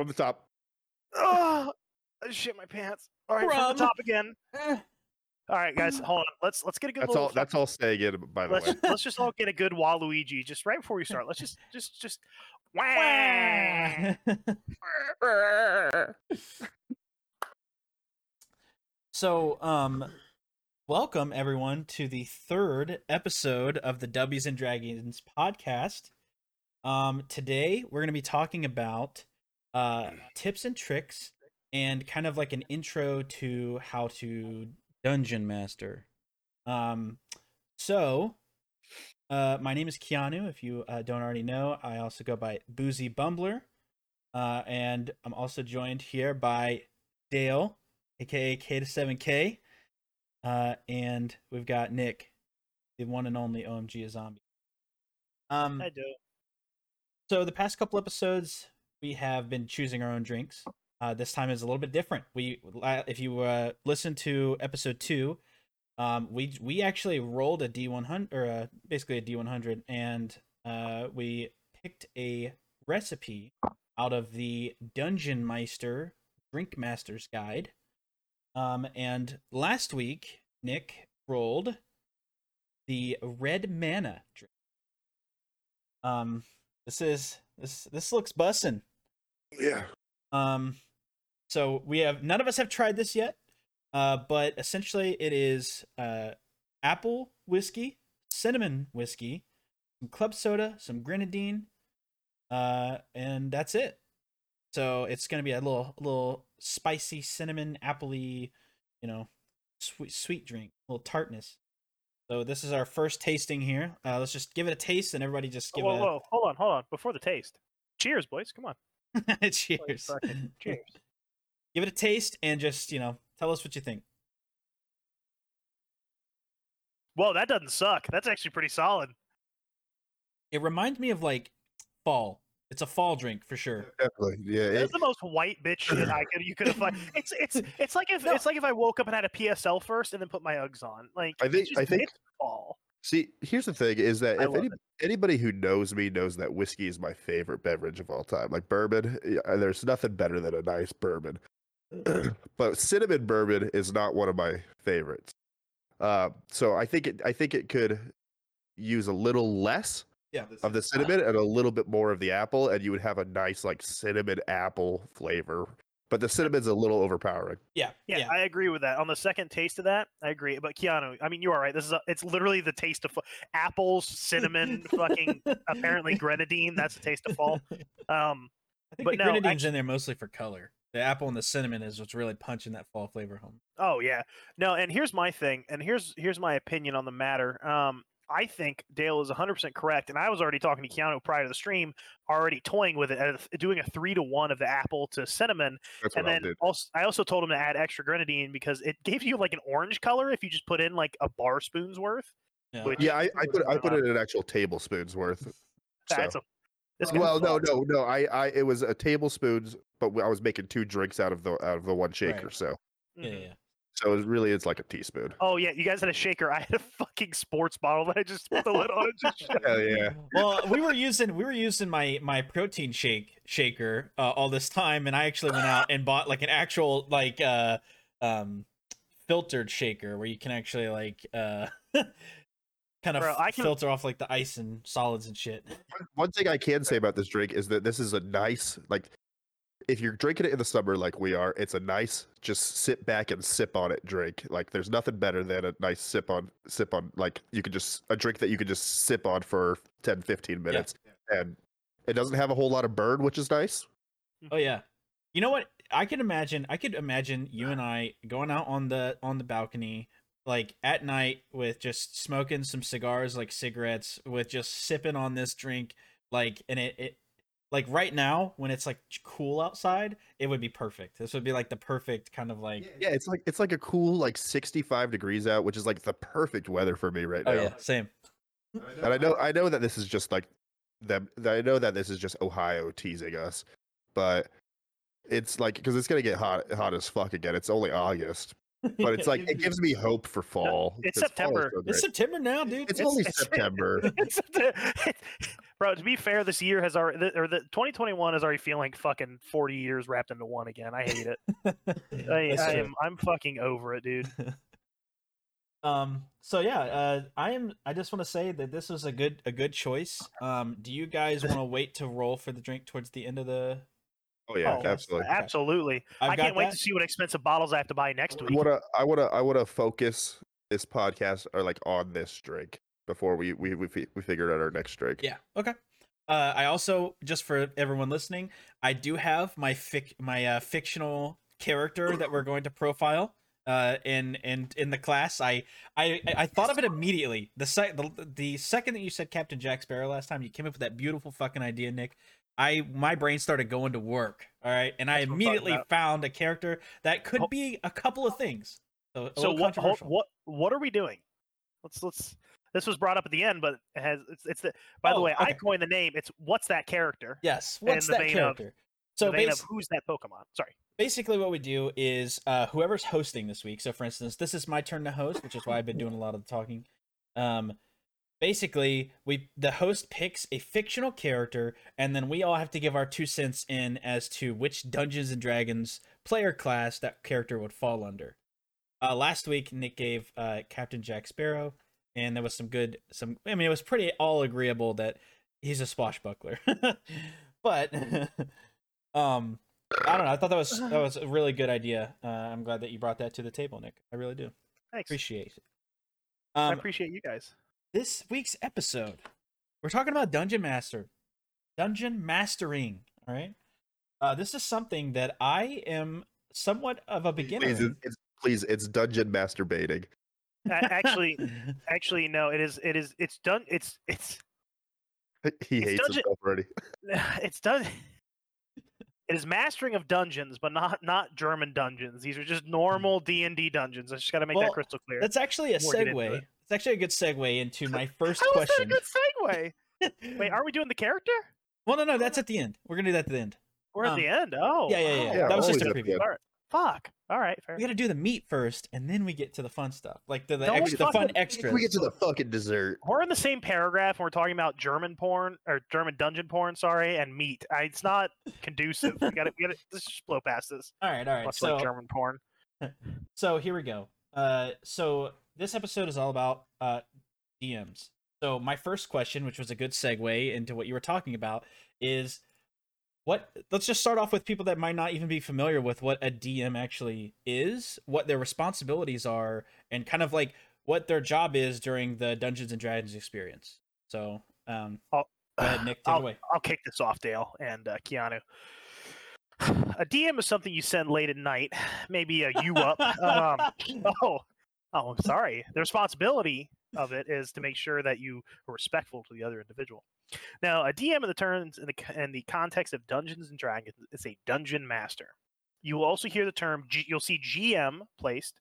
from the top. Oh, I shit my pants. All right, from Rum. the top again. Eh. All right, guys, hold on. Let's let's get a good. That's little all. That's all staying in. By the Let's way, let's just all get a good Waluigi just right before we start. Let's just just just wah. so, um, welcome everyone to the third episode of the W's and Dragons podcast. Um, today we're going to be talking about uh, tips and tricks and kind of like an intro to how to dungeon master. Um, so, uh, my name is Keanu. If you uh, don't already know, I also go by Boozy Bumbler. Uh, and I'm also joined here by Dale, aka Caedus 7K. Uh, and we've got Nick, the one and only OMG a zombie. Um, I do. so the past couple episodes, we have been choosing our own drinks. Uh, this time is a little bit different. We, if you uh, listen to episode two, um, we we actually rolled a D one hundred or uh basically a D one hundred, and uh, we picked a recipe out of the Dungeon Meister Drink Master's Guide. Um, and last week, Nick rolled the red mana drink. Um, this is this this looks bussin'. Yeah. Um, so we have none of us have tried this yet. Uh, but essentially it is uh apple whiskey, cinnamon whiskey, some club soda, some grenadine, uh, and that's it. So it's gonna be a little little spicy cinnamon appley, you know, sweet sweet drink, a little tartness. So this is our first tasting here. Uh, let's just give it a taste, and everybody just give Whoa, it A... whoa, hold on, hold on. Before the taste, cheers, boys. Come on. a cheers. cheers. give it a taste, and just you know, tell us what you think. Whoa, that doesn't suck. That's actually pretty solid. It reminds me of like fall. It's a fall drink for sure. Definitely. Yeah. it- That's the most white bitch shit I could you could have. Like, it's it's it's like if No. it's like if I woke up and had a PSL first and then put my Uggs on. Like I think- just- I think- it's fall. See, here's the thing: is that I if any, anybody who knows me knows that whiskey is my favorite beverage of all time. Like bourbon, there's nothing better than a nice bourbon. but cinnamon bourbon is not one of my favorites. Uh, so I think it, I think it could use a little less Yeah. of the cinnamon and a little bit more of the apple, and you would have a nice like cinnamon apple flavor. But the cinnamon's a little overpowering. Yeah. Yeah, Yeah. I agree with that. On the second taste of that, I agree. But Keanu, I mean, you are right. This is a, it's literally the taste of fu- apples, cinnamon, fucking apparently grenadine. That's the taste of fall. Um, I think But the no, grenadine's in there mostly for color. The apple and the cinnamon is what's really punching that fall flavor home. Oh yeah. No, and here's my thing, and here's here's my opinion on the matter. Um, I think Dale is 100% correct, and I was already talking to Keanu prior to the stream, already toying with it, doing a three to one of the apple to cinnamon, That's and what I then also I also told him to add extra grenadine because it gave you like an orange color if you just put in like a bar spoon's worth. Yeah. Which- Yeah, I, I put I put it in an actual tablespoon's worth. That's so. a Well, no, no, no. I, I, it was a tablespoons, but I was making two drinks out of the out of the one shaker. Right. So, yeah, Mhm. yeah. So it really is like a teaspoon. Oh yeah, you guys had a shaker. I had a fucking sports bottle that I just put the lid on and just. Hell yeah! well, we were using we were using my my protein shake shaker uh, all this time, and I actually went out and bought like an actual like uh um filtered shaker where you can actually like uh kind of Bro, I can- filter off like the ice and solids and shit. One thing I can say about this drink is that this is a nice like. If you're drinking it in the summer like we are, it's a nice just sit back and sip on it drink. Like there's nothing better than a nice sip on sip on like you could just a drink that you could just sip on for 10 15 minutes and it doesn't have a whole lot of burn, which is nice. Oh yeah. You know what? I could imagine I could imagine you and I going out on the on the balcony like at night with just smoking some cigars like cigarettes with just sipping on this drink like and it, it like right now when it's like cool outside it would be perfect this would be like the perfect kind of like Yeah, it's like it's like a cool like 65 degrees out, which is like the perfect weather for me right oh now. yeah same And I know I know that this is just like them. I know that this is just Ohio teasing us, but it's like because it's gonna get hot hot as fuck again. It's only August, but it's like it gives me hope for fall. it's 'cause fall September. so It's. September now, dude. It's it's- only it's- September. It's- bro, to be fair, this year has already, or the 2021 is already feeling like fucking 40 years wrapped into one again. I hate it. I, I am, I'm fucking over it, dude. Um. So yeah, uh, I am. I just want to say that this was a good a good choice. Um. Do you guys want to wait to roll for the drink towards the end of the? Oh yeah, Oh, absolutely. Absolutely. I've I can't wait that. to see what expensive bottles I have to buy next I week. wanna, I wanna, I wanna focus this podcast or like on this drink before we we we, we figure out our next drink. Yeah. Okay. Uh, I also just for everyone listening, I do have my fic my uh, fictional character that we're going to profile. Uh, in in in the class, I I I thought of it immediately. The sec the, the second that you said Captain Jack Sparrow last time, you came up with that beautiful fucking idea, Nick. I my brain started going to work. All right, and I That's I'm immediately found a character that could be a couple of things. So, so what, what what are we doing? Let's let's. This was brought up at the end, but it has it's it's the. By the Oh, way, I okay. coined the name. It's what's that character? Yes, what's the that vein of- character? so the bas- who's that Pokemon? Sorry. basically what we do is uh whoever's hosting this week so for instance this is my turn to host which is why i've been doing a lot of the talking um basically we the host picks a fictional character and then we all have to give our two cents in as to which dungeons and dragons player class that character would fall under uh last week nick gave uh captain jack sparrow and there was some good some i mean it was pretty all agreeable that he's a swashbuckler but um I don't know. I thought that was that was a really good idea. Uh, I'm glad that you brought that to the table, Nick. I really do Thanks. appreciate it. I Um, appreciate you guys. This week's episode, we're talking about dungeon master, dungeon mastering. All right. Uh, this is something that I am somewhat of a beginner. Please, in. it's, it's, please, it's dungeon masturbating. Actually, actually, no. It is. It is. It's done. It's. It's. He It's hates dungeon- himself already. It's done. It is mastering of dungeons, but not not German dungeons. These are just normal D and D dungeons. I just got to make Well, that crystal clear. That's actually a We'll get into segue. It. It's actually a good segue into my first How question. How is that a question. good segue? Wait, are we doing the character? well, no, no, that's at the end. We're gonna do that at the end. We're at Um, the end. Oh, yeah, yeah, yeah. Yeah, that was just a always preview. All right. Fuck. All right. Fair. We gotta do the meat first, and then we get to the fun stuff, like the the, ex- the fun fucking- extras. We get to the fucking dessert. We're in the same paragraph and we're talking about German porn or German dungeon porn, sorry, and meat. I, it's not conducive. We got to we got to let's just blow past this. all right, all right. Much So, like German porn. so here we go. Uh, so this episode is all about uh DMs. So my first question, which was a good segue into what you were talking about, is what let's just start off with people that might not even be familiar with what a DM actually is, what their responsibilities are, and kind of like what their job is during the Dungeons and Dragons experience. So, um, I'll- go ahead, Nick, take I'll, away. I'll kick this off, Dale and uh, Keanu. A DM is something you send late at night, maybe a you up. Um, oh, oh, I'm sorry. The responsibility of it is to make sure that you are respectful to the other individual. Now, a DM in the terms in the in the context of Dungeons and Dragons is a dungeon master. You will also hear the term. G, you'll see GM placed,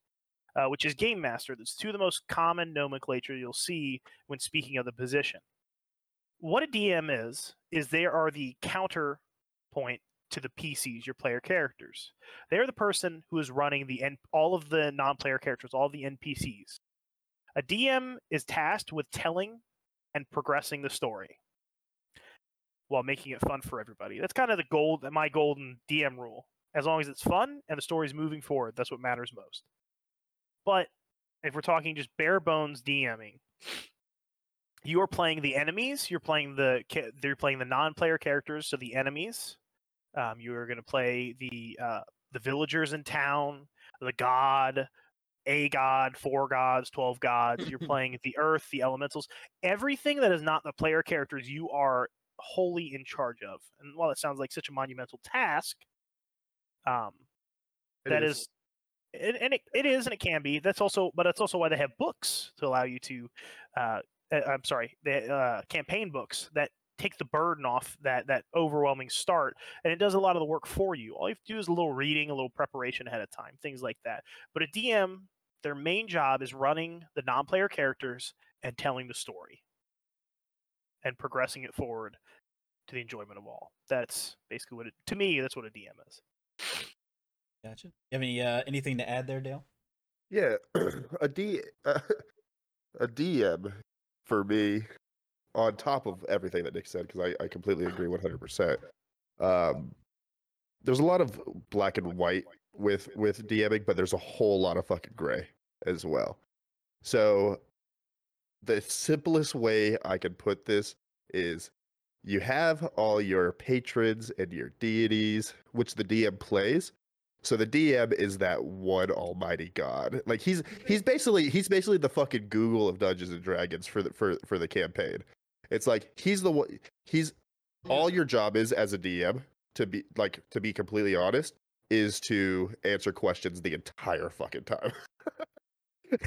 uh, which is game master. That's two of the most common nomenclature you'll see when speaking of the position. What a DM is is they are the counterpoint to the PCs, your player characters. They're the person who is running the N- all of the non-player characters, all the NPCs. A DM is tasked with telling and progressing the story while making it fun for everybody. That's kind of the gold, my golden DM rule. As long as it's fun and the story's moving forward, that's what matters most. But if we're talking just bare bones DMing, you are playing the enemies. You're playing the you're playing the non-player characters, so the enemies. Um, you are going to play the uh, the villagers in town, the god, a god, four gods, twelve gods. You're playing the earth, the elementals, everything that is not the player characters. You are wholly in charge of. And while it sounds like such a monumental task, um, It that is, and, and it, it is and it can be that's also but that's also why they have books to allow you to uh, uh, i'm sorry the uh, campaign books that take the burden off that that overwhelming start and it does a lot of the work for you all you have to do is a little reading a little preparation ahead of time things like that but a dm their main job is running the non-player characters and telling the story and progressing it forward to the enjoyment of all that's basically what it to me that's what a dm is Gotcha. You have any uh, anything to add there, Dale? Yeah, a D uh, a DM for me, on top of everything that Nick said, because I, I completely agree one hundred percent. Um, there's a lot of black and white with with DMing, but there's a whole lot of fucking gray as well. So the simplest way I can put this is you have all your patrons and your deities, which the DM plays. So the DM is that one almighty god. Like he's he's basically he's basically the fucking Google of Dungeons and Dragons for the for for the campaign. It's like he's the one he's all your job is as a DM to be like to be completely honest is to answer questions the entire fucking time.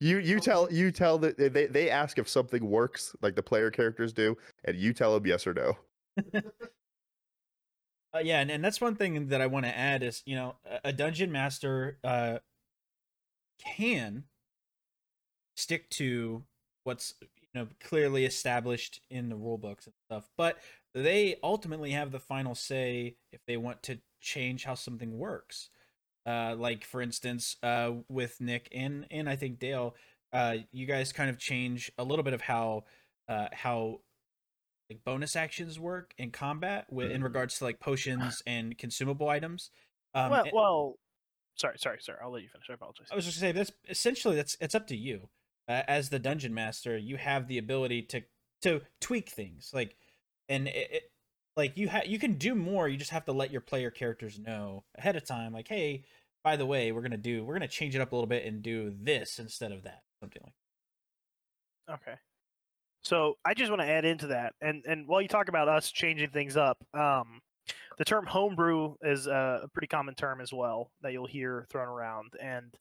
you you tell you tell that they they ask if something works like the player characters do and you tell them yes or no. Uh, yeah, and, and that's one thing that I want to add is you know a, dungeon master uh, can stick to what's know clearly established in the rule books and stuff, but they ultimately have the final say if they want to change how something works. Uh, like for instance, uh, with Nick and and I think Dale, uh, you guys kind of change a little bit of how uh, how like bonus actions work in combat with in regards to like potions and consumable items. Um, well, and- well, sorry, sorry, sorry. I'll let you finish. I apologize. I was just gonna say that's essentially that's it's up to you. Uh, as the dungeon master, you have the ability to to tweak things like, and it, it like you have you can do more. You just have to let your player characters know ahead of time. Like, hey, by the way, we're gonna do we're gonna change it up a little bit and do this instead of that, something like. Okay. So I just want to add into that, and and while you talk about us changing things up, um, the term homebrew is a pretty common term as well that you'll hear thrown around, and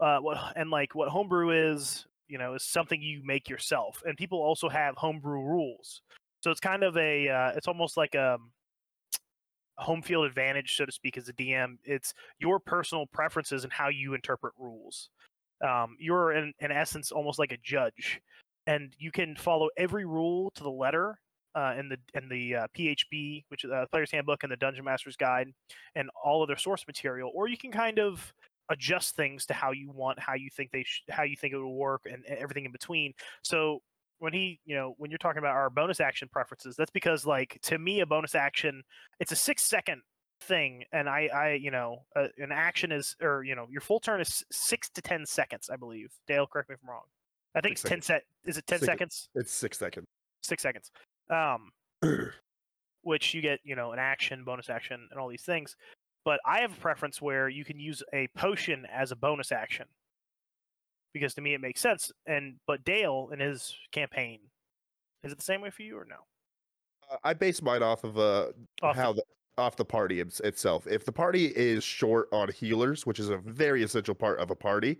uh, what and like what homebrew is, you know, is something you make yourself, and people also have homebrew rules. So it's kind of a, uh, it's almost like a, a home field advantage, so to speak, as a DM. It's your personal preferences and how you interpret rules. Um, you're in, in essence almost like a judge and you can follow every rule to the letter uh, in the in the uh, PHB, which is uh, Player's Handbook and the Dungeon Master's Guide, and all of their source material, or you can kind of adjust things to how you want, how you think they, sh- how you think it will work, and, and everything in between. So when he, you know, when you're talking about our bonus action preferences, that's because like to me, a bonus action, it's a six second thing, and I, I, you know, uh, an action is, or you know, your full turn is six to ten seconds, I believe. Dale, correct me if I'm wrong. I think Six it's ten set. Is it ten Six- seconds? It's six seconds. Six seconds. Um, which you get, you know, an action, bonus action, and all these things. But I have a preference where you can use a potion as a bonus action because to me it makes sense. And but Dale in his campaign, is it the same way for you or no? Uh, I base mine off of uh Off the- how the off the party itself. If the party is short on healers, which is a very essential part of a party,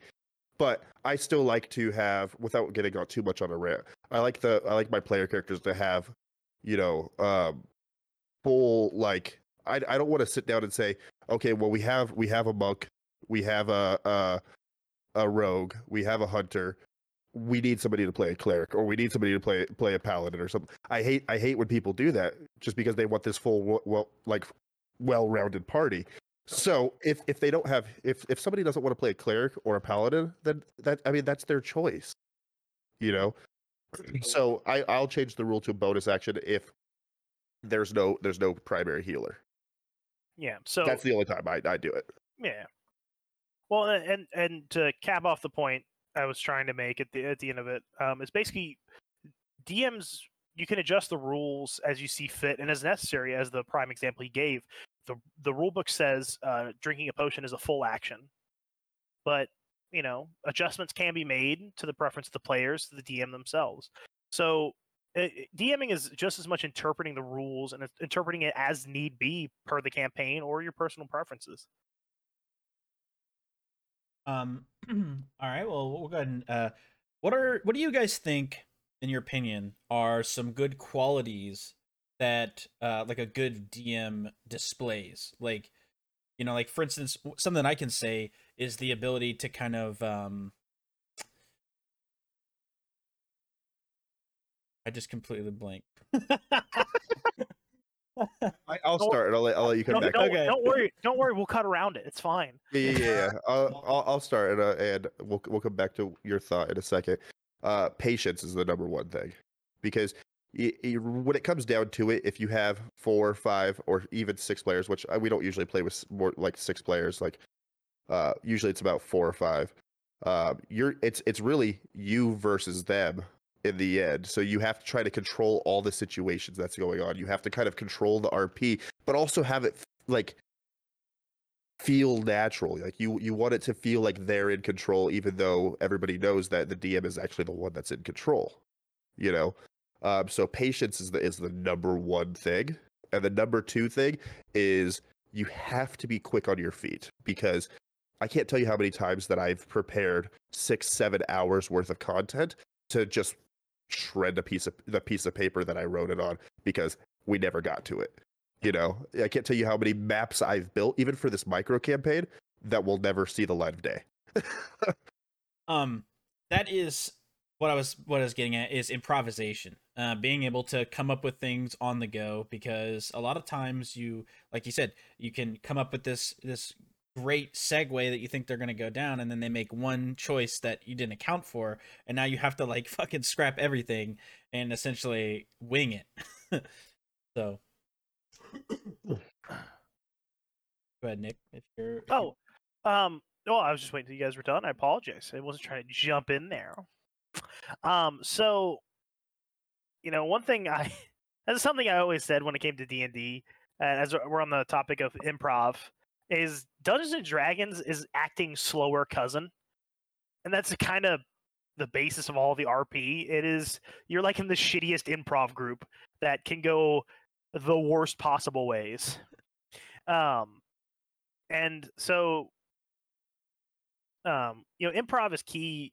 but I still like to have without getting on too much on a rant. I like the I like my player characters to have, you know, um full like I I don't want to sit down and say, okay, well we have we have a monk, we have a a a rogue, we have a hunter, we need somebody to play a cleric or we need somebody to play play a paladin or something. I hate I hate when people do that just because they want this full well like well-rounded party. So if if they don't have if if somebody doesn't want to play a cleric or a paladin, then that I mean that's their choice. You know. So I I'll change the rule to a bonus action if there's no there's no primary healer. Yeah. So That's the only time I I do it. Yeah. Well, and and to cap off the point I was trying to make at the at the end of it, um, is basically DMs. You can adjust the rules as you see fit and as necessary. As the prime example he gave, the the rule book says uh, drinking a potion is a full action, but you know adjustments can be made to the preference of the players, to the DM themselves. So DMing is just as much interpreting the rules and interpreting it as need be per the campaign or your personal preferences. Um. all right. Well, we'll go ahead and. Uh, what are what do you guys think, in your opinion, are some good qualities that uh like a good DM displays? Like, you know, like for instance, something I can say is the ability to kind of um. I just completely blank. I, I'll start and I'll let, I'll let you come Don't, back. don't, Okay. don't worry. Don't worry. We'll cut around it. It's fine. Yeah, yeah, yeah. yeah. I'll, I'll, I'll start and, uh, and we'll we'll come back to your thought in a second. Uh, patience is the number one thing because y y when it comes down to it, if you have four, five, or even six players, which uh, we don't usually play with more like six players, like uh, usually it's about four or five. Um, you're it's it's really you versus them in the end. So you have to try to control all the situations that's going on. You have to kind of control the RP, but also have it like feel natural. Like you you want it to feel like they're in control, even though everybody knows that the DM is actually the one that's in control. You know, um, so patience is the is the number one thing, and the number two thing is you have to be quick on your feet because I can't tell you how many times that I've prepared six seven hours worth of content to just shred the piece of the piece of paper that I wrote it on because we never got to it. You know, I can't tell you how many maps I've built, even for this micro campaign, that will never see the light of day. um that is what i was what i was getting at is improvisation uh being able to come up with things on the go because a lot of times you like you said you can come up with this this great segue that you think they're going to go down and then they make one choice that you didn't account for and now you have to like fucking scrap everything and essentially wing it so go ahead nick if you're if Oh, um, oh, I was just waiting till you guys were done. I apologize. I wasn't trying to jump in there. Um, so, you know, one thing I that's something I always said when it came to D and D, and as we're on the topic of improv, is Dungeons and Dragons is acting slower cousin, and that's kind of the basis of all the RP. It is you're like in the shittiest improv group that can go the worst possible ways. Um, and so um, you know, improv is key,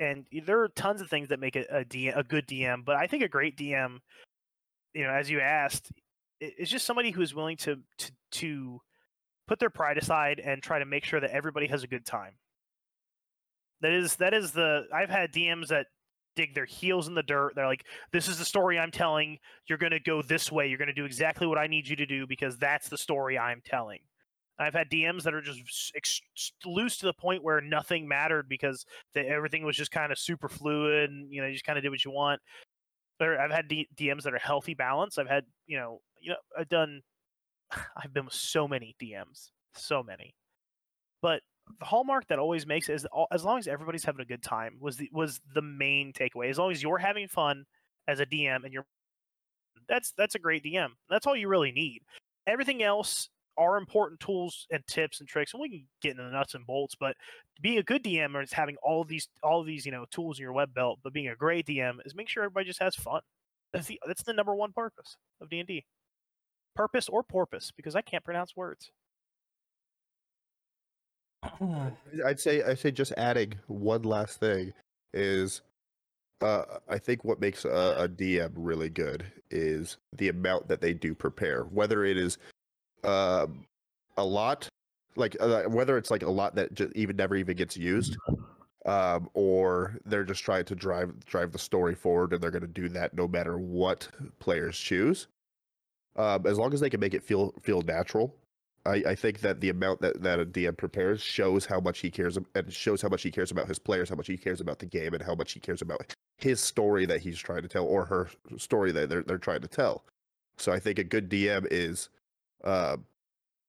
and there are tons of things that make a, a, DM, a good DM. But I think a great DM, you know, as you asked, is just somebody who is willing to to to put their pride aside and try to make sure that everybody has a good time. That is that is the I've had DMs that dig their heels in the dirt. They're like, "This is the story I'm telling. You're going to go this way. You're going to do exactly what I need you to do because that's the story I'm telling." I've had DMs that are just ex- loose to the point where nothing mattered because the, everything was just kind of super fluid and you know you just kind of did what you want. There, I've had D- DMs that are healthy balance. I've had you know you know I've done I've been with so many DMs, so many. But the hallmark that always makes is as long as everybody's having a good time was the was the main takeaway. As long as you're having fun as a DM and you're that's that's a great DM. That's all you really need. Everything else are important tools and tips and tricks, and we can get into the nuts and bolts. But being a good DM is having all these all these you know tools in your web belt. But being a great DM is make sure everybody just has fun. That's the that's the number one purpose of D and D. Purpose or porpoise, because I can't pronounce words. I'd say I'd say just adding one last thing is uh, I think what makes a, a DM really good is the amount that they do prepare, whether it is um, a lot, like uh, whether it's like a lot that just even never even gets used, um, or they're just trying to drive drive the story forward, and they're going to do that no matter what players choose. Um, as long as they can make it feel feel natural, I, I think that the amount that, that a DM prepares shows how much he cares and shows how much he cares about his players, how much he cares about the game, and how much he cares about his story that he's trying to tell or her story that they're they're trying to tell. So I think a good DM is, uh,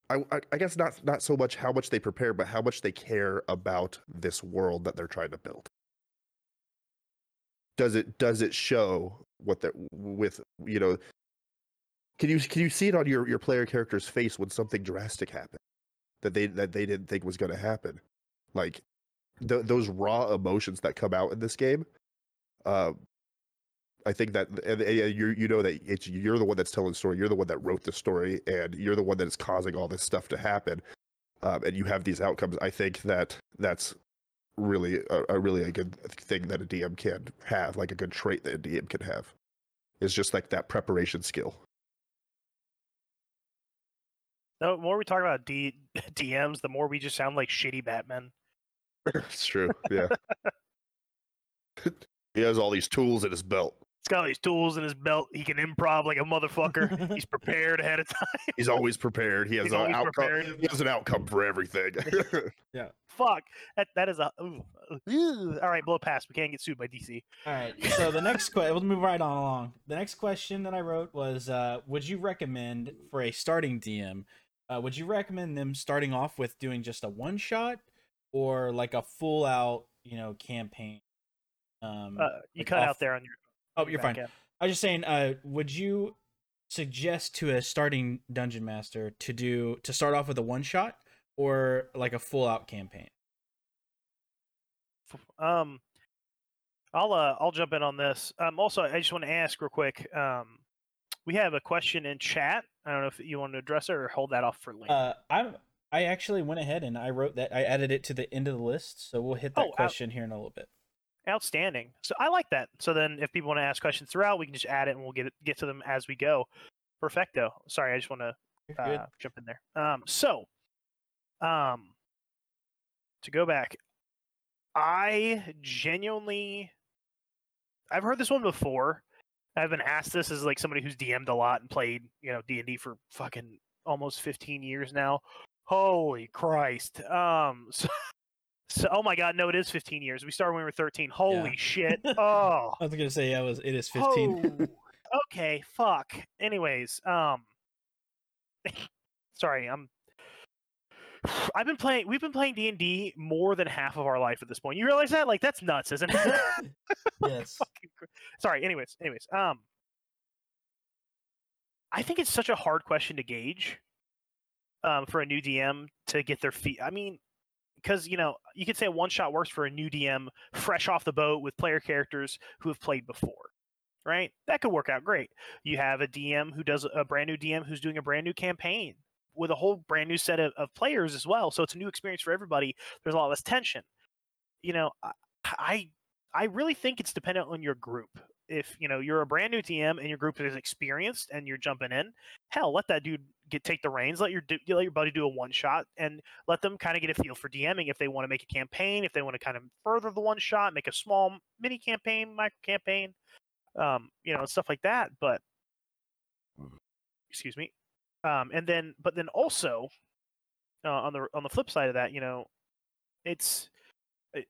I, I I guess not not so much how much they prepare, but how much they care about this world that they're trying to build. Does it does it show what that with you know can you can you see it on your your player character's face when something drastic happened? That they that they didn't think was going to happen? Like th- those raw emotions that come out in this game uh i think that and, and you you know that it's you're the one that's telling the story you're the one that wrote the story and you're the one that is causing all this stuff to happen um, and you have these outcomes i think that that's really a, a really a good thing that a dm can have like a good trait that a dm can have. Is just like that preparation skill The more we talk about D- DMs, the more we just sound like shitty Batman. it's true. Yeah. he has all these tools in his belt. He's got all these tools in his belt. He can improv like a motherfucker. He's prepared ahead of time. He's always prepared. He has He's an outcome. prepared. He has an outcome for everything. Yeah. Fuck. That that is a. ooh, ooh. All right, blow past. We can't get sued by DC. All right. So the next question, we'll move right on along. The next question that I wrote was, uh, would you recommend for a starting DM? Uh, would you recommend them starting off with doing just a one shot, or like a full out, you know, campaign? Um, Uh, you like cut off- out there on your. Oh, your you're fine. end. I was just saying, uh, would you suggest to a starting dungeon master to do to start off with a one shot or like a full out campaign? Um, I'll uh, I'll jump in on this. Um, also, I just want to ask real quick. Um, we have a question in chat. I don't know if you want to address it or hold that off for later. Uh, I I actually went ahead and I wrote that I added it to the end of the list, so we'll hit that Oh, out- question here in a little bit. Outstanding. So I like that. So then, if people want to ask questions throughout, we can just add it and we'll get it, get to them as we go. Perfecto. Sorry, I just want to uh, jump in there. Um, so, um, to go back, I genuinely, I've heard this one before. I've been asked this as like somebody who's DM'd a lot and played, you know, D and D for fucking almost 15 years now. Holy Christ! Um, so, so oh my God, no, it is 15 years. We started when we were 13. Holy shit! Oh, I was gonna say yeah, it was it is fifteen. Oh, okay, fuck. Anyways, um sorry, I'm I've been playing we've been playing D&D more than half of our life at this point. You realize that? Like that's nuts, isn't it? yes. Sorry, anyways, anyways. Um I think it's such a hard question to gauge um for a new DM to get their feet. I mean, because you know, you could say a one shot works for a new DM fresh off the boat with player characters who have played before. Right? That could work out great. You have a DM who does a brand new DM who's doing a brand new campaign with a whole brand new set of, of players as well. So it's a new experience for everybody. There's a lot less tension. You know, I I, I really think it's dependent on your group. If you know you're a brand new DM and your group is experienced and you're jumping in, hell, let that dude get take the reins. Let your let your buddy do a one shot and let them kind of get a feel for DMing. If they want to make a campaign, if they want to kind of further the one shot, make a small mini campaign, micro campaign, um, you know, stuff like that. But excuse me, um, and then but then also uh, on the on the flip side of that, you know, it's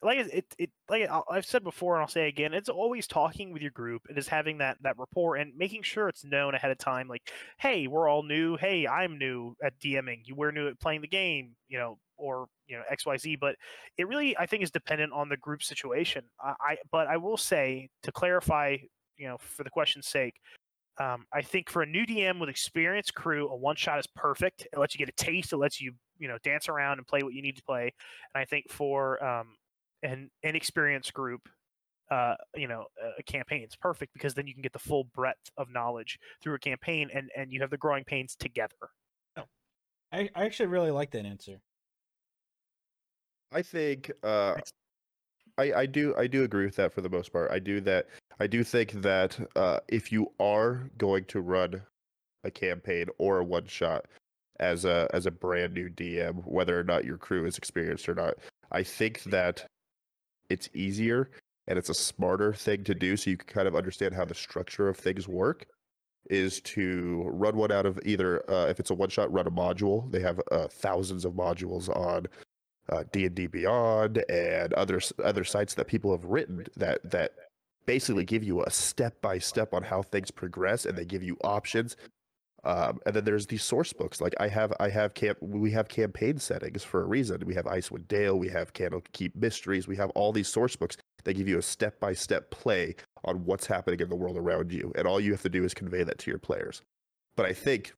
like it, it, like I've said before and I'll say again, it's always talking with your group. It is having that that rapport and making sure it's known ahead of time. Like, hey, we're all new. Hey, I'm new at DMing. You we're new at playing the game. You know, or you know X Y Z. But it really I think is dependent on the group situation. I, I but I will say to clarify, you know, for the question's sake. Um, I think for a new DM with experienced crew, a one shot is perfect. It lets you get a taste. It lets you, you know, dance around and play what you need to play. And I think for um, an inexperienced group, uh, you know, a campaign is perfect because then you can get the full breadth of knowledge through a campaign, and and you have the growing pains together. I, I actually really like that answer. I think uh, I I do I do agree with that for the most part. I do that I do think that uh, if you are going to run a campaign or a one shot as a as a brand new DM, whether or not your crew is experienced or not, I think that it's easier and it's a smarter thing to do so you can kind of understand how the structure of things work is to run one out of either uh, if it's a one shot run a module they have uh, thousands of modules on uh, D&D Beyond and other other sites that people have written that that basically give you a step by step on how things progress and they give you options. Um, and then there's these source books like I have I have camp we have campaign settings for a reason. We have Icewind Dale we have Candlekeep Mysteries we have all these source books that give you a step by step play on what's happening in the world around you. And all you have to do is convey that to your players. But I think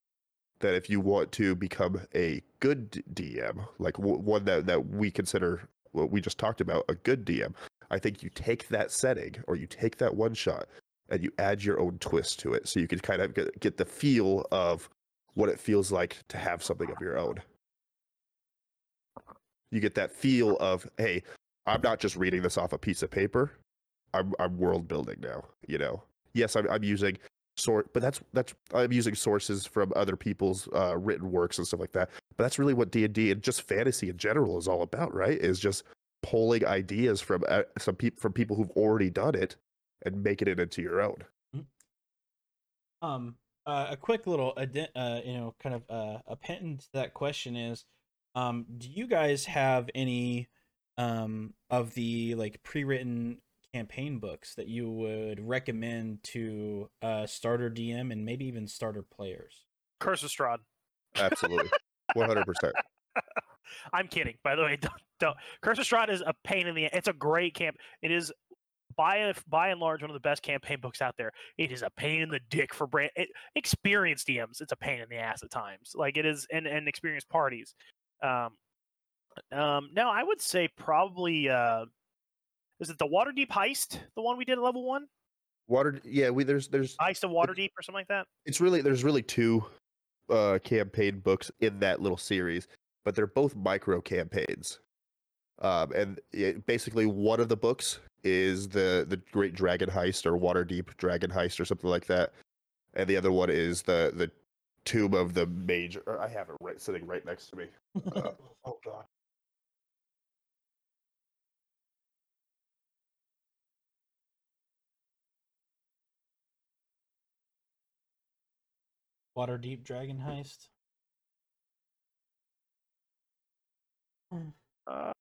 that if you want to become a good DM, like w- one that, that we consider what we just talked about, a good DM, I think you take that setting or you take that one shot and you add your own twist to it so you can kind of get, get the feel of what it feels like to have something of your own. You get that feel of, hey, I'm not just reading this off a piece of paper. I'm, I'm world building now, you know? Yes, I'm, I'm using sort but that's that's i'm using sources from other people's uh, written works and stuff like that but that's really what d&d and just fantasy in general is all about right? Is just pulling ideas from uh, some people from people who've already done it and making it into your own. Um, uh, a quick little, uh, you know, kind of uh, appendant to that question is, um, do you guys have any um of the like pre-written campaign books that you would recommend to uh starter DM and maybe even starter players? Curse of Strahd. Absolutely, one hundred percent. I'm kidding. By the way, don't, don't. Curse of Strahd is a pain in the. It's a great camp. It is by by and large one of the best campaign books out there. It is a pain in the dick for brand it, experienced DMs. It's a pain in the ass at times. Like it is, and and experienced parties. Um, um. No, I would say probably. Uh, is it the Waterdeep heist? The one we did at level one? Water, yeah. We there's there's Heist of Waterdeep or something like that. it's really there's really two uh campaign books in that little series but they're both micro campaigns um and it, basically one of the books is the the great dragon heist or Waterdeep dragon heist or something like that and the other one is the the tomb of the mage or i have it right sitting right next to me uh, oh god Waterdeep Dragon Heist. Uh,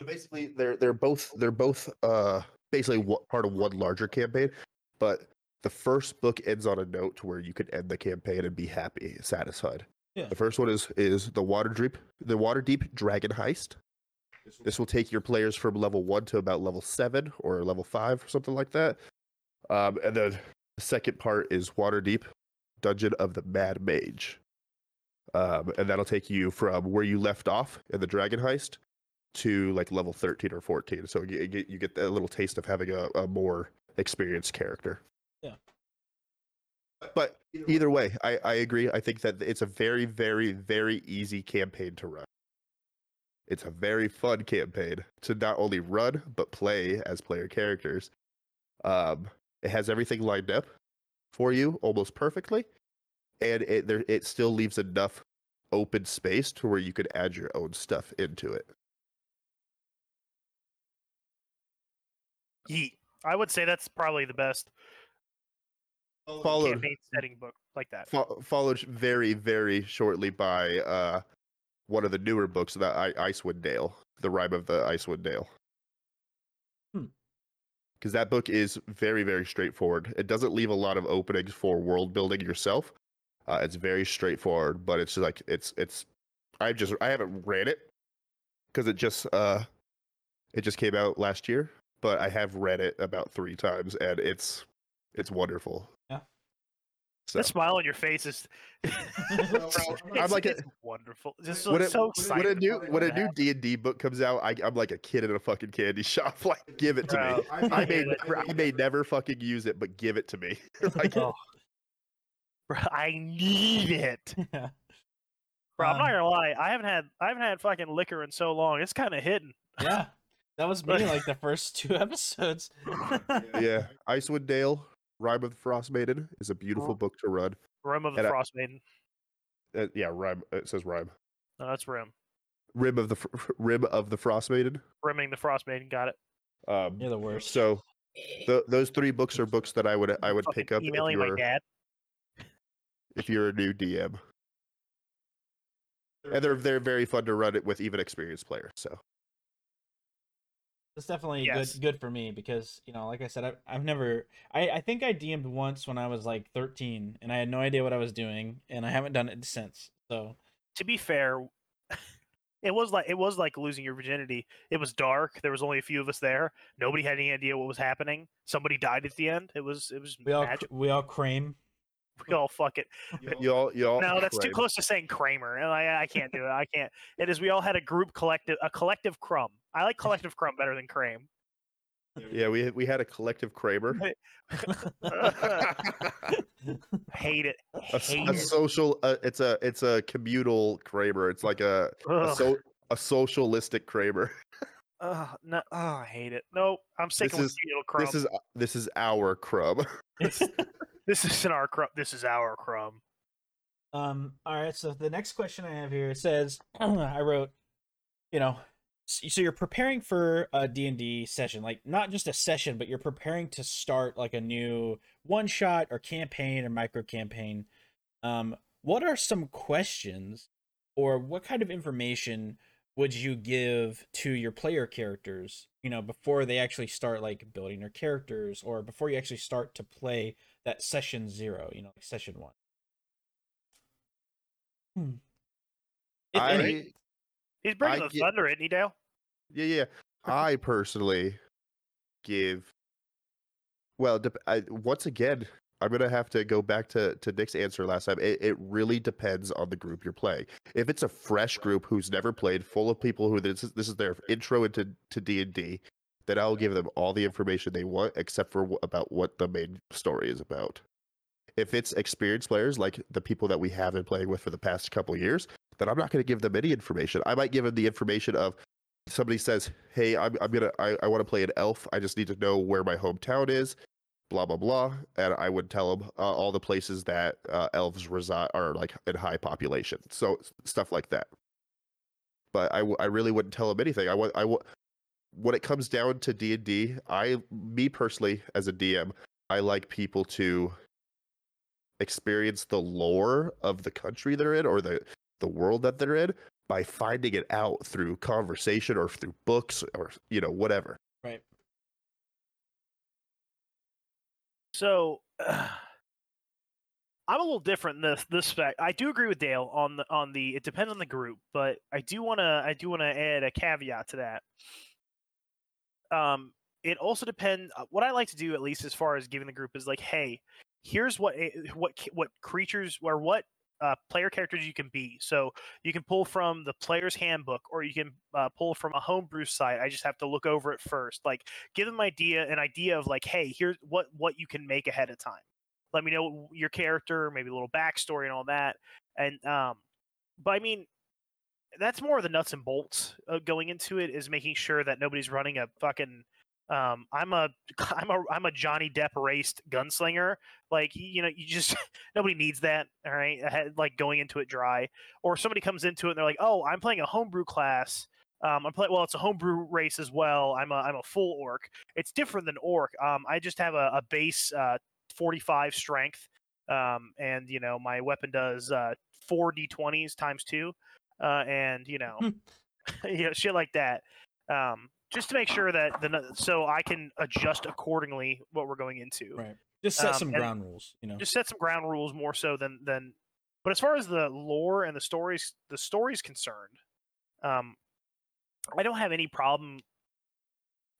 So basically, they're they're both they're both uh basically part of one larger campaign, but the first book ends on a note to where you can end the campaign and be happy, satisfied. Yeah. The first one is is the Waterdeep the Waterdeep dragon heist. This will take your players from level one to about level seven or level five or something like that. Um, and then the second part is Waterdeep dungeon of the mad mage. Um, and that'll take you from where you left off in the dragon heist to like level 13 or 14 so you get you get a little taste of having a, a more experienced character. Yeah. but either way I, I agree. I think that it's a very very very easy campaign to run. It's a very fun campaign to not only run but play as player characters. Um, it has everything lined up for you almost perfectly and it there it still leaves enough open space to where you could add your own stuff into it yeet. I would say that's probably the best followed campaign setting book like that. fo- followed very very shortly by uh one of the newer books the I- icewind dale the rhyme of the icewind dale. Because that book is very very straightforward it doesn't leave a lot of openings for world building yourself uh, it's very straightforward but it's just like it's it's i just i haven't read it because it just uh it just came out last year but i have read it about three times and it's it's wonderful. So The smile on your face is. I'm like a- it's wonderful. Just so, when, it, so when a new when a new D and D book comes out, I, I'm like a kid in a fucking candy shop. Like, give it to Bro, me. I may never, I may never fucking use it, but give it to me. like, Oh. Bro, I need it. yeah. Bro, I'm not Um, gonna lie. I haven't had I haven't had fucking liquor in so long. It's kind of hidden. yeah. That was me like the first two episodes. yeah, Icewind Dale, Rhyme of the Frost Maiden is a beautiful book to run. Rim of the And I- Frost Maiden. Uh, yeah, rhyme. It says rhyme. No, that's Rim. Rim of the Fr- Rim of the Frost Maiden. Rimming the Frost Maiden. Got it. Um, You're the worst. so th- those three books are books that I would I would Fucking pick up if emailing my you're dad. if you're a new DM. And they're they're very fun to run it with even experienced players. So It's definitely Yes. good good for me because you know, like I said, I've, I've never. I I think I DM'd once when I was like 13, and I had no idea what I was doing, and I haven't done it since. So To be fair, it was like it was like losing your virginity. It was dark. There was only a few of us there. Nobody had any idea what was happening. Somebody died at the end. It was it was we all magic. we all crame. We all fuck it. you all you all No, that's too close to saying Kramer. and I, I can't do it. I can't. It is. We all had a group collective, a collective crumb. I like collective crumb better than Crame. Yeah, we we had a collective Kramer. Hate it. Hate a it. social uh, it's a it's a communal Kramer. It's like a a, so, a socialistic Kramer. Ugh, no, oh, I hate it. Nope. I'm sticking with is- Feudal Crumb. This is this is our crumb. this isn't our crumb. This is our crumb. Um. All right. So the next question I have here says, I wrote, you know, so you're preparing for a d&d session like not just a session but you're preparing to start like a new one shot or campaign or micro campaign um what are some questions or what kind of information would you give to your player characters you know before they actually start like building their characters or before you actually start to play that session zero you know like session one hmm. I, any. He's bringing I the get- thunder, isn't he, Dale? Yeah, yeah. I personally give. Well, I, once again, I'm gonna have to go back to to Nick's answer last time. It, it really depends on the group you're playing. If it's a fresh group who's never played, full of people who this is, this is their intro into to D and D, then I'll give them all the information they want, except for about what the main story is about. If it's experienced players like the people that we have been playing with for the past couple years, then I'm not going to give them any information. I might give them the information of somebody says, "Hey, I'm I'm gonna I, I want to play an elf. I just need to know where my hometown is." Blah blah blah, and I would tell them uh, all the places that uh, elves reside are like in high population. So stuff like that. But I, really wouldn't tell them anything. I want I w- when it comes down to D and D, I me personally as a DM, I like people to experience the lore of the country they're in or the the world that they're in by finding it out through conversation or through books or you know whatever. right So I'm a little different in this this spec. I do agree with Dale on the on the it depends on the group, but I do wanna I do wanna add a caveat to that. Um it also depends what I like to do at least as far as giving the group is like, hey, here's what what what creatures or what uh, player characters you can be. So you can pull from the player's handbook, or you can uh, pull from a homebrew site. I just have to look over it first. Like, give them idea an idea of like, hey, here's what what you can make ahead of time. Let me know your character, maybe a little backstory and all that. And um, but I mean, that's more of the nuts and bolts uh, going into it is making sure that nobody's running a fucking um, I'm a I'm a I'm a Johnny Depp raced gunslinger. Like you know, you just nobody needs that. All right, like going into it dry, or somebody comes into it and they're like, oh, I'm playing a homebrew class. Um, I'm playing well. It's a homebrew race as well. I'm a I'm a full orc. It's different than orc. Um, I just have a, a base uh, 45 strength. Um, and you know my weapon does uh, four d20s times two, uh, and you know, you know shit like that. Um, just to make sure that the so I can adjust accordingly what we're going into. right just set Um, some ground rules you know Just set some ground rules more so than than. But as far as the lore and the stories, the stories concerned, um, I don't have any problem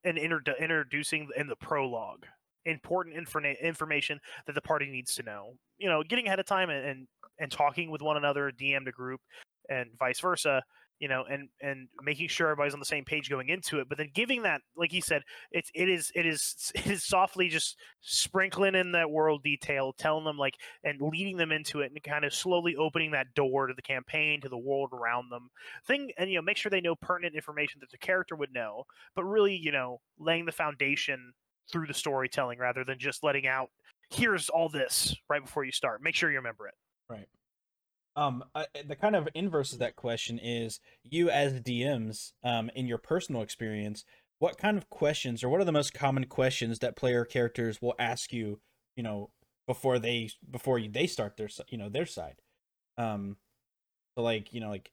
in introdu- introducing in the prologue important informa- information that the party needs to know. You know, getting ahead of time and, and and talking with one another, DM to group, and vice versa. You know, and and making sure everybody's on the same page going into it. But then giving that, like he said, it's it is it is it is softly just sprinkling in that world detail, telling them like and leading them into it, and kind of slowly opening that door to the campaign, to the world around them. Thing and you know, make sure they know pertinent information that the character would know, but really, you know, laying the foundation through the storytelling rather than just letting out here's all this right before you start. Make sure you remember it. Um I, the kind of inverse of that question is you as dms um in your personal experience what kind of questions or what are the most common questions that player characters will ask you you know before they before they start their you know their side? Um so like you know like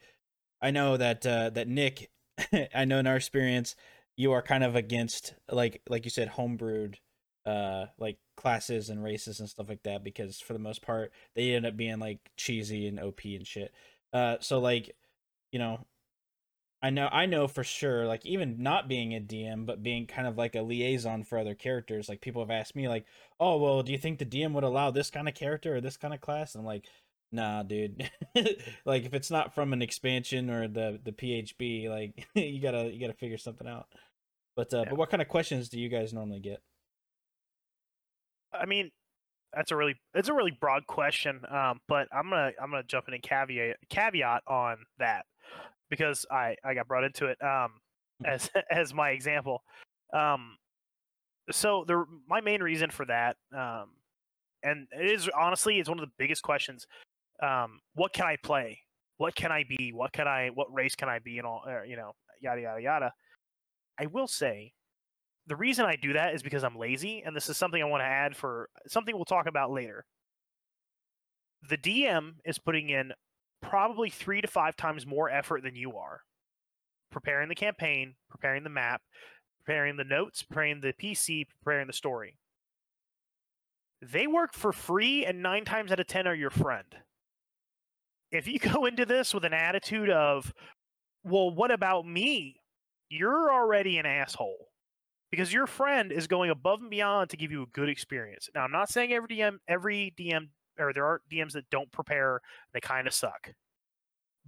i know that uh that nick i know in our experience you are kind of against like like you said homebrewed uh like classes and races and stuff like that because for the most part they end up being like cheesy and op and shit. Uh so like you know i know i know for sure like even not being a dm but being kind of like a liaison for other characters like people have asked me like oh well do you think the dm would allow this kind of character or this kind of class? And i'm like nah dude. Like if it's not from an expansion or the the phb like you gotta you gotta figure something out. But uh Yeah. but what kind of questions do you guys normally get I mean, that's a really it's a really broad question. Um, but I'm gonna I'm gonna jump in and caveat caveat on that because I I got brought into it um as as my example. Um, so the my main reason for that um, and it is honestly it's one of the biggest questions. Um, what can I play? What can I be? What can I? What race can I be? And all, you know, yada yada yada. I will say, the reason I do that is because I'm lazy, and this is something I want to add for something we'll talk about later. The DM is putting in probably three to five times more effort than you are preparing the campaign, preparing the map, preparing the notes, preparing the PC, preparing the story. They work for free, and nine times out of 10 are your friend. If you go into this with an attitude of, well, what about me? You're already an asshole because your friend is going above and beyond to give you a good experience. Now, I'm not saying every DM, every DM, or there are DMs that don't prepare, they kind of suck.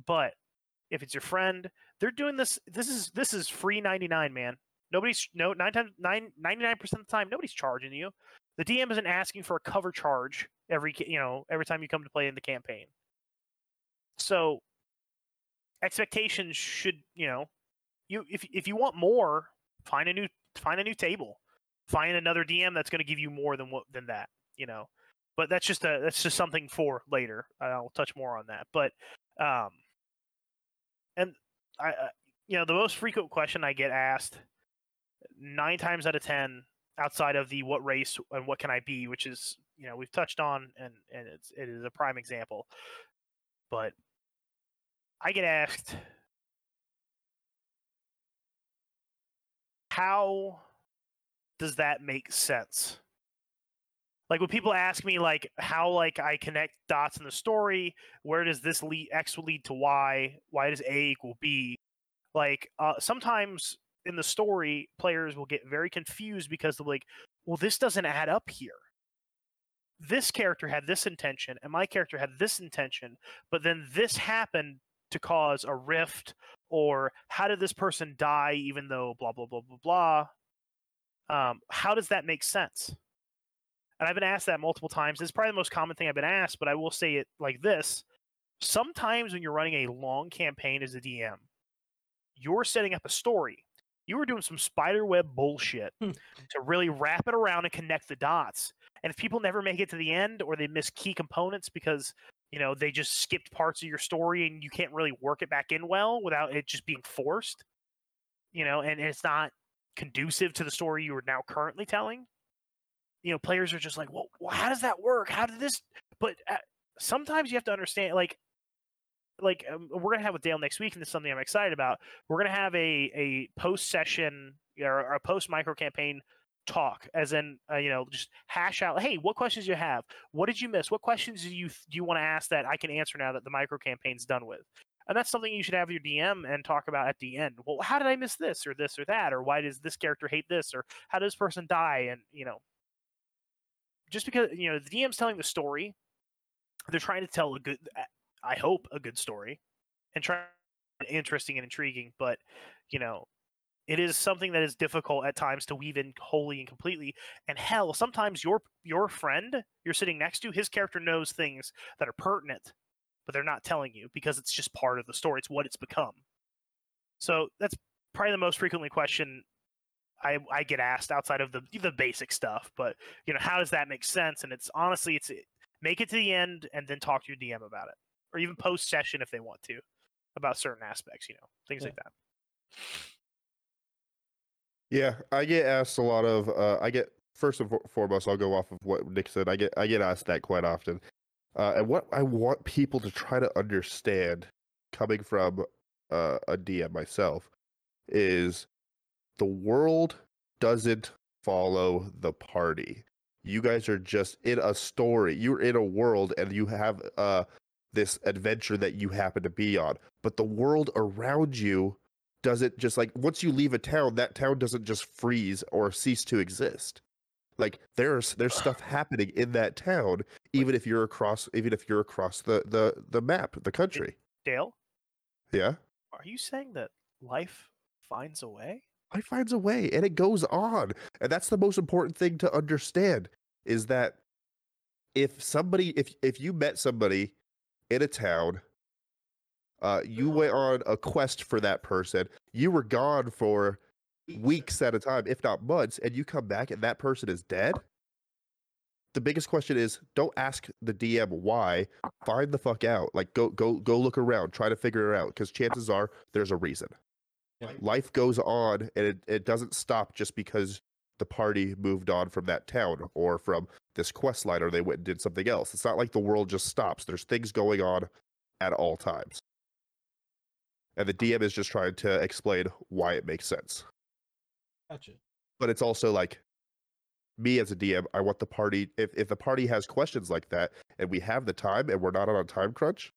But if it's your friend, they're doing this. This is this is free 99, man. Nobody's no nine times nine 99 percent of the time nobody's charging you. The DM isn't asking for a cover charge every you know every time you come to play in the campaign. So expectations should you know you if if you want more, find a new find a new table, find another DM that's going to give you more than what than that. You know, but that's just a that's just something for later. I'll touch more on that, but um, and I, uh, you know, the most frequent question I get asked nine times out of ten, outside of the what race and what can I be, which is you know we've touched on and and it's it is a prime example, but I get asked how does that make sense? Like when people ask me like how like I connect dots in the story, where does this lead X lead to Y? Why does A equal B? Like uh, sometimes in the story, players will get very confused because they're like, well, this doesn't add up here. This character had this intention, and my character had this intention, but then this happened to cause a rift, or how did this person die even though blah blah blah blah blah. Um, how does that make sense? And I've been asked that multiple times. It's probably the most common thing I've been asked, but I will say it like this. Sometimes when you're running a long campaign as a DM, you're setting up a story. You were doing some spiderweb bullshit Hmm. to really wrap it around and connect the dots. And if people never make it to the end or they miss key components because you know they just skipped parts of your story and you can't really work it back in well without it just being forced, you know, and, it's not conducive to the story you are now currently telling. You know, players are just like, well, well how does that work? How did this? But uh, sometimes you have to understand, like, like um, we're gonna have with Dale next week, and this is something I'm excited about. We're gonna have a a post session or a post micro campaign talk, as in uh, you know just hash out. Hey, what questions you have? What did you miss? What questions do you do you want to ask that I can answer now that the micro campaign's done with? And that's something you should have your DM and talk about at the end. Well, how did I miss this or this or that? Or why does this character hate this? Or how does this person die? And you know, just because you know the DM's telling the story, they're trying to tell a good, I hope, a good story, and try interesting and intriguing. But you know, it is something that is difficult at times to weave in wholly and completely. And hell, sometimes your your friend you're sitting next to, his character knows things that are pertinent, but they're not telling you because it's just part of the story. It's what it's become. So that's probably the most frequently question I, I get asked outside of the the basic stuff. But you know, how does that make sense? And it's honestly, it's make it to the end and then talk to your DM about it, or even post session if they want to about certain aspects. You know, things Yeah. like that. Yeah, I get asked a lot of. Uh, I get first and foremost, I'll go off of what Nick said. I get I get asked that quite often, uh, and what I want people to try to understand, coming from uh, a DM myself, is the world doesn't follow the party. You guys are just in a story. You're in a world, and you have uh, this adventure that you happen to be on. But the world around you doesn't just like once you leave a town, that town doesn't just freeze or cease to exist. Like there's there's stuff happening in that town, even if you're across even if you're across the the the map, the country. Dale, Yeah. are you saying that life finds a way? Life finds a way and it goes on. And that's the most important thing to understand is that if somebody if if you met somebody in a town uh you went on a quest for that person, you were gone for weeks at a time, if not months, and you come back and that person is dead. The biggest question is don't ask the DM why. Find the fuck out. Like go go go look around, try to figure it out because chances are there's a reason. Yeah. Life goes on, and it, it doesn't stop just because the party moved on from that town or from this quest line or they went and did something else. It's not like the world just stops. There's things going on at all times. And the DM is just trying to explain why it makes sense. Gotcha. But it's also like me as a DM, I want the party if, if the party has questions like that and we have the time and we're not on a time crunch,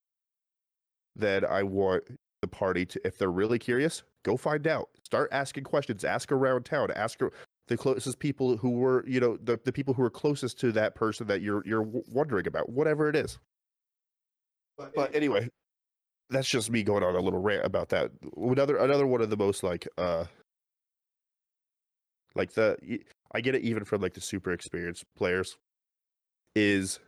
then I want the party to if they're really curious, go find out. Start asking questions, ask around town, ask the closest people who were, you know, the, the people who are closest to that person that you're you're w- wondering about, whatever it is. But anyway, that's just me going on a little rant about that. Another another one of the most like uh like the I get it even from like the super experienced players is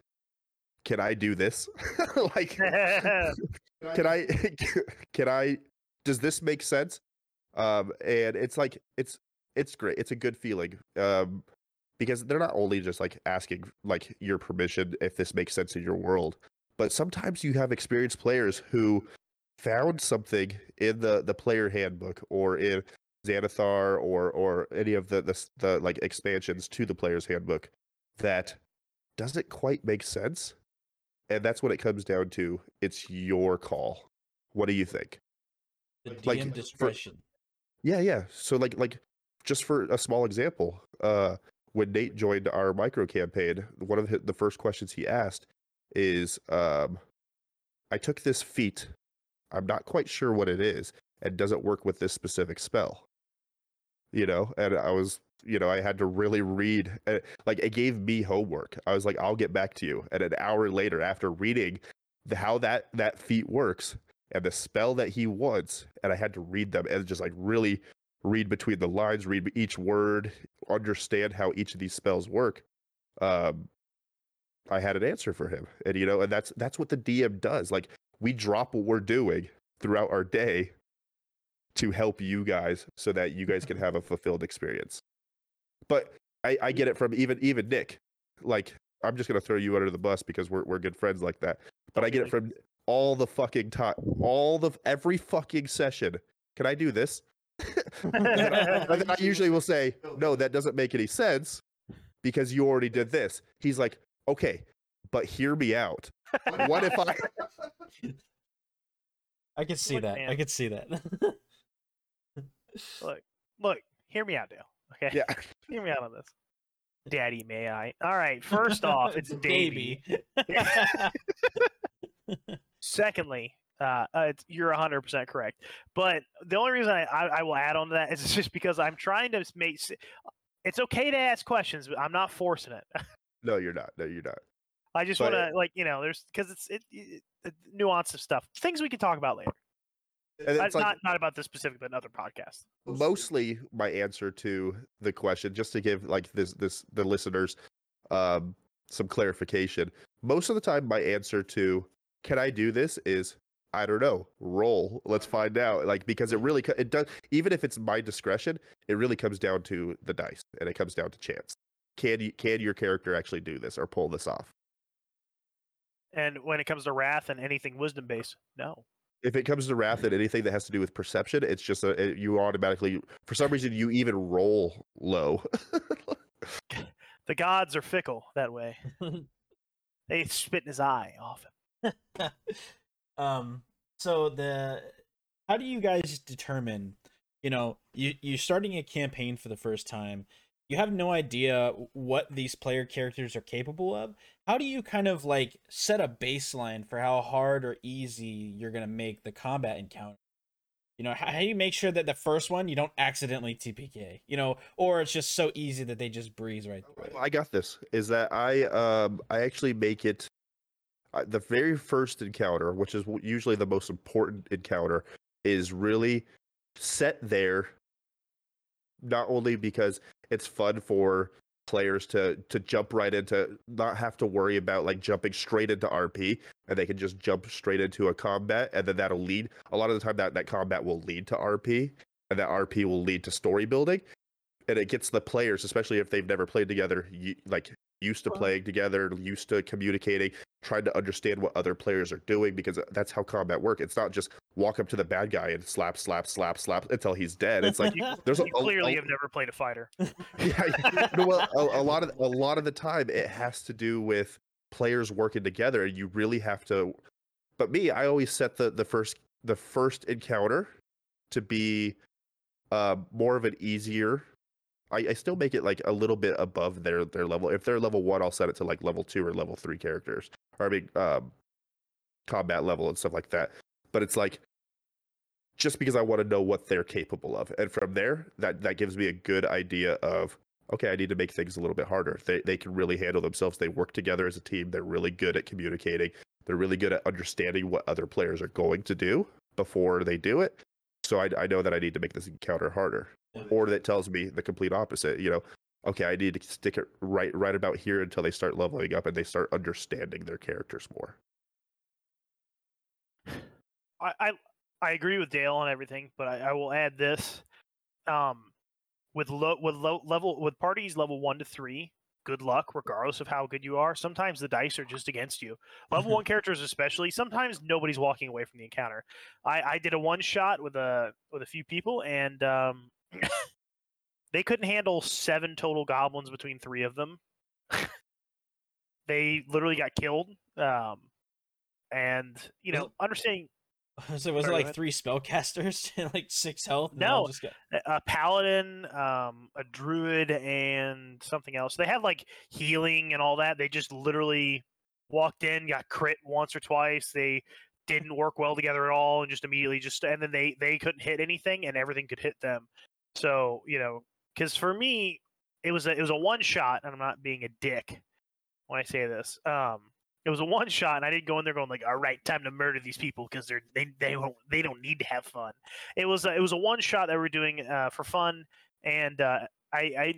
can I do this? like can I can I does this make sense? Um and it's like it's it's great. It's a good feeling. Um because they're not only just like asking like your permission if this makes sense in your world, but sometimes you have experienced players who found something in the the player handbook or in Xanathar or or any of the the, the like expansions to the player's handbook that doesn't quite make sense. And that's what it comes down to. It's your call. What do you think? The DM Like, for- discretion. Yeah, yeah. So like like just for a small example, uh when Nate joined our micro campaign, one of the, the first questions he asked is um I took this feat. I'm not quite sure what it is and doesn't work with this specific spell. You know, and I was you know, I had to really read uh, like it gave me homework. I was like I'll get back to you. And an hour later after reading the, how that that feat works and the spell that he wants and I had to read them and just like really read between the lines, read each word, understand how each of these spells work. Um, I had an answer for him, and you know, and that's that's what the DM does. Like we drop what we're doing throughout our day to help you guys, so that you guys can have a fulfilled experience. But I, I get it from even even Nick. Like I'm just gonna throw you under the bus because we're we're good friends like that. But I get it from all the fucking time, all the every fucking session. Can I do this? and then I usually will say, no, that doesn't make any sense because you already did this. He's like, okay, but hear me out. What if I? I could see Look, that. I man. could see that. look, look, hear me out, Dale. Okay, Yeah, hear me out on this. Daddy, may I? All right. First off, it's Davy. Secondly, uh, uh, it's, you're 100% correct. But the only reason I, I, I will add on to that is just because I'm trying to make. It's okay to ask questions, but I'm not forcing it. No, you're not. No, you're not. I just want to, like, you know, there's because it's it, it, it nuance of stuff, things we can talk about later. And it's like not not about this specific, but another podcast. mostly my answer to the question, just to give like this this the listeners um some clarification. Most of the time, my answer to "Can I do this?" is I don't know. Roll. Let's find out. Like because it really it does. Even if it's my discretion, it really comes down to the dice, and it comes down to chance. Can you can your character actually do this or pull this off? And when it comes to wrath and anything wisdom based, no. If it comes to wrath and anything that has to do with perception, it's just a it- you automatically for some reason you even roll low. The gods are fickle that way. They spit in his eye often. um so the how do you guys determine you know you you're starting a campaign for the first time you have no idea what these player characters are capable of how do you kind of like set a baseline for how hard or easy you're going to make the combat encounter you know how, how do you make sure that the first one you don't accidentally tpk you know or it's just so easy that they just breeze right through it I got this. Is that I um I actually make it uh, the very first encounter, which is usually the most important encounter, is really set there. Not only because it's fun for players to to jump right into, not have to worry about like jumping straight into RP, and they can just jump straight into a combat, and then that'll lead. A lot of the time, that that combat will lead to RP, and that RP will lead to story building and it gets the players, especially if they've never played together, you, like used to playing together, used to communicating, trying to understand what other players are doing because that's how combat work. It's not just walk up to the bad guy and slap, slap, slap, slap until he's dead. It's like there's a, You clearly a, have never played a fighter. yeah, well, a, a lot of a lot of the time it has to do with players working together, and you really have to. But me, I always set the the first the first encounter to be uh, more of an easier. I, I still make it like a little bit above their their level. If they're level one, I'll set it to like level two or level three characters, or I mean, um, combat level and stuff like that. But it's like just because I want to know what they're capable of, and from there, that that gives me a good idea of okay, I need to make things a little bit harder. They they can really handle themselves. They work together as a team. They're really good at communicating. They're really good at understanding what other players are going to do before they do it. So I, I know that I need to make this encounter harder, or that tells me the complete opposite. You know, okay, I need to stick it right right about here until they start leveling up and they start understanding their characters more. I, I I agree with Dale on everything, but I, I will add this. Um, with low with low level with parties level one to three, good luck regardless of how good you are. Sometimes the dice are just against you. Level one characters especially, sometimes nobody's walking away from the encounter. I, I did a one shot with a with a few people and um, they couldn't handle seven total goblins between three of them. they literally got killed. Um, and you know, understanding So was it Sorry, like three spellcasters and like six health? and they all No. just got- a paladin, um, a druid, and something else. They had like healing and all that. They just literally walked in, got crit once or twice. They didn't work well together at all, and just immediately just and then they they couldn't hit anything, and everything could hit them. So you know, because for me, it was a it was a one shot, and I'm not being a dick when I say this. Um, it was a one shot, and I didn't go in there going like, "All right, time to murder these people because they're they they don't they don't need to have fun." It was a, it was a one shot that we are doing uh, for fun, and uh, I, I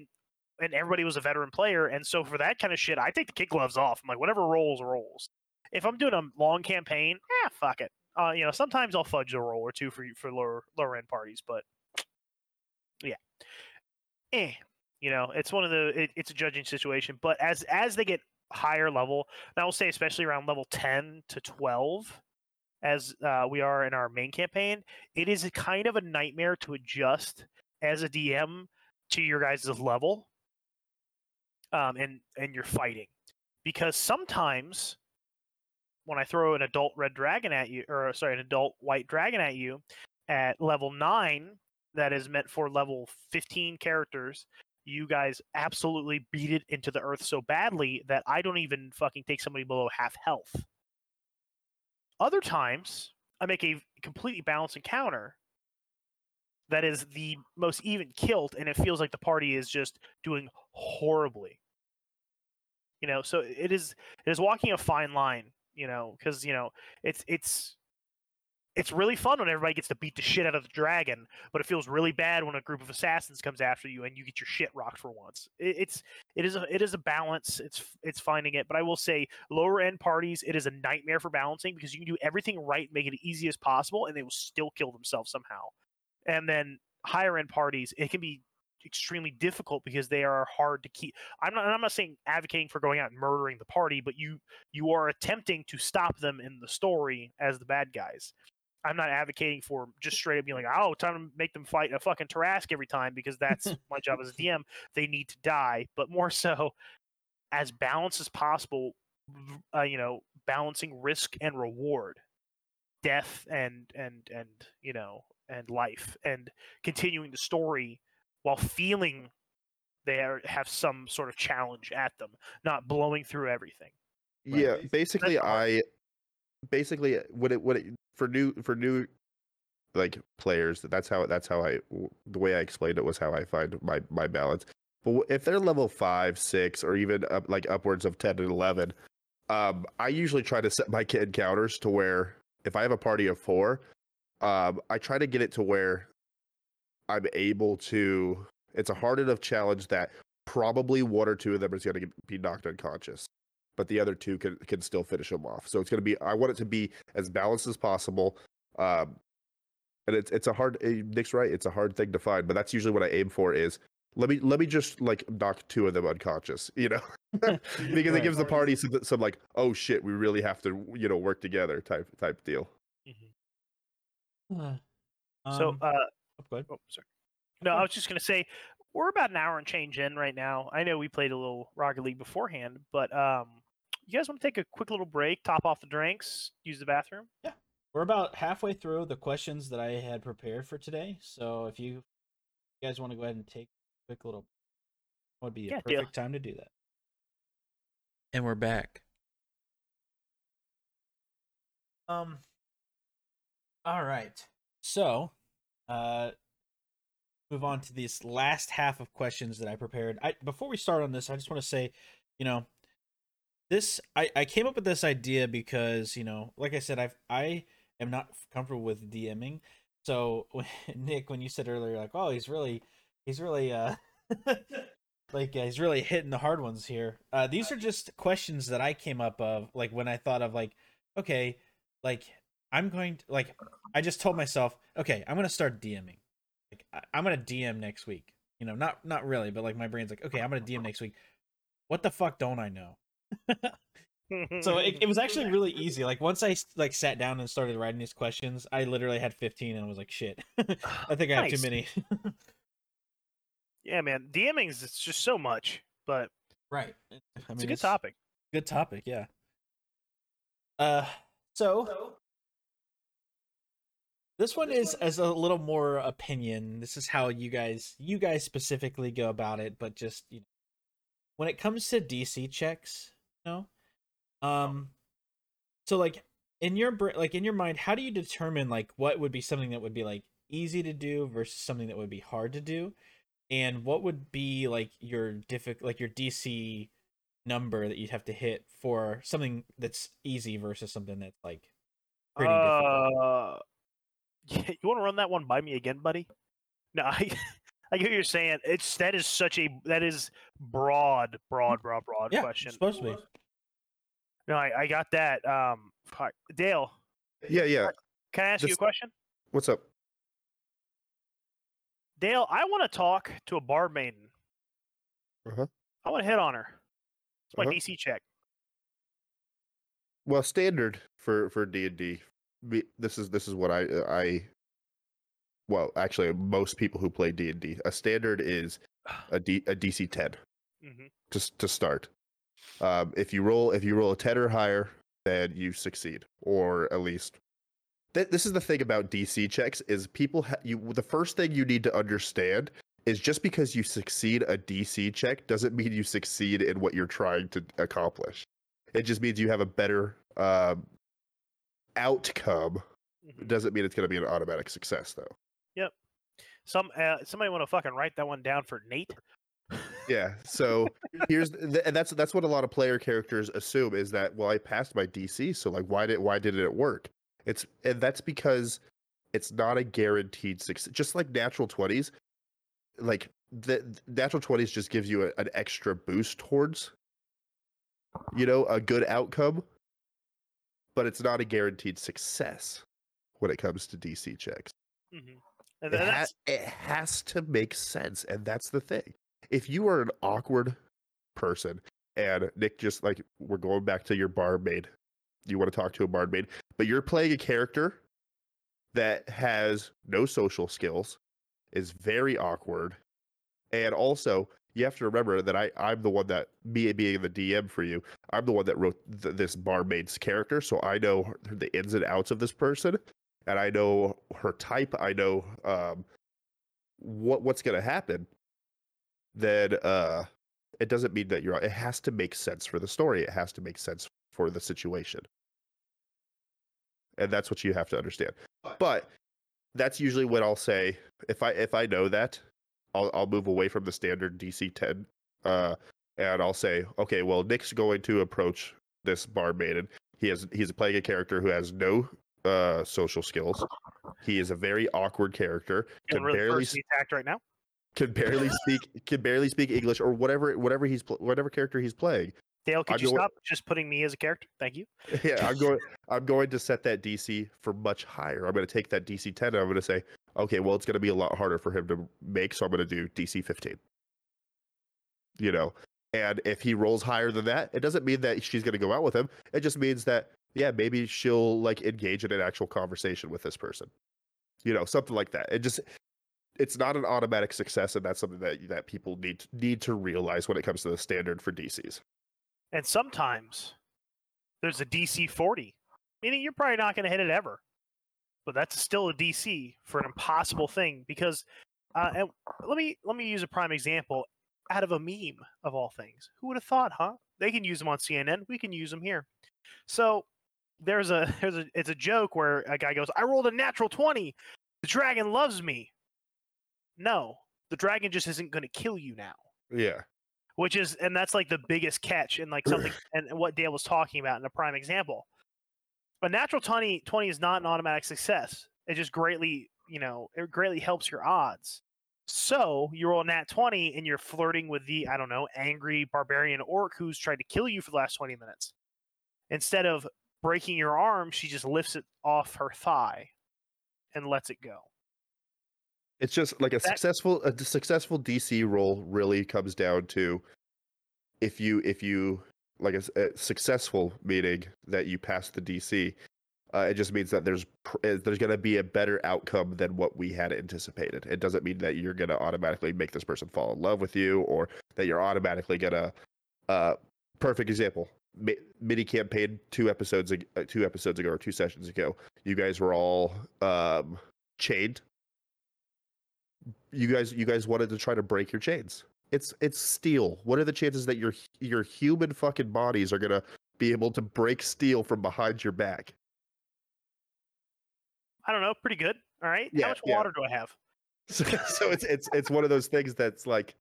and everybody was a veteran player, and so for that kind of shit, I take the kid gloves off. I'm like, whatever rolls rolls. If I'm doing a long campaign, ah, fuck it. Uh, you know, sometimes I'll fudge a roll or two for for lower lower end parties, but eh. You know, it's one of the it, it's a judging situation. But as as they get higher level, and I will say especially around level ten to twelve, as uh, we are in our main campaign, it is kind of a nightmare to adjust as a DM to your guys' level, um, and and you're fighting, because sometimes when I throw an adult red dragon at you, or sorry, an adult white dragon at you at level nine, that is meant for level fifteen characters. You guys absolutely beat it into the earth so badly that I don't even fucking take somebody below half health. Other times, I make a completely balanced encounter that is the most even kilt, and it feels like the party is just doing horribly. You know, so it is it is walking a fine line. You know, because you know it's it's it's really fun when everybody gets to beat the shit out of the dragon, but it feels really bad when a group of assassins comes after you and you get your shit rocked for once. It, it's it is a it is a balance. It's it's finding it, but I will say lower end parties it is a nightmare for balancing because you can do everything right, make it easy as possible, and they will still kill themselves somehow. And then higher end parties it can be extremely difficult because they are hard to keep. I'm not I'm not saying advocating for going out and murdering the party, but you you are attempting to stop them in the story as the bad guys. I'm not advocating for just straight up being like, oh, time to make them fight a fucking Tarrasque every time because that's my job as a DM. They need to die, but more so as balanced as possible. Uh, you know, balancing risk and reward, death and and and you know and life, and continuing the story while feeling they are, have some sort of challenge at them, not blowing through everything. Right. Yeah, basically, I basically what it what it for new for new like players. That's how that's how i the way I explained it was how I find my my balance. But if they're level five, six, or even up like upwards of ten and eleven, um, I usually try to set my kid encounters to where if I have a party of four, um, I try to get it to where I'm able to. It's a hard enough challenge that probably one or two of them is going to be knocked unconscious but the other two can can still finish them off. So it's going to be I want it to be as balanced as possible. Um, and it's it's a hard eh, Nick's right. It's a hard thing to find, but that's usually what I aim for is let me let me just like knock two of them unconscious, you know, because it gives the party some, some like, oh shit, we really have to you know work together type type deal. so, Um, uh, go ahead. oh, sorry. No, I was just gonna say we're about an hour and change in right now. I know we played a little Rocket League beforehand, but um, you guys want to take a quick little break, top off the drinks, use the bathroom? Yeah. We're about halfway through the questions that I had prepared for today. So if you, you guys want to go ahead and take a quick little, would be Yeah, a deal. perfect time to do that. And we're back. Um. All right. So, uh, move on to this last half of questions that I prepared. I before we start on this, I just want to say, you know, this I I came up with this idea because you know, like I said, I've I am not comfortable with DMing. So when, Nick, when you said earlier, like, oh, he's really, he's really, uh, like he's really hitting the hard ones here. Uh, these are just questions that I came up of, like when I thought of like, okay, like I'm going to like, I just told myself, okay, I'm gonna start DMing. Like I, I'm gonna DM next week. You know, not not really, but like my brain's like, okay, I'm gonna DM next week. What the fuck don't I know? So it, it was actually really easy. Like once I like sat down and started writing these questions i literally had 15 and i was like shit. I think i have Nice. too many. Yeah, man, DMing's it's just so much, but right. I it's a good topic. good topic yeah. Uh so this one is as a little more opinion. This is how you guys you guys specifically go about it but just you know when it comes to dc checks know um so like in your br- like in your mind how do you determine like what would be something that would be like easy to do versus something that would be hard to do and what would be like your difficult like your dc number that you'd have to hit for something that's easy versus something that's like pretty difficult Uh, yeah, you want to run that one by me again, buddy? No, I, I get what you're saying. It's that is such a that is broad, broad, broad, broad yeah question. supposed to be No, I, I got that. Um. Dale, Yeah, yeah. can I ask you a question? What's up? Dale, I want to talk to a bar maiden. Uh-huh. I want to hit on her. It's my Uh-huh. DC check. Well, standard for for D and D. This is this is what I I. Well, actually, most people who play D and D, a standard is a D a DC ten hmm to to start. Um, if you roll if you roll a ten or higher, then you succeed, or at least. Th- this is the thing about DC checks is people ha- you the first thing you need to understand is just because you succeed a DC check doesn't mean you succeed in what you're trying to accomplish. It just means you have a better um, outcome. It doesn't mean it's going to be an automatic success, though. Yep. Some uh, somebody want to fucking write that one down for Nate? Yeah. So here's and that's that's what a lot of player characters assume is that well I passed my DC, so like why did why didn't it work? It's and that's because it's not a guaranteed success. Just like natural twenties, like the natural twenties just gives you a, an extra boost towards, you know, a good outcome, but it's not a guaranteed success when it comes to DC checks. hmm And It, ha- it has to make sense, and that's the thing. If you are an awkward person, and Nick just like we're going back to your barmaid, you want to talk to a barmaid, but you're playing a character that has no social skills, is very awkward, and also you have to remember that I I'm the one that me being the DM for you, I'm the one that wrote th- this barmaid's character, so I know the ins and outs of this person and I know her type, I know um, what what's to happen, then uh, it doesn't mean that you're. It has to make sense for the story. It has to make sense for the situation, and that's what you have to understand. But that's usually what I'll say if I if I know that, I'll I'll move away from the standard DC ten, uh, and I'll say, okay, well, Nick's going to approach this barmaid. He has he's playing a character who has no uh, social skills. He is a very awkward character. feeling Can really barely personally attacked right now. Can barely speak can barely speak English or whatever whatever he's whatever character he's playing. Dale, could I'm you going- stop just putting me as a character? Thank you. Yeah, I'm going I'm going to set that DC for much higher. I'm going to take that DC 10 and I'm going to say, okay, well it's going to be a lot harder for him to make, so I'm going to do DC 15. you know. And if he rolls higher than that, it doesn't mean that she's going to go out with him. It just means that yeah, maybe she'll like engage in an actual conversation with this person. You know, something like that. It just it's not an automatic success and that's something that that people need need to realize when it comes to the standard for DCs. And sometimes there's a DC 40, meaning you're probably not going to hit it ever. But that's still a DC for an impossible thing because uh, and let me let me use a prime example out of a meme of all things. Who would have thought, huh? They can use them on CNN. We can use them here. So there's a there's a it's a joke where a guy goes, "I rolled a natural 20. The dragon loves me." No, the dragon just isn't going to kill you now. Yeah. Which is and that's like the biggest catch and like something and what Dale was talking about in a prime example. A natural 20 20 is not an automatic success. It just greatly, you know, it greatly helps your odds. So you roll a nat 20 and you're flirting with the, I don't know, angry barbarian orc who's tried to kill you for the last 20 minutes. Instead of breaking your arm, she just lifts it off her thigh and lets it go. It's just like a That- successful a successful DC roll really comes down to if you if you like a successful meaning that you pass the DC. Uh, it just means that there's pr- uh, there's going to be a better outcome than what we had anticipated. It doesn't mean that you're going to automatically make this person fall in love with you or that you're automatically going to. Uh, perfect example. Mi- mini campaign two episodes uh, two episodes ago or two sessions ago. You guys were all um, chained you guys you guys wanted to try to break your chains. It's it's steel. What are the chances that your your human fucking bodies are gonna be able to break steel from behind your back? I don't know, pretty good. All right. Yeah, How much yeah. water do I have? So, so it's it's it's one of those things that's like,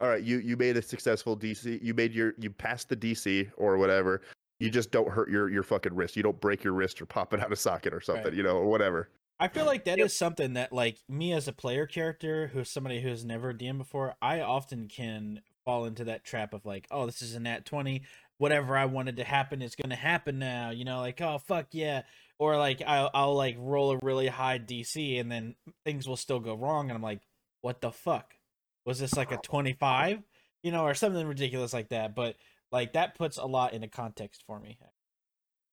all right, you you made a successful DC. You made your you passed the DC or whatever. You just don't hurt your your fucking wrist. You don't break your wrist or pop it out of socket or something. Right. You know, or whatever. I feel like that is Yep. something that, like me as a player character, who's somebody who has never DM'd before, I often can fall into that trap of like, oh, this is a nat twenty. Whatever I wanted to happen is going to happen now. You know, like oh fuck yeah, or like I'll I'll like roll a really high DC and then things will still go wrong, and I'm like, what the fuck? Was this like a twenty five? You know, or something ridiculous like that. But like that puts a lot into context for me.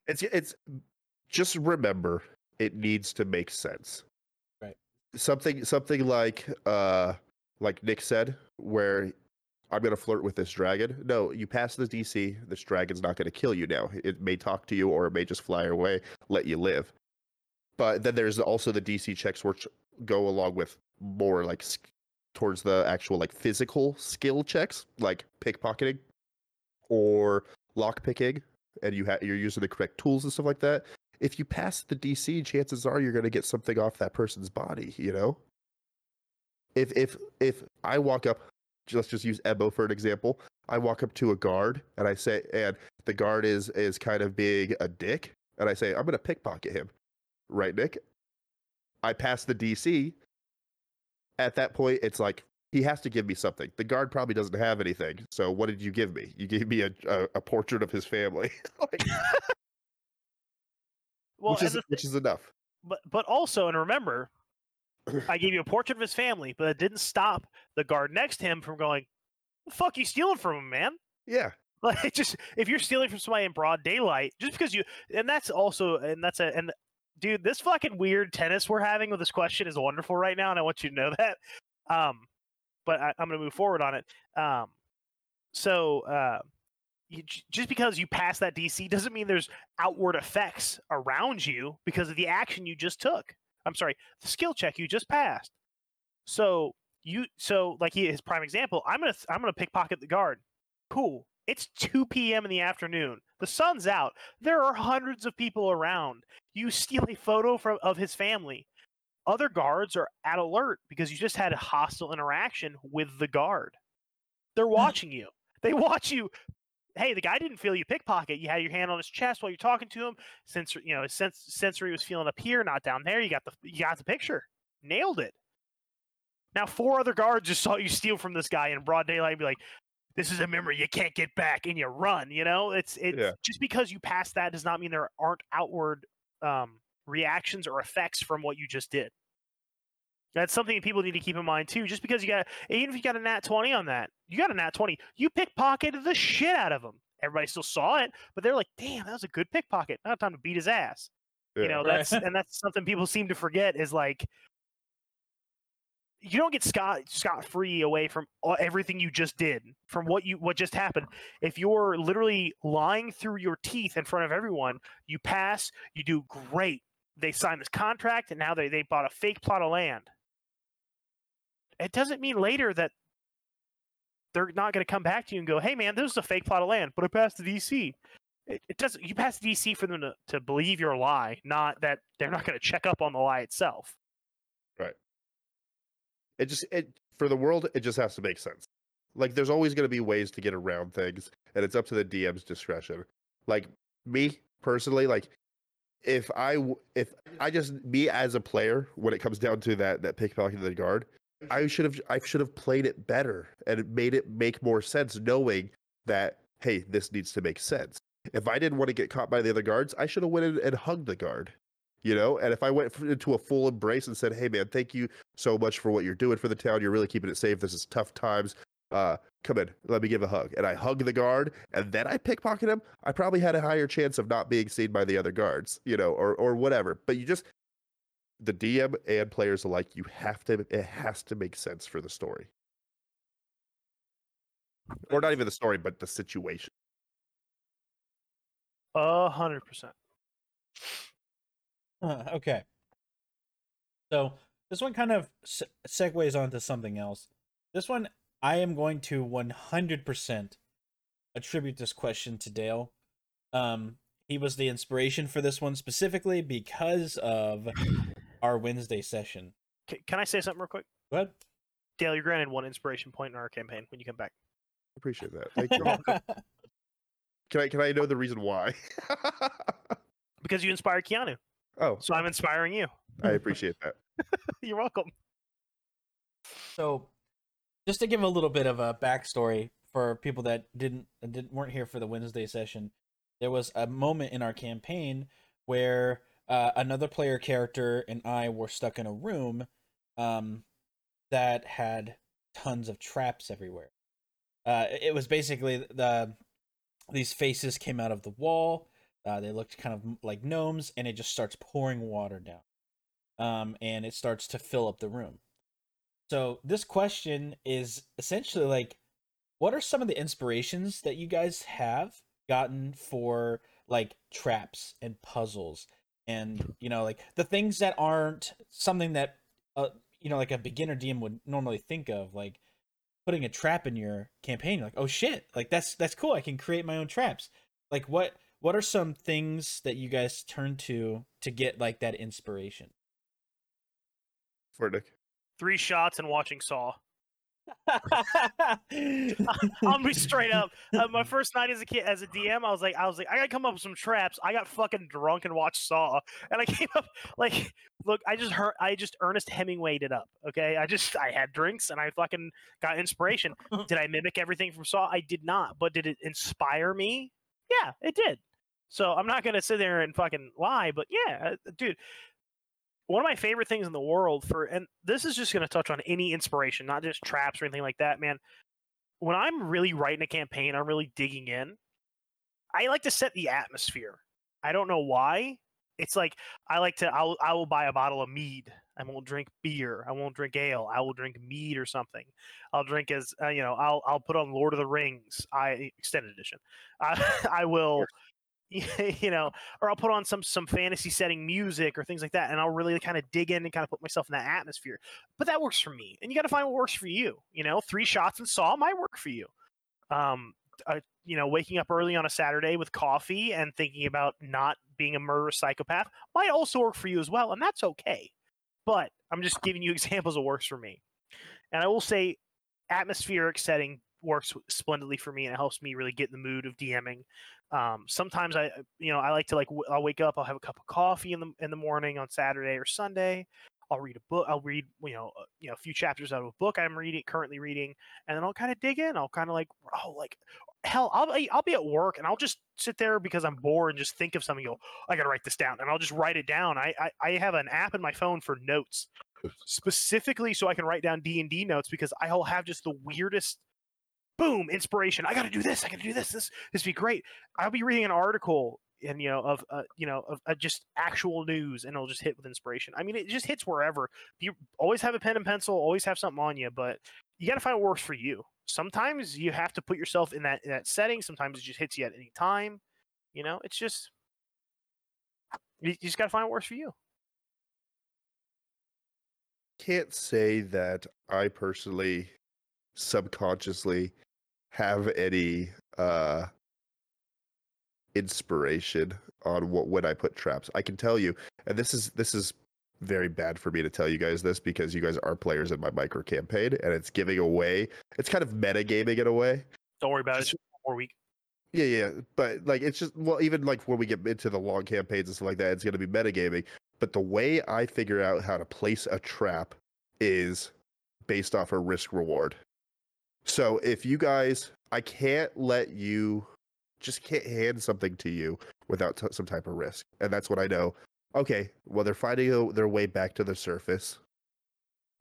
It's it's just remember it needs to make sense. Right. Something something like uh like Nick said, where I'm gonna flirt with this dragon. No, you pass the DC, this dragon's not gonna kill you now. It may talk to you or it may just fly away, let you live. But then there's also the DC checks which go along with more like sk- towards the actual like physical skill checks, like pickpocketing or lockpicking, and you ha- you're using the correct tools and stuff like that, if you pass the DC, chances are you're going to get something off that person's body. You know, if if if I walk up, let's just use Ebo for an example. I walk up to a guard and I say, and the guard is is kind of being a dick, and I say, I'm going to pickpocket him, right, Nick? I pass the DC. At that point, it's like he has to give me something. The guard probably doesn't have anything. So what did you give me? You gave me a a, a portrait of his family, Like, Well, which is the which is enough. but but also and remember i gave you a portrait of his family but it didn't stop the guard next to him from going the fuck you stealing from him man? Yeah, like it just if you're stealing from somebody in broad daylight just because you and that's also and that's a and dude this fucking weird tennis we're having with this question is wonderful right now and i want you to know that. Um but I, i'm gonna move forward on it. Um so uh you, just because you pass that dc doesn't mean there's outward effects around you because of the action you just took. I'm sorry the skill check you just passed. So you so like he, his prime example i'm gonna i'm gonna pickpocket the guard. Cool. It's 2 p.m in the afternoon. The sun's out. There are hundreds of people around. You steal a photo from of his family. Other guards are at alert because you just had a hostile interaction with the guard. They're hmm. watching you. They watch you hey the guy didn't feel you pickpocket. You had your hand on his chest while you're talking to him. Sensor you know his sens- sensory was feeling up here not down there. You got the you got the picture. Nailed it. Now four other guards just saw you steal from this guy in broad daylight and be like this is a memory. You can't get back and you run you know? It's it's Yeah. just because you pass that does not mean there aren't outward um, reactions or effects from what you just did That's something that people need to keep in mind too. Just because you got, even if you got a nat twenty on that, you got a nat twenty. You pickpocketed the shit out of him. Everybody still saw it, but they're like, "Damn, that was a good pickpocket." Not time to beat his ass. You Yeah. know, Right. that's and that's something people seem to forget is like, you don't get scot scot free away from everything you just did, from what you what just happened. If you're literally lying through your teeth in front of everyone, you pass, you do great. They sign this contract, and now they they bought a fake plot of land. It doesn't mean later that they're not going to come back to you and go, "Hey, man, this is a fake plot of land, but I passed the DC." It, it doesn't. You pass the DC for them to, to believe your lie, not that they're not going to check up on the lie itself. Right. It just it for the world it just has to make sense like there's always going to be ways to get around things and it's up to the dm's discretion like me personally like if I if i just me as a player when it comes down to that that pickpocket the guard i should have i should have played it better and made it make more sense knowing that hey this needs to make sense if i didn't want to get caught by the other guards i should have went in and hugged the guard you know and if i went into a full embrace and said hey man thank you so much for what you're doing for the town. You're really keeping it safe. This is tough times. Uh, come in, let me give a hug. And I hug the guard, and then I pickpocket him. I probably had a higher chance of not being seen by the other guards, you know, or or whatever. But you just the DM and players alike, you have to it has to make sense for the story. Or not even the story, but the situation. A hundred percent. Okay. So this one kind of se- segues onto something else. This one, I am going to 100% attribute this question to Dale. Um, he was the inspiration for this one specifically because of our Wednesday session. C- can I say something real quick? What? Dale, you're granted one inspiration point in our campaign when you come back. Appreciate that. Thank you. can I can I know the reason why? Because you inspired Keanu. oh, So I'm inspiring you. I appreciate that. You're welcome. So, just to give a little bit of a backstory for people that didn't didn't weren't here for the Wednesday session, there was a moment in our campaign where uh, another player character and I were stuck in a room um, that had tons of traps everywhere. Uh, it was basically the these faces came out of the wall. Uh, they looked kind of like gnomes, and it just starts pouring water down, um, and it starts to fill up the room. So this question is essentially like, what are some of the inspirations that you guys have gotten for like traps and puzzles, and you know like the things that aren't something that uh you know like a beginner DM would normally think of, like putting a trap in your campaign. You're like, oh shit, like that's that's cool. I can create my own traps. Like what what are some things that you guys turn to to get like that inspiration? For Nick. Three shots and watching Saw. I'll be straight up. Uh, my first night as a kid, as a DM, I was like, I was like, I gotta come up with some traps. I got fucking drunk and watched Saw, and I came up like, look, I just heard, I just Ernest Hemingwayed it up. Okay, I just, I had drinks and I fucking got inspiration. did I mimic everything from Saw? I did not, but did it inspire me? Yeah, it did. So I'm not gonna sit there and fucking lie, but yeah, uh, dude. One of my favorite things in the world for, and this is just going to touch on any inspiration, not just traps or anything like that, man when I'm really writing a campaign, I'm really digging in. I like to set the atmosphere. I don't know why. It's like I like to. I'll I will buy a bottle of mead. I won't drink beer. I won't drink ale. I will drink mead or something. I'll drink as uh, you know. I'll I'll put on Lord of the Rings. I extended edition. I I will. You know, or I'll put on some some fantasy setting music or things like that, and I'll really kind of dig in and kind of put myself in that atmosphere. But that works for me and you got to find what works for you you know? Three shots and saw might work for you. Um uh, you know waking up early on a saturday with coffee and thinking about not being a murderous psychopath might also work for you as well and that's okay. But i'm just giving you examples of works for me. And i will say atmospheric setting works splendidly for me and it helps me really get in the mood of dming um, sometimes i you know i like to like w- i'll wake up i'll have a cup of coffee in the in the morning on saturday or sunday I'll read a book. I'll read, you know, uh, you know, a few chapters out of a book I'm reading, currently reading, and then I'll kind of dig in. I'll kind of like, oh, like, hell, I'll be, I'll be at work and I'll just sit there because I'm bored and just think of something. Go, I gotta write this down, and I'll just write it down. I, I I have an app in my phone for notes. specifically so I can write down D and D notes because I'll have just the weirdest boom inspiration. I got to do this. I got to do this. This this be great. I'll be reading an article and you know of uh, you know of uh, just actual news and it'll just hit with inspiration. I mean, it just hits wherever. You always have a pen and pencil. Always have something on you, but you got to find what works for you. Sometimes you have to put yourself in that in that setting. Sometimes it just hits you at any time. You know, it's just you, just got to find what works for you. Can't say that I personally subconsciously have any uh inspiration on what when I put traps. I can tell you, and this is this is very bad for me to tell you guys this because you guys are players in my micro campaign and it's giving away it's kind of metagaming in a way. Don't worry about Just- it. It's More week. Yeah, yeah, but like it's just well, even like when we get into the long campaigns and stuff like that, it's going to be metagaming. But the way I figure out how to place a trap is based off a risk reward. So if you guys, I can't let you, just can't hand something to you without t- some type of risk, and that's what I know. Okay, well they're finding their way back to the surface,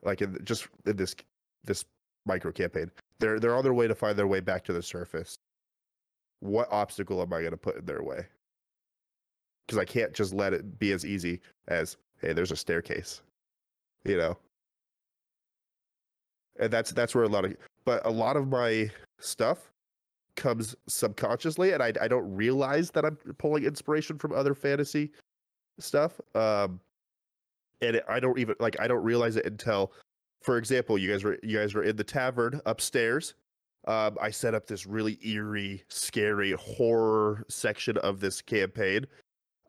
like in just in this this micro campaign. They're they're on their way to find their way back to the surface what obstacle am I going to put in their way? Because I can't just let it be as easy as, hey, there's a staircase, you know. And that's that's where a lot of, but a lot of my stuff comes subconsciously, and I I don't realize that I'm pulling inspiration from other fantasy stuff. Um, and I don't even like I don't realize it until, for example, you guys were you guys were in the tavern upstairs um, I set up this really eerie, scary horror section of this campaign.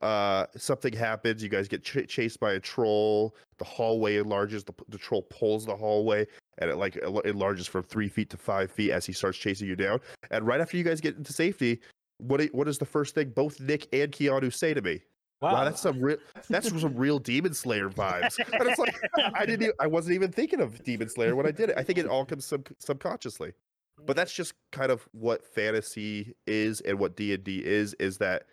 Uh, something happens. You guys get ch- chased by a troll. The hallway enlarges. The, the troll pulls the hallway, and it like enlarges from three feet to five feet as he starts chasing you down. And right after you guys get into safety, what what is the first thing both Nick and Keanu say to me? Wow, that's some real that's some real Demon Slayer vibes. And it's like I didn't even, I wasn't even thinking of Demon Slayer when I did it. I think it all comes sub- subconsciously but that's just kind of what fantasy is and what d&d is is that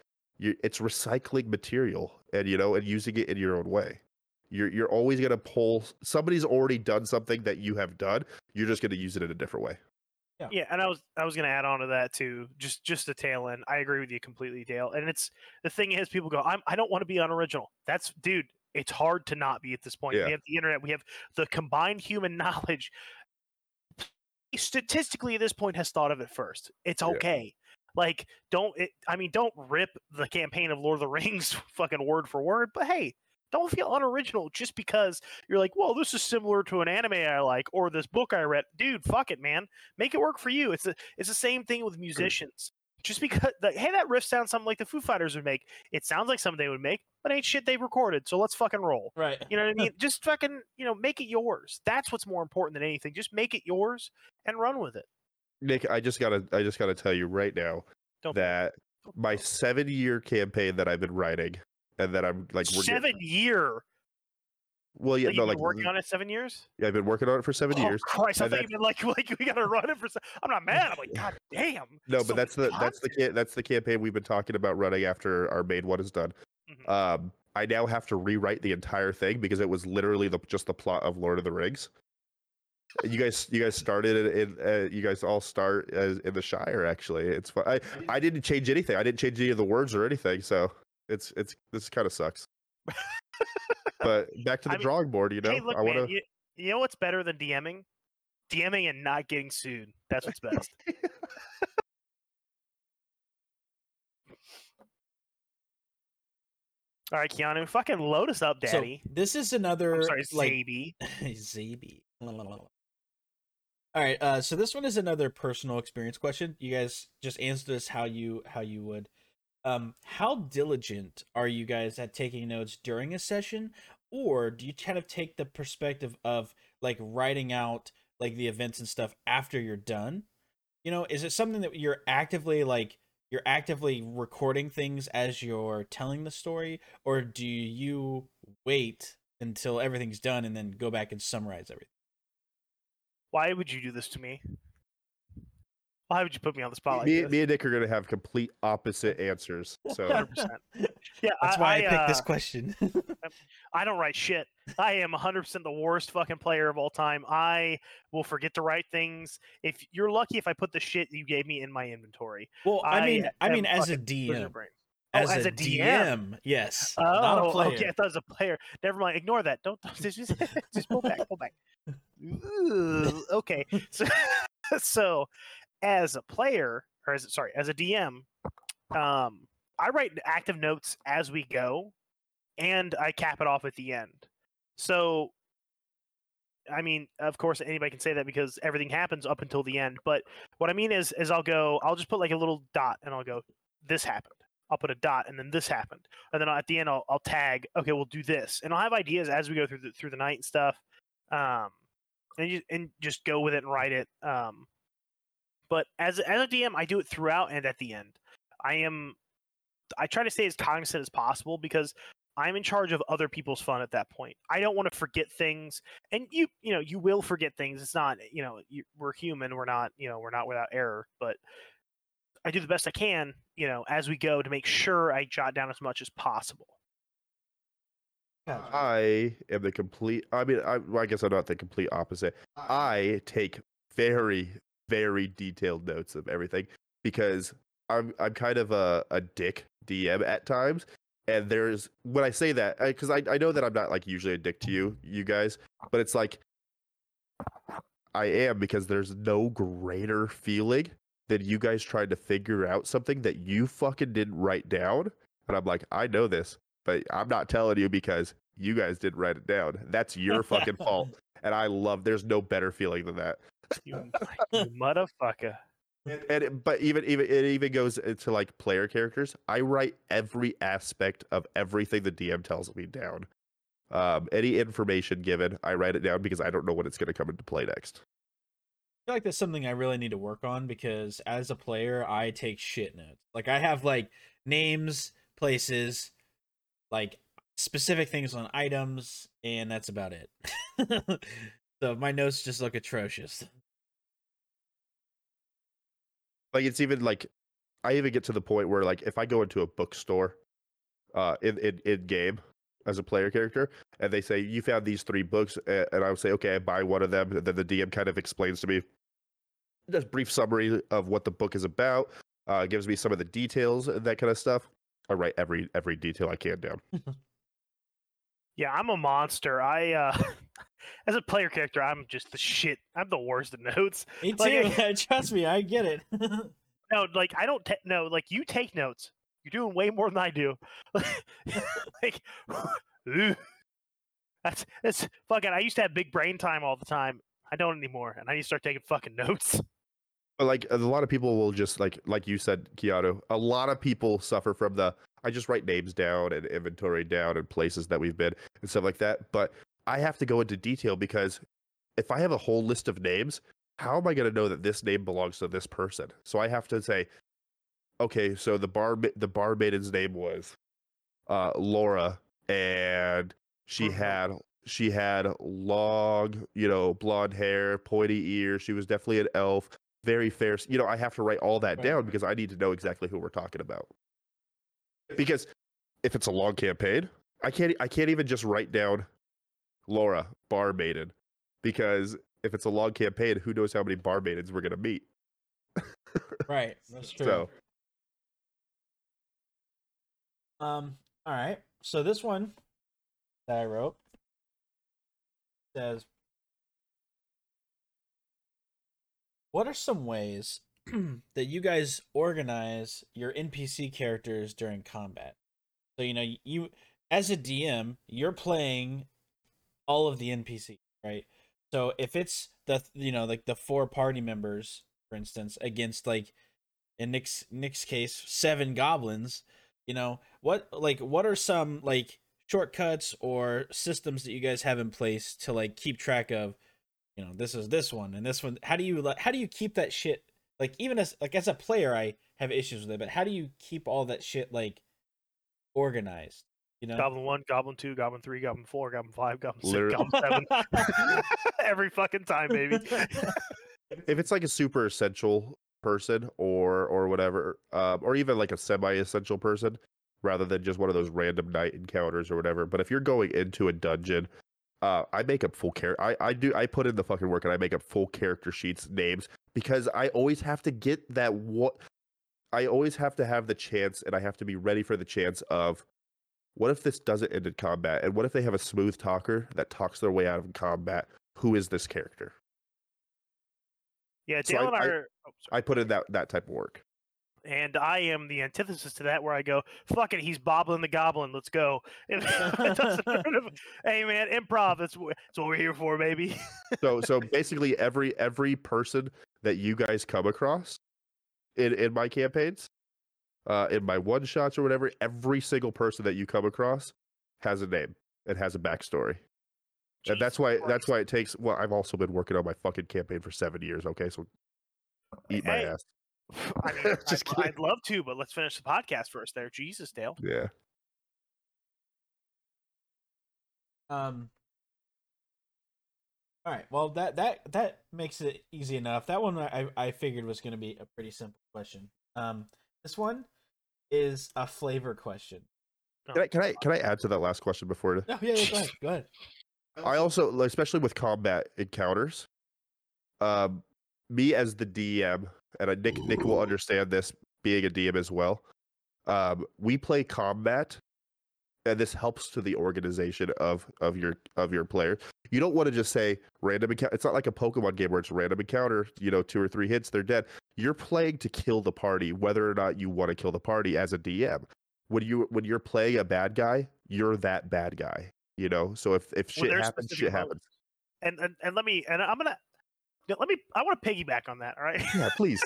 you, it's recycling material and you know and using it in your own way you're, you're always going to pull somebody's already done something that you have done you're just going to use it in a different way Yeah, yeah and I was I was gonna add on to that too. Just just the tail end. I agree with you completely, Dale. And it's the thing is, people go, I'm I don't want to be unoriginal. That's dude. It's hard to not be at this point. Yeah. We have the internet. We have the combined human knowledge. Statistically, at this point, has thought of it first. It's Yeah. okay. Like, don't. It, I mean, don't rip the campaign of Lord of the Rings fucking word for word. But hey, don't feel unoriginal just because you're like, well, this is similar to an anime I like or this book I read. Dude, fuck it, man. Make it work for you. It's the it's the same thing with musicians. Just because, like, hey, that riff sounds something like the Foo Fighters would make. It sounds like something they would make, but ain't shit they recorded. So let's fucking roll. Right. You know what I mean? Just fucking, you know, make it yours. That's what's more important than anything. Just make it yours and run with it. Nick i just gotta i just gotta tell you right now Don't that my seven year campaign that i've been writing and that i'm like we're seven getting, year. well yeah Like, no you've like been working on it seven years. yeah, i've been working on it for seven oh, years Christ, I thought you've been like, like we gotta run it for. se- I'm not mad. I'm like, God damn. No, so but that's much the that's the that's the campaign we've been talking about running after our main one is done. Mhm. Um, I now have to rewrite the entire thing because it was literally the just the plot of Lord of the Rings. You guys, you guys started it in. Uh, you guys all start as in the Shire. Actually, it's fun. I I didn't change anything. I didn't change any of the words or anything. So it's it's this kind of sucks. but back to the I mean, drawing board. You know, hey, look, I want to. you, you know what's better than DMing? DMing and not getting sued. That's what's best. All right, Keanu, fucking load us up, So Daddy. this is another I'm sorry, like Zaby. All right, uh, so this one is another personal experience question. You guys just answer this how you how you would. Um, how diligent are you guys at taking notes during a session, or do you kind of take the perspective of like writing out like the events and stuff after you're done? You know, is it something that you're actively like you're actively recording things as you're telling the story, or do you wait until everything's done and then go back and summarize everything? Why would you do this to me? Why would you put me on the spot like me, this? me and Nick are gonna have complete opposite answers. So 100%. Yeah, That's why I, picked this uh, question. I don't write shit. I am 100% the worst fucking player of all time. I will forget to write things. If you're lucky, if I put the shit you gave me in my inventory. well, I mean, I, am mean, as a fucking DM, Oh, as, as a, a DM, DM. yes, Oh, not a player. okay. I thought it was a player. Never mind. Ignore that. Don't just just, just pull back. Pull back. Ooh, okay. So, so as a player, or as sorry, as a DM, um, I write active notes as we go, and I cap it off at the end. So, I mean, of course, anybody can say that because everything happens up until the end. But what I mean is, is I'll go, I'll just put like a little dot, and I'll go, this happened. I'll put a dot, and then this happened, and then at the end I'll, I'll tag. Okay, we'll do this, and I'll have ideas as we go through the through the night and stuff. Um, and you, and just go with it and write it. Um, but as as a DM, I do it throughout and at the end. I am, I try to stay as cognizant as possible because I'm in charge of other people's fun at that point. I don't want to forget things, and you you know you will forget things. It's not you know you, we're human. We're not you know we're not without error, but I do the best I can you know as we go to make sure I jot down as much as possible. I am the complete. I mean, I, well, I guess I'm not the complete opposite. I take very, very detailed notes of everything because I'm I'm kind of a, a dick DM at times. And there's when I say that because I, I know that I'm not like usually a dick to you you guys, but it's like I am because there's no greater feeling than you guys trying to figure out something that you fucking didn't write down. And I'm like, I know this, but I'm not telling you because you guys didn't write it down. That's your fucking fault. And I love. There's no better feeling than that. You, you motherfucker. And, and it- but even even it even goes into like player characters. I write every aspect of everything the DM tells me down. Um, any information given, I write it down because I don't know when it's going to come into play next. Feel like that's something I really need to work on because as a player, I take shit notes. Like I have like names, places, like specific things on items, and that's about it. so my notes just look atrocious. Like it's even like I even get to the point where like if I go into a bookstore, uh, in in, in game as a player character, and they say you found these three books, and I would say okay, I buy one of them, and then the DM kind of explains to me just brief summary of what the book is about, uh, gives me some of the details and that kind of stuff. I write every every detail I can down. Yeah, I'm a monster. I uh as a player character, I'm just the shit. I'm the worst at notes. Me too. Like, Trust me, I get it. No, like I don't ta- no, like you take notes. You're doing way more than I do. like ooh. that's that's fucking I used to have big brain time all the time. I don't anymore, and I need to start taking fucking notes. But like a lot of people will just like like you said, Keanu. A lot of people suffer from the I just write names down and inventory down and places that we've been and stuff like that. But I have to go into detail because if I have a whole list of names, how am I going to know that this name belongs to this person? So I have to say, okay, so the bar the bar maiden's name was uh, Laura, and she Mhm. had she had long, you know, blonde hair, pointy ears. She was definitely an elf very fair. You know, I have to write all that Right. down because I need to know exactly who we're talking about. Because if it's a long campaign, I can't I can't even just write down Laura bar maiden because if it's a long campaign, who knows how many bar maidens we're gonna meet? right, that's true. So Um, all right. So this one that I wrote says What are some ways that you guys organize your NPC characters during combat? So you know, you as a DM, you're playing all of the NPC, right? So if it's the you know, like the four party members, for instance, against like in Nick's Nick's case, seven goblins, you know what like what are some like shortcuts or systems that you guys have in place to like keep track of you know this is this one and this one how do you like how do you keep that shit like even as like as a player i have issues with it but how do you keep all that shit like organized you know Goblin one, Goblin two, Goblin three, Goblin four, Goblin five, Goblin six, Literally- Goblin seven. Every fucking time, baby. if it's like a super essential person or or whatever, um, or even like a semi-essential person, rather than just one of those random night encounters or whatever. But if you're going into a dungeon, uh, I make up full character. I I do I put in the fucking work and I make up full character sheets, names because I always have to get that what. I always have to have the chance, and I have to be ready for the chance of what if this doesn't end in combat? And what if they have a smooth talker that talks their way out of combat? Who is this character? Yeah, So I- and I, I- oh. I put in that that type of work. And I am the antithesis to that, where I go, "Fuck it, he's bobbling the goblin. Let's go." It doesn't matter if- hey man, improv. That's that's what we're here for, baby. So so basically every every person that you guys come across in in my campaigns, uh, in my one shots or whatever, every single person that you come across has a name and has a backstory. And that's Jesus why that's why it takes. Well, I've also been working on my fucking campaign for seven years. Okay, so eat my Hey. ass. I mean, Just I'd. I'd love to, but let's finish the podcast first. There, Jesus, Dale. Yeah. Um. All right. Well, that that that makes it easy enough. That one I I figured was going to be a pretty simple question. Um, this one is a flavor question. Can I can I can I add to that last question before? Oh yeah, yeah go ahead. Go ahead. I also, especially with combat encounters, um, me as the DM, and I, Nick Nick will understand this being a DM as well. Um, we play combat, and this helps to the organization of of your of your player. You don't want to just say random encounter. It's not like a Pokemon game where it's random encounter. You know, two or three hits, they're dead. You're playing to kill the party, whether or not you want to kill the party as a DM. When you when you're playing a bad guy, you're that bad guy. You know, so if if shit there's happens, shit happens. And, and and let me and I'm gonna let me. I want to piggyback on that. All right. Yeah, please.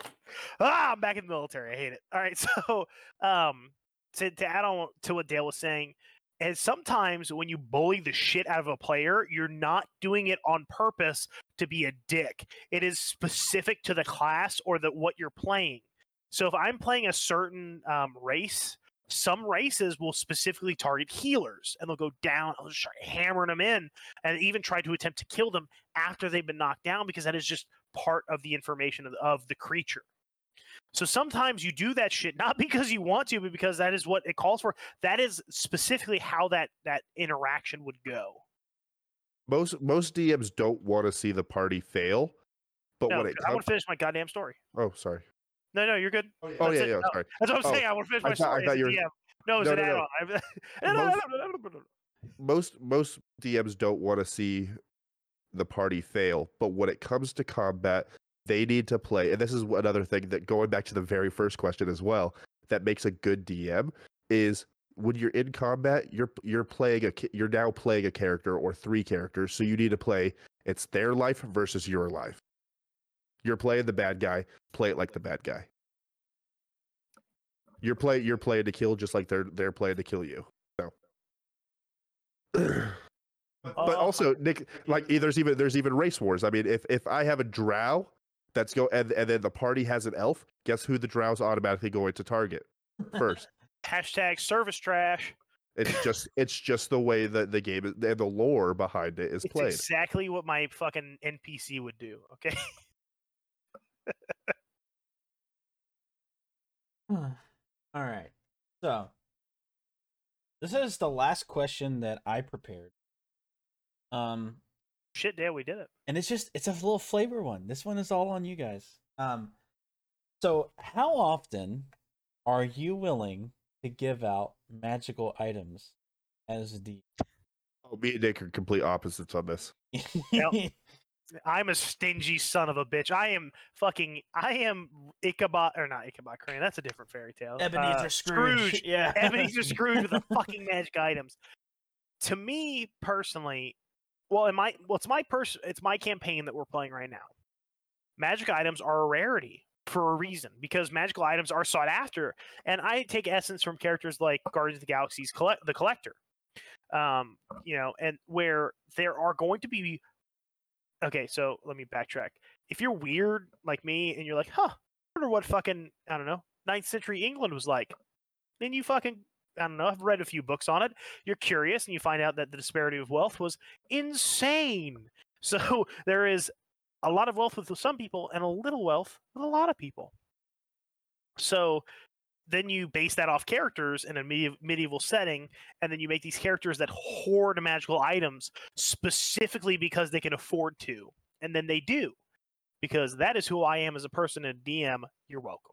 ah, I'm back in the military. I hate it. All right, so um, to to add on to what Dale was saying, and sometimes when you bully the shit out of a player, you're not doing it on purpose to be a dick. It is specific to the class or the what you're playing. So if I'm playing a certain um, race, some races will specifically target healers and they'll go down, they'll just start hammering them in, and even try to attempt to kill them after they've been knocked down because that is just part of the information of, of the creature. So sometimes you do that shit not because you want to, but because that is what it calls for. That is specifically how that that interaction would go. most most DMs don't want to see the party fail, but No, when it I want to finish my goddamn story. oh sorry, No, no, you're good. oh, oh yeah, it. yeah, No, sorry. That's what I'm Oh, saying. I want to finish I my thought- I story. thought you were- DM. No, it's No, an no, no. add-on. Most most DMs don't want to see the party fail, but when it comes to combat, they need to play. And this is another thing that going back to the very first question as well, that makes a good DM is when you're in combat, you're you're playing a you're now playing a character or three characters, so you need to play it's their life versus your life. You're playing the bad guy, play it like the bad guy. You're play you're playing to kill just like they're they're playing to kill you. So but Oh, also Nick, like there's even there's even race wars. I mean, if if I have a drow that's go and and then the party has an elf, guess who the drow's automatically going to target first? Hashtag service trash. it's just it's just the way that the game is and the lore behind it is It's played. exactly what my fucking NPC would do. Okay. All right. So this is the last question that I prepared. Um Shit, Dale, we did it. and it's just it's a little flavor one. This one is all on you guys. Um so how often are you willing to give out magical items as the Oh, me and Nick are complete opposites on this. Yep. I'm a stingy son of a bitch. I am fucking. I am Ichabod or not Ichabod Crane. That's a different fairy tale. Ebenezer Uh, Scrooge. Yeah. Ebenezer Scrooge with the fucking magic items. To me personally, well, in my well, it's my person. It's my campaign that we're playing right now. Magic items are a rarity for a reason because magical items are sought after, and I take essence from characters like Guardians of the Galaxy's collect the Collector. Um, you know, and where there are going to be. Okay, so let me backtrack. If you're weird like me and you're like, huh, I wonder what fucking I don't know, ninth century England was like, then you fucking I don't know. I've read a few books on it. You're curious, and you find out that the disparity of wealth was insane. So there is a lot of wealth with some people and a little wealth with a lot of people. So then you base that off characters in a medieval, setting, and then you make these characters that hoard magical items specifically because they can afford to, and then they do, because that is who I am as a person and DM. You're welcome.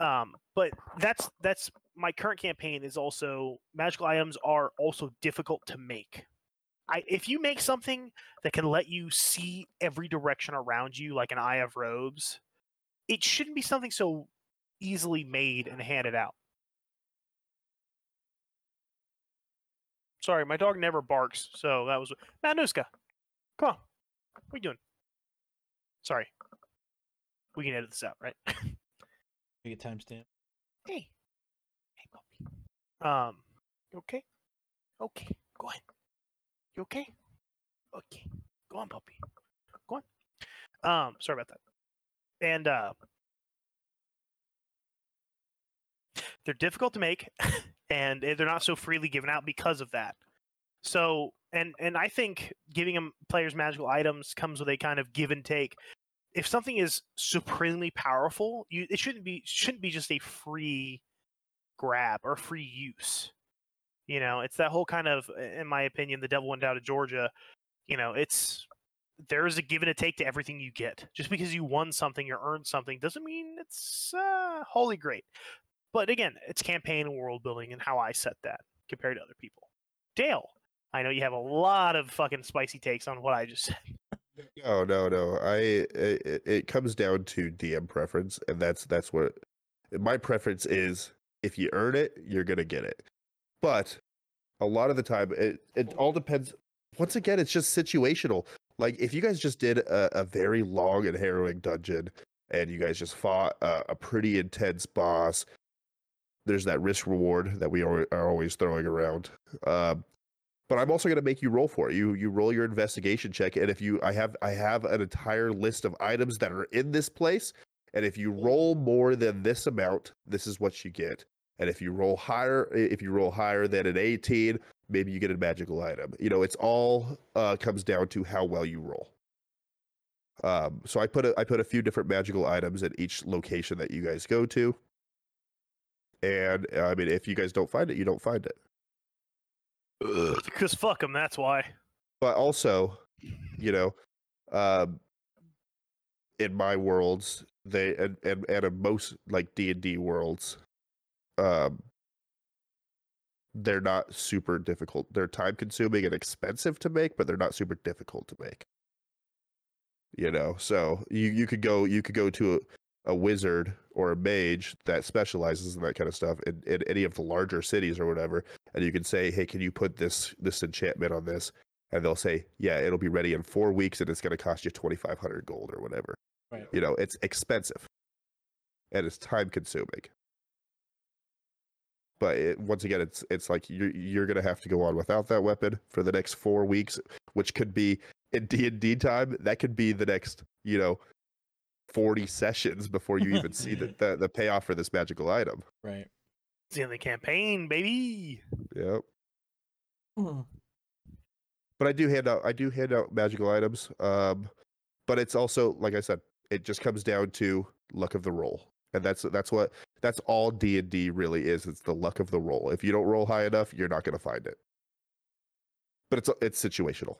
Um, but that's that's my current campaign is also magical items are also difficult to make. I if you make something that can let you see every direction around you like an eye of robes, it shouldn't be something so easily made and handed out. Sorry, my dog never barks, so that was Manuska. Come on. What are you doing? Sorry. We can edit this out, right? We get timestamp. hey. Hey puppy. Um you okay? Okay. Go on. You okay? Okay. Go on, puppy. Go on. Um, sorry about that. And uh they're difficult to make and they're not so freely given out because of that. So and and I think giving them players magical items comes with a kind of give and take. If something is supremely powerful, you it shouldn't be shouldn't be just a free grab or free use. You know, it's that whole kind of, in my opinion, the devil went down to Georgia. You know, it's there is a give and a take to everything you get. Just because you won something or earned something doesn't mean it's uh, wholly great. But again, it's campaign and world building and how I set that compared to other people. Dale, I know you have a lot of fucking spicy takes on what I just said. No, no, no. I it, it comes down to DM preference, and that's that's what my preference is. If you earn it, you're gonna get it. But a lot of the time, it it all depends. Once again, it's just situational. Like if you guys just did a, a very long and harrowing dungeon, and you guys just fought a, a pretty intense boss, there's that risk reward that we are, are always throwing around. Um, but I'm also going to make you roll for it. You you roll your investigation check, and if you I have I have an entire list of items that are in this place, and if you roll more than this amount, this is what you get. And if you roll higher, if you roll higher than an 18, maybe you get a magical item. You know, it's all uh, comes down to how well you roll. Um, so I put a I put a few different magical items at each location that you guys go to. And I mean, if you guys don't find it, you don't find it. Because fuck them, that's why. but also, you know, um, in my worlds, they and and, and in most like D and D worlds, um, they're not super difficult. They're time consuming and expensive to make, but they're not super difficult to make. You know, so you you could go you could go to a, a wizard or a mage that specializes in that kind of stuff in, in any of the larger cities or whatever, and you can say, "Hey, can you put this this enchantment on this?" And they'll say, "Yeah, it'll be ready in four weeks, and it's going to cost you twenty five hundred gold or whatever." Right. You know, it's expensive, and it's time consuming. But it, once again, it's it's like you're you're going to have to go on without that weapon for the next four weeks, which could be in D and D time. That could be the next, you know, forty sessions before you even see the, the the payoff for this magical item. Right. It's in the campaign, baby. Yep. but I do hand out I do hand out magical items. Um, but it's also like I said, it just comes down to luck of the roll, and that's that's what that's all D and D really is. It's the luck of the roll. If you don't roll high enough, you're not going to find it. But it's it's situational.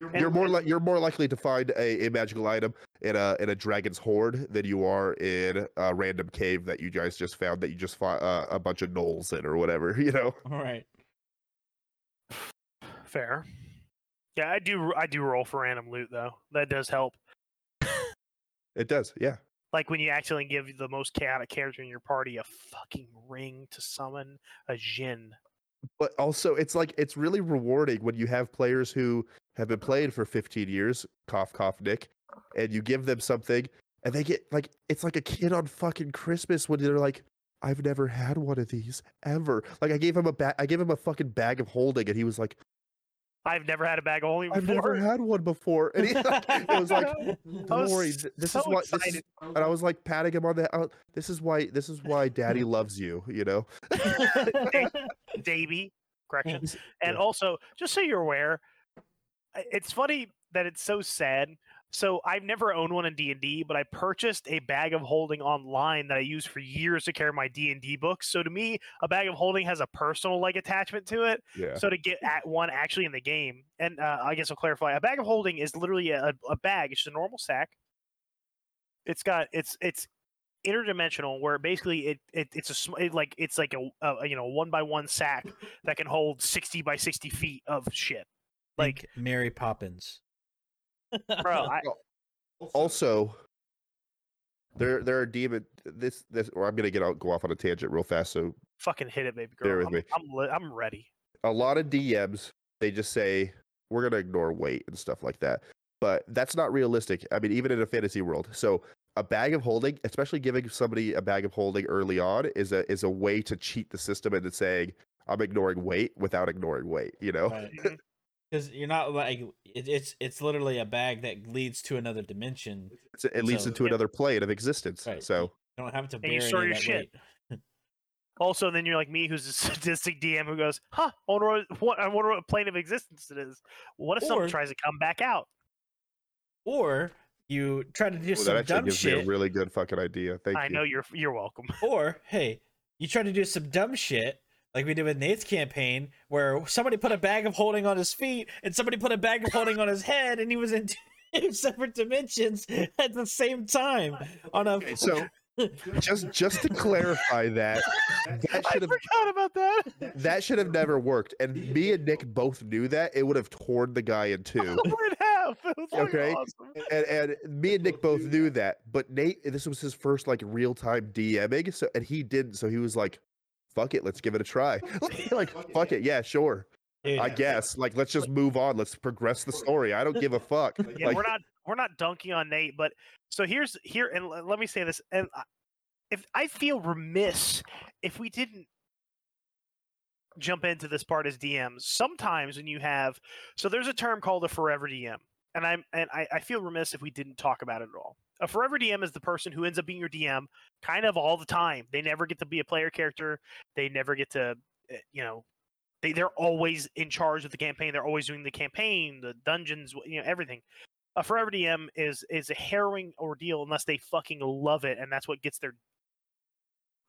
You're And- more like you're more likely to find a, a magical item in a in a dragon's hoard than you are in a random cave that you guys just found that you just fought uh, a bunch of gnolls in or whatever. You know. All right. Fair. Yeah, I do. I do roll for random loot though. That does help. It does, yeah. Like when you actually give the most chaotic character in your party a fucking ring to summon a djinn. But also it's like it's really rewarding when you have players who have been playing for 15 years cough cough nick and you give them something and they get like it's like a kid on fucking christmas when they're like i've never had one of these ever. Like i gave him a bag i gave him a fucking bag of holding and he was like I've never had a bag of holding i've before. never had one before and he like, it was like don't was worry this so is what this is, and i was like patting him on the oh, this is why this is why daddy loves you you know Davy. Correction. And Yeah. also, just so you're aware, it's funny that it's so sad. So I've never owned one in D and D, but I purchased a bag of holding online that I used for years to carry my D and D books. So to me, a bag of holding has a personal like attachment to it. Yeah. So to get at one actually in the game, and uh, I guess I'll clarify: a bag of holding is literally a, a bag. It's just a normal sack. It's got it's it's interdimensional where basically it, it it's a sm- it, like it's like a, a you know one by one sack that can hold sixty by sixty feet of shit. Like Think Mary Poppins. Bro, I, Also, there there are demon this this or I'm gonna get out go off on a tangent real fast. So fucking hit it, baby Bear girl. with I'm, me. I'm, li- I'm ready. a lot of DMs they just say we're gonna ignore weight and stuff like that, but that's not realistic. I mean, even in a fantasy world. So a bag of holding, especially giving somebody a bag of holding early on, is a is a way to cheat the system into saying I'm ignoring weight without ignoring weight. You know. Mhm. Because you're not like it, it's it's literally a bag that leads to another dimension. It's- It leads So- into another plane of existence. Right. So You don't have to you bury store any your that shit. Also, then you're like me, who's a sadistic DM who goes, "Huh? I wonder what, what I wonder what plane of existence it is. What if someone Or- tries to come back out? Or you try to do Ooh, some that actually dumb gives me shit. a really good fucking idea. Thank I you. I know you're you're welcome. Or hey, you try to do some dumb shit like we did with Nate's campaign, where somebody put a bag of holding on his feet and somebody put a bag of holding on his head, and he was in two separate dimensions at the same time on a. Okay, so just just to clarify that that I should have forgot about that. that should have never worked. And me and Nick both knew that it would have torn the guy in two. it have. Was Okay. awesome. and, and me and Nick both knew that, but Nate, this was his first like real time DMing, so and he didn't, so he was like, "Fuck it, let's give it a try." like, fuck it, yeah, sure, Dude, I guess. Like, let's just move on. Let's progress the story. I don't give a fuck. Yeah, like, we're not we're not dunking on Nate, but so here's here and l- let me say this and if I feel remiss if we didn't jump into this part as DMs. Sometimes when you have so there's a term called a forever DM, and I'm and I, I feel remiss if we didn't talk about it at all. A forever DM is the person who ends up being your DM kind of all the time. They never get to be a player character. They never get to eh, you know they they're always in charge of the campaign. They're always doing the campaign, the dungeons, you know everything a forever DM is is a harrowing ordeal unless they fucking love it, and that's what gets their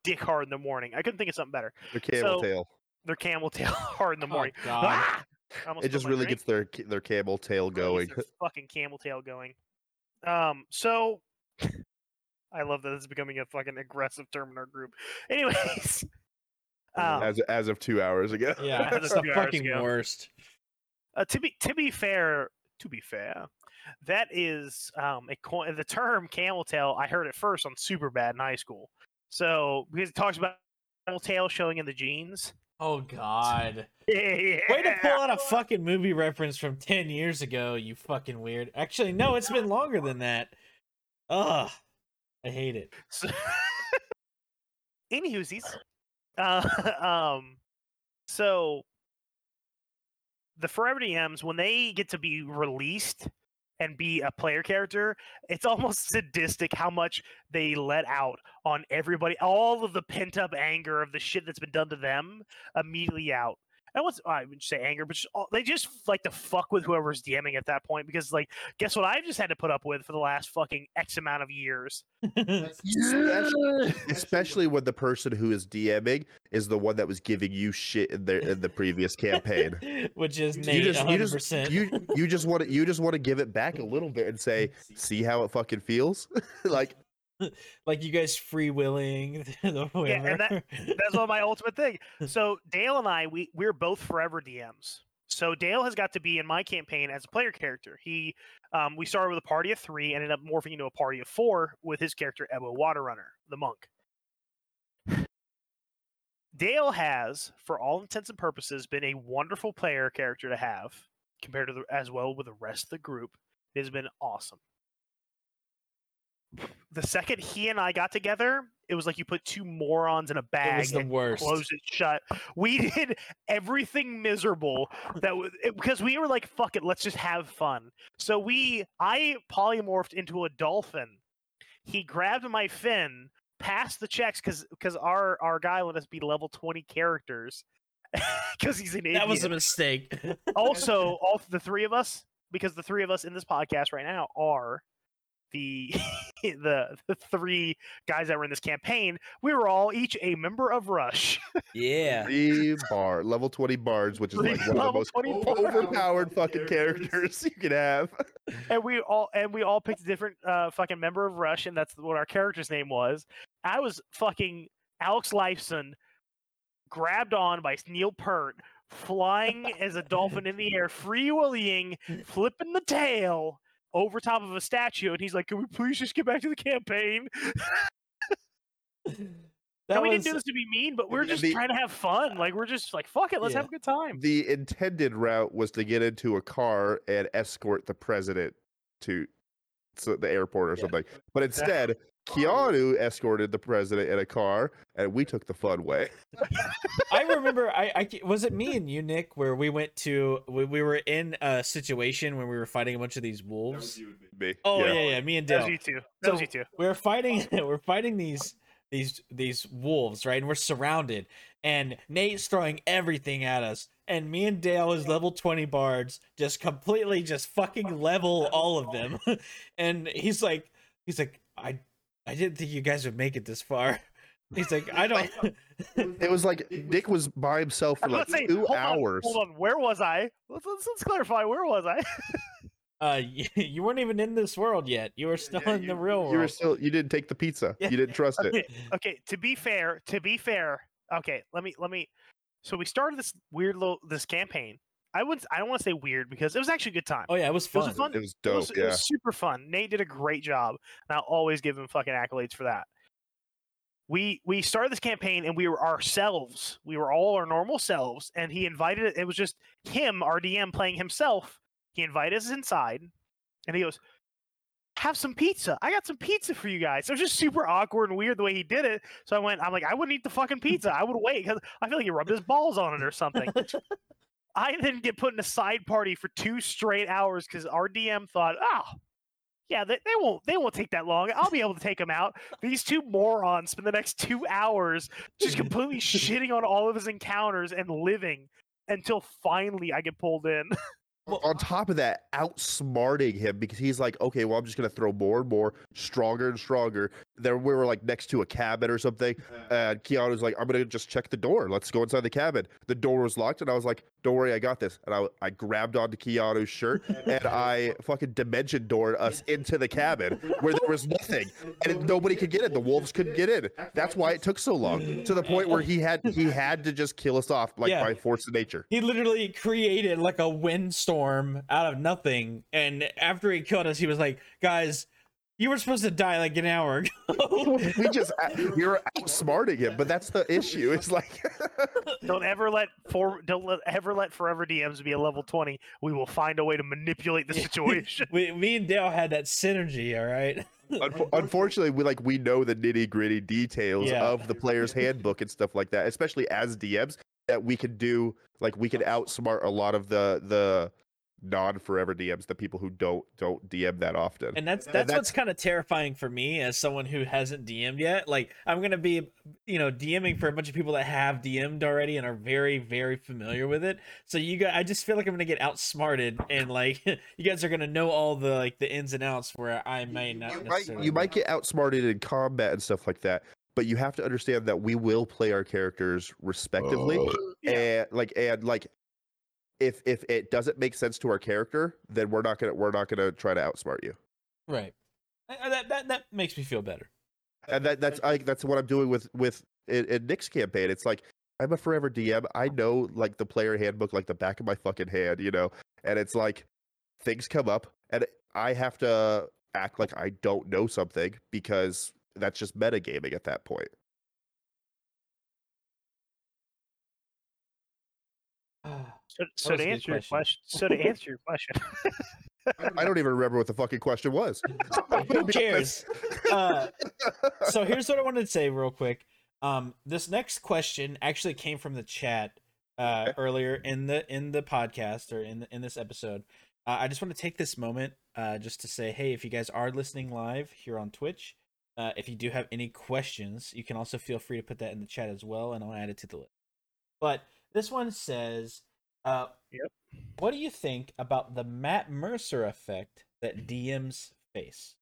dick hard in the morning. I couldn't think of something better. Their camel so- tail. Their camel tail hard in the oh, morning. God. Ah! It just really drink. gets their their camel tail going. gets their fucking camel tail going. Um, so I love that it's becoming a fucking aggressive term in our group. Anyways, um, as as of two hours ago. Yeah, that's the fucking ago. worst. uh, to be to be fair, to be fair, that is um a co- the term camel tail. I heard it first on Superbad in high school. So because it talks about camel tail showing in the jeans. Oh God. Way to pull out a fucking movie reference from ten years ago, you fucking weird. Actually, no, it's been longer than that. Ugh. I hate it. So, Anywhoosies. Uh, um, so the Forever DMs, when they get to be released and be a player character, it's almost sadistic how much they let out on everybody. All of the pent up anger of the shit that's been done to them immediately out. And what's I would say anger, but just all, they just like to fuck with whoever's DMing at that point because, like, guess what I've just had to put up with for the last fucking X amount of years. Especially, especially when the person who is DMing is the one that was giving you shit in the in the previous campaign. Which is you just 100%. just you you just want to you just want to give it back a little bit and say, see how it fucking feels. like like you guys free willing. Yeah, and that- that's what my ultimate thing. So Dale and I, we we're both forever DMs. So Dale has got to be in my campaign as a player character. He, um, we started with a party of three, ended up morphing into a party of four with his character Ebo Waterrunner, the monk. Dale has, for all intents and purposes, been a wonderful player character to have compared to the, as well with the rest of the group. It has been awesome. The second he and I got together, it was like you put two morons in a it bag was the and worst. close it shut. We did everything miserable that was it, because we were like, "Fuck it, let's just have fun." So we, I polymorphed into a dolphin. He grabbed my fin, passed the checks because because our our guy let us be level twenty characters because he's an idiot. That was a mistake. also all the three of us because the three of us in this podcast right now are the the the three guys that were in this campaign. We were all each a member of Rush. Yeah. Three bar level twenty bards, which is Three like one of the most 20 overpowered fucking characters you can have. and we all and we all picked a different uh, fucking member of Rush, and that's what our character's name was. I was fucking Alex Lifeson, grabbed on by Neil Peart, flying as a dolphin in the air, freewheeling, flipping the tail over top of a statue, and he's like, "Can we please just get back to the campaign?" That and we didn't do this to be mean, but we're just the- trying to have fun. Like we're just like, "Fuck it, let's Yeah. have a good time." The intended route was to get into a car and escort the president to the airport or Yeah. something. But instead, Keanu escorted the president in a car, and we took the fun way. I remember I, I was it me and you Nick where we went to we, we were in a situation when we were fighting a bunch of these wolves. Me. Oh yeah, yeah. yeah, me and That was Dale. you two. That was So- you two. we're fighting we're fighting these these these wolves right and we're surrounded and nate's throwing everything at us and me and dale as level 20 bards just completely just fucking level all of them and he's like he's like i i didn't think you guys would make it this far he's like i don't It was like Dick was by himself for like say, two hold on, hours. hold on, where was I? Let's, let's, let's clarify. Where was I? uh you, you weren't even in this world yet you were still in the real world You were still you didn't take the pizza. Yeah. You didn't trust it. Okay, okay. To be fair, to be fair. Okay, let me let me. So we started this weird little this campaign. I would I don't want to say weird because it was actually a good time. oh yeah it was It was fun. It was It dope. was, it yeah. was super fun. Nate did a great job, and I'll always give him fucking accolades for that. We we started this campaign and we were ourselves. We were all our normal selves, and he invited. It was just him, our DM, playing himself. He invited us inside, and he goes, "Have some pizza. I got some pizza for you guys." It was just super awkward and weird the way he did it. So I went, "I'm like, I wouldn't eat the fucking pizza. I would wait because I feel like he rubbed his balls on it or something." I then get put in a side party for two straight hours because our DM thought, oh, yeah, they, they won't they won't take that long. I'll be able to take them out. These two morons spend the next two hours just completely shitting on all of his encounters and living until finally I get pulled in. on top of that, outsmarting him because he's like, okay, well, I'm just gonna throw more and more, stronger and stronger. There, we were like next to a cabin or something, and Keanu's like, I'm gonna just check the door. Let's go inside the cabin. The door was locked, and I was like, don't worry, I got this. And I, I grabbed onto Keanu's shirt and I fucking dimension doored us into the cabin where there was nothing, and nobody could get in. The wolves couldn't get in. That's why it took so long. To the point where he had he had to just kill us off like Yeah. by force of nature. He literally created like a windstorm out of nothing. And after he killed us, he was like, guys, you were supposed to die like an hour ago. we just uh, we were outsmarting him, but that's the issue. It's like don't ever let for don't let, ever let forever DMs be a level twenty. We will find a way to manipulate the situation. we, me and Dale had that synergy, all right? unfo- unfortunately we like we know the nitty gritty details Yeah. of the player's handbook and stuff like that, especially as DMs that we can do like we can outsmart a lot of the the non forever DMs, the people who don't don't DM that often. And that's And that's, what's kind of terrifying for me as someone who hasn't DM'd yet. Like I'm gonna be, you know, DMing for a bunch of people that have DM'd already and are very, very familiar with it. So you guys, I just feel like I'm gonna get outsmarted, and like you guys are gonna know all the like the ins and outs where I may not. you might necessarily you might get outsmarted in combat and stuff like that, but you have to understand that we will play our characters respectively. Oh. Yeah. and like and like if if it doesn't make sense to our character then we're not gonna we're not gonna try to outsmart you right. Uh, That, that that makes me feel better. and that that's I that's what I'm doing with with in, in Nick's campaign. It's like I'm a forever DM. I know like the player handbook like the back of my fucking hand, you know. And it's like things come up, and I have to act like I don't know something because that's just metagaming at that point. So, so to a good answer your question. question, so to answer your question, I don't even remember what the fucking question was. Who cares? Uh, so here's what I wanted to say real quick. Um, this next question actually came from the chat uh, Okay. earlier in the in the podcast or in the, in this episode. Uh, I just want to take this moment uh, just to say, hey, if you guys are listening live here on Twitch, uh, if you do have any questions, you can also feel free to put that in the chat as well, and I'll add it to the list. But this one says, uh, Yep. What do you think about the Matt Mercer effect that DMs face?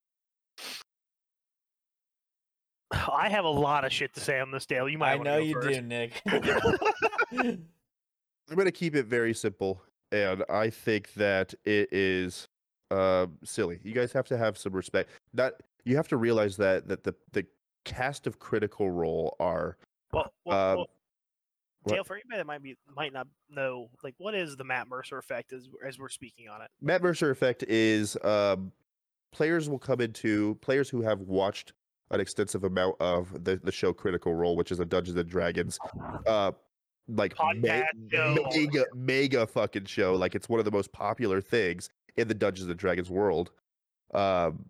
I have a lot of shit to say on this, Dale. You might. I know go you first. do, Nick. I'm going to keep it very simple, and I think that it is uh, silly. You guys have to have some respect. Not you have to realize that that the the cast of Critical Role are Well, well, um, well what- Dale, for anybody that might be might not know, like, what is the Matt Mercer effect as as we're speaking on it? Matt Mercer effect is um, players will come into players who have watched an extensive amount of the, the show Critical Role, which is a Dungeons and Dragons, uh, like show. mega mega fucking show. Like it's one of the most popular things in the Dungeons and Dragons world. Um,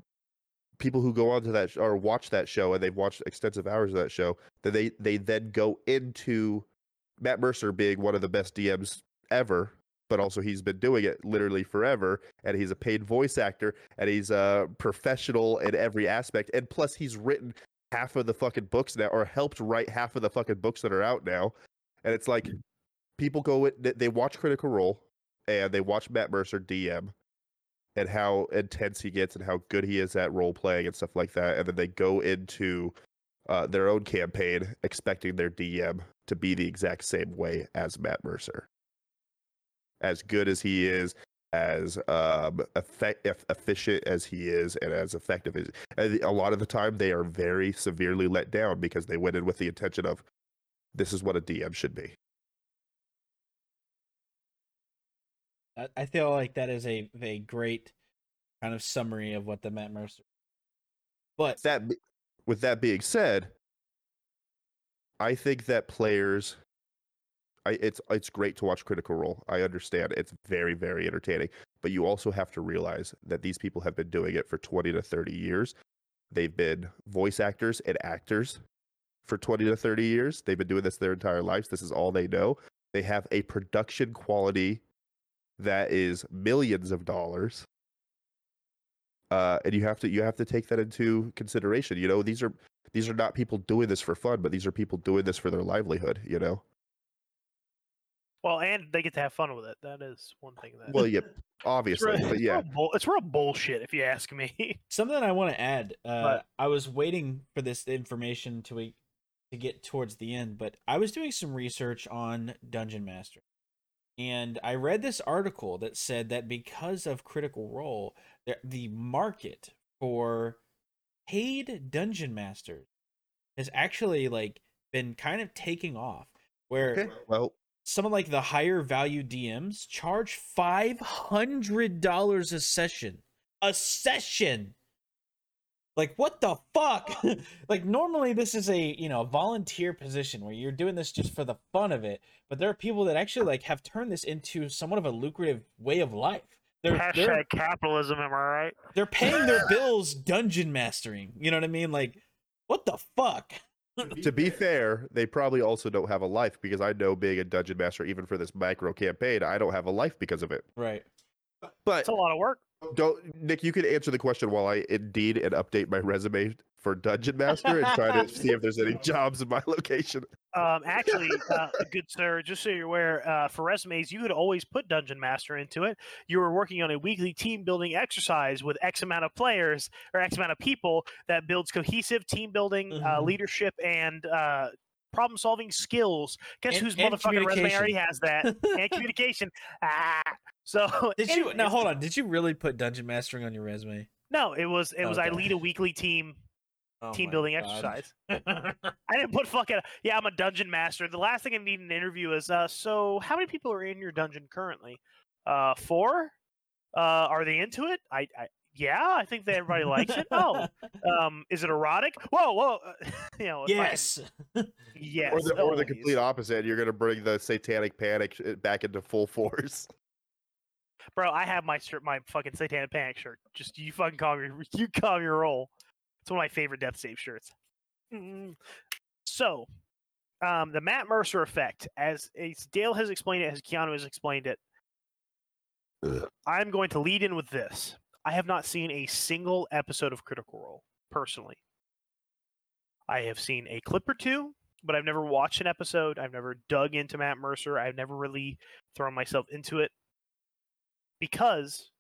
people who go on to that sh- or watch that show and they've watched extensive hours of that show, that they they then go into Matt Mercer being one of the best DMs ever but also he's been doing it literally forever and he's a paid voice actor and he's a professional in every aspect and plus he's written half of the fucking books now or helped write half of the fucking books that are out now and it's like people go they- they watch critical role and they watch matt mercer dm and how intense he gets and how good he is at role playing and stuff like that and then they go into uh, their own campaign expecting their dm to be the exact same way as matt mercer as good as he is, as um, effect- eff- efficient as he is, and as effective as and a lot of the time they are very severely let down because they went in with the intention of this is what a DM should be. I, feel like that is a, a great kind of summary of what the Matt Mercer. But That with that being said, I think that players I, it's it's great to watch Critical Role. I understand it's very very entertaining, but you also have to realize that these people have been doing it for 20 to 30 years. They've been voice actors and actors for 20 to 30 years. They've been doing this their entire lives. This is all they know. They have a production quality that is millions of dollars. Uh, and you have to you have to take that into consideration. You know, these are these are not people doing this for fun, but these are people doing this for their livelihood, you know? Well, and they get to have fun with it. That is one thing that. Well, yeah, it's obviously, real- but it's yeah. real bull- it's real bullshit if you ask me. something I want to add. Uh, But- I was waiting for this information to we- to get towards the end, but I was doing some research on Dungeon Master, and I read this article that said that because of Critical Role, the, market for paid dungeon masters has actually like been kind of taking off. Where Okay. Well, some of like the higher value DMs charge five hundred dollars a session. A session. Like what the fuck? like normally this is a you know volunteer position where you're doing this just for the fun of it, but there are people that actually like have turned this into somewhat of a lucrative way of life. They're they're, Hashtag capitalism. Am I right? they're paying their bills dungeon mastering. You know what I mean? Like what the fuck? to be fair, they probably also don't have a life because I know being a dungeon master, even for this micro campaign, I don't have a life because of it. Right. But It's a lot of work. Don't Nick, you can answer the question while I indeed and update my resume for dungeon master and try to see if there's any jobs in my location. Um, actually, uh, good sir, just so you're aware, uh, for resumes, you could always put Dungeon Master into it. You were working on a weekly team building exercise with X amount of players or X amount of people that builds cohesive team building, uh, Mhm. leadership, and uh, problem solving skills. Guess And- whose and motherfucking resume already has that? and communication. Ah. So Did you now hold on? Did you really put dungeon mastering on your resume? No, it was it was I lead a weekly team Oh team building God. exercise. I didn't put fucking. Yeah, I'm a dungeon master. The last thing I need in an interview is, uh, so how many people are in your dungeon currently? Uh, four. Uh, are they into it? I, I yeah, I think that everybody likes it. Oh, um, is it erotic? Whoa, whoa. Uh, you know, if I- yes. yes. or the, or the complete opposite. You're going to bring the satanic panic back into full force. Bro, I have my shirt, my fucking satanic panic shirt. Just you fucking call me, you call your roll. It's one of my favorite death save shirts. Mm. So, um, the Matt Mercer effect, as, as Dale has explained it, as Keanu has explained it, Ugh. I'm going to lead in with this. I have not seen a single episode of Critical Role personally. I have seen a clip or two, but I've never watched an episode. I've never dug into Matt Mercer. I've never really thrown myself into it. because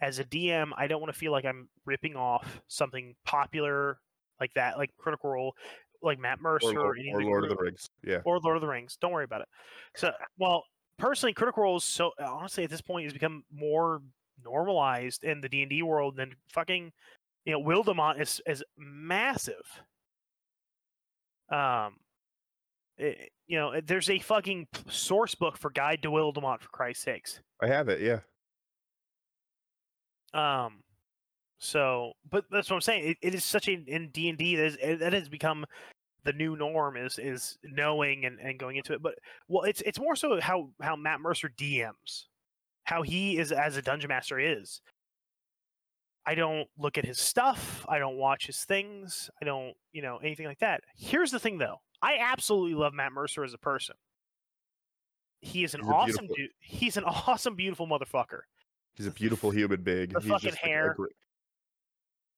as a DM, I don't want to feel like I'm ripping off something popular like that, like Critical Role, like Matt Mercer, or, Lord, anything or Lord of the Rings. Yeah. or Lord of the Rings. Don't worry about it. So, well, personally, Critical Role is so honestly at this point has become more normalized in the D and D world than fucking, you know, Wildemount is is massive. Um, it- you know, there's a fucking source book for Guide to Wildemount for Christ's sakes. I have it. Yeah. Um, so, but that's what I'm saying. It, it is such a in D and D that that has become the new norm is is knowing and, and going into it. But well, it's it's more so how how Matt Mercer DMs, how he is as a dungeon master is. I don't look at his stuff. I don't watch his things. I don't, you know, anything like that. Here's the thing, though. I absolutely love Matt Mercer as a person. He is an He's awesome dude. He's an awesome, beautiful motherfucker. He's a beautiful human being. the He's fucking like a hair. great-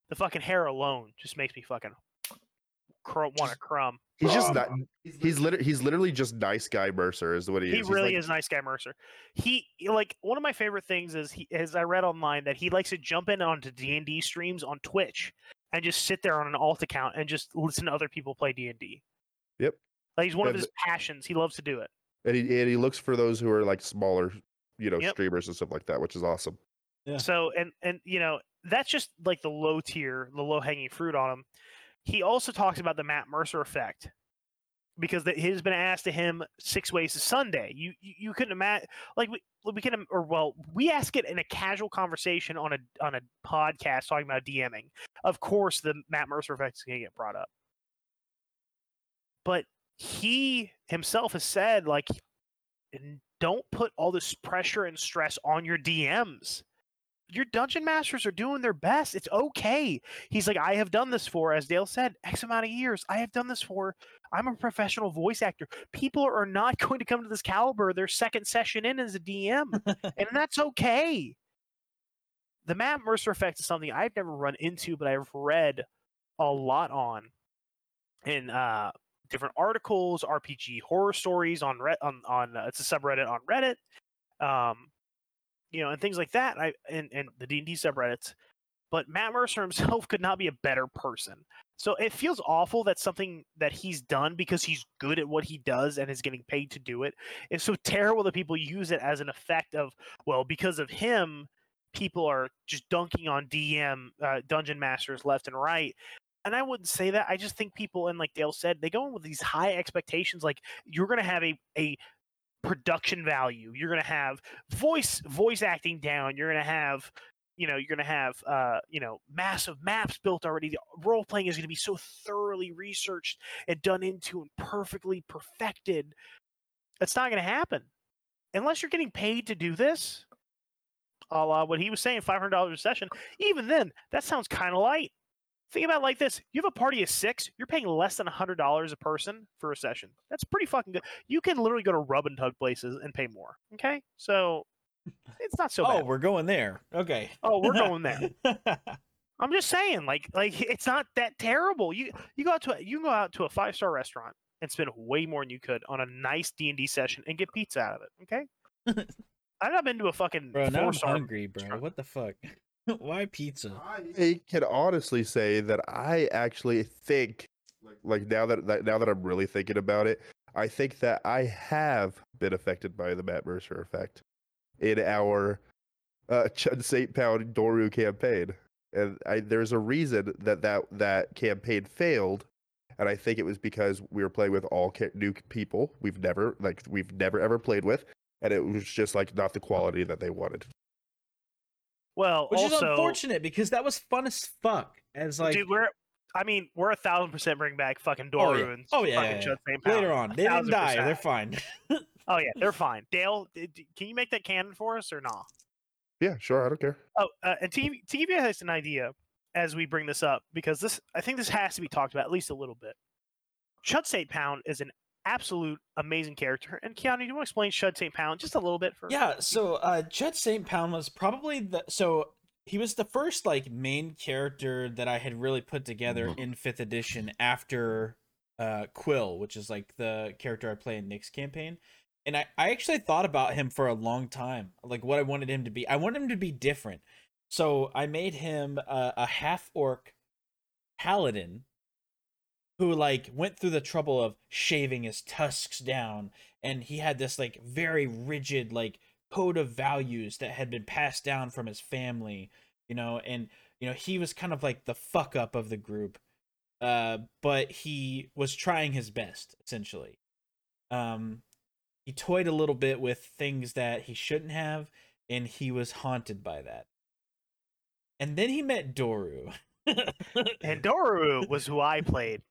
The fucking hair alone just makes me fucking cr- want a crumb. He's just not. He's literally he's literally just nice guy Mercer is what he, He is. He really like- is nice guy, Mercer. He like one of my favorite things is he as I read online that he likes to jump in onto D and D streams on Twitch and just sit there on an alt account and just listen to other people play D and D. Yep. Like he's one of his passions. He loves to do it. and he and he looks for those who are like smaller, you know, Yep. streamers and stuff like that, which is awesome. Yeah. So and and you know that's just like the low tier, the low hanging fruit on him. He also talks about the Matt Mercer effect because that has been asked to him six ways to Sunday. You you, you couldn't imagine like we we can or well we ask it in a casual conversation on a on a podcast talking about DMing. Of course, the Matt Mercer effect is going to get brought up, but he himself has said like don't put all this pressure and stress on your DMs your dungeon masters are doing their best. It's okay. He's like, I have done this for, as Dale said, X amount of years. I have done this for. I'm a professional voice actor. People are not going to come to this caliber their second session in as a DM, and that's okay. The Matt Mercer effect is something I've never run into, but I've read a lot on in uh, different articles, RPG horror stories on Re- on on uh, it's a subreddit on Reddit. Um, you know, and things like that. I and and the D and D subreddits. But Matt Mercer himself could not be a better person. So it feels awful that something that he's done because he's good at what he does and is getting paid to do it. It's so terrible that people use it as an effect of well, because of him, people are just dunking on DM uh, dungeon masters left and right. And I wouldn't say that. I just think people, and like Dale said, they go in with these high expectations. Like you're going to have a a production value. You're going to have voice voice acting down. You're going to have you know you're going to have uh you know massive maps built already. The role playing is going to be so thoroughly researched and done into and perfectly perfected. It's not going to happen unless you're getting paid to do this. A la what he was saying, five hundred dollars a session. Even then, that sounds kind of light. Think about it like this: you have a party of six, you're paying less than hundred dollars a person for a session. That's pretty fucking good. You can literally go to rub and tug places and pay more. Okay, so it's not so oh, bad. oh, we're going there. Okay. Oh, we're going there. I'm just saying, like, like it's not that terrible. You you go out to a, you can go out to a five star restaurant and spend way more than you could on a nice D and D session and get pizza out of it. Okay, I've not been to a fucking bro, now I'm star. hungry, bro. What the fuck? Why pizza? I can honestly say that I actually think, like now that, that now that I'm really thinking about it, I think that I have been affected by the Matt Mercer effect in our uh, Chud St. Pound Doru campaign, and I, there's a reason that that that campaign failed, and I think it was because we were playing with all ca- new people we've never like we've never ever played with, and it was just like not the quality that they wanted. Well, Which also, is unfortunate because that was fun as fuck. As like dude, we're I mean, we're a thousand percent bring back fucking Oh, yeah. Doru and Oh, yeah, fucking yeah, yeah. Chud later on, they didn't thousand die. They're fine. Oh yeah, they're fine. Dale, d- d- can you make that canon for us or not? Yeah, sure, I don't care. Oh, uh, and TV, give- to give you guys an idea as we bring this up, because this, I think this has to be talked about at least a little bit. Chud St. Pound is an absolute amazing character. And Keanu, do you want to explain Chud St. Pound just a little bit for? Yeah, so uh Jet St. Pound was probably the so he was the first like main character that I had really put together in fifth edition after uh Quill, which is like the character I play in Nick's campaign. and I, I actually thought about him for a long time, like what I wanted him to be. I wanted him to be different, so I made him a, a half orc paladin who like went through the trouble of shaving his tusks down, and he had this like very rigid like code of values that had been passed down from his family, you know, and you know he was kind of like the fuck up of the group uh but he was trying his best essentially. Um he toyed a little bit with things that he shouldn't have and he was haunted by that. And then he met doru and doru was who i played.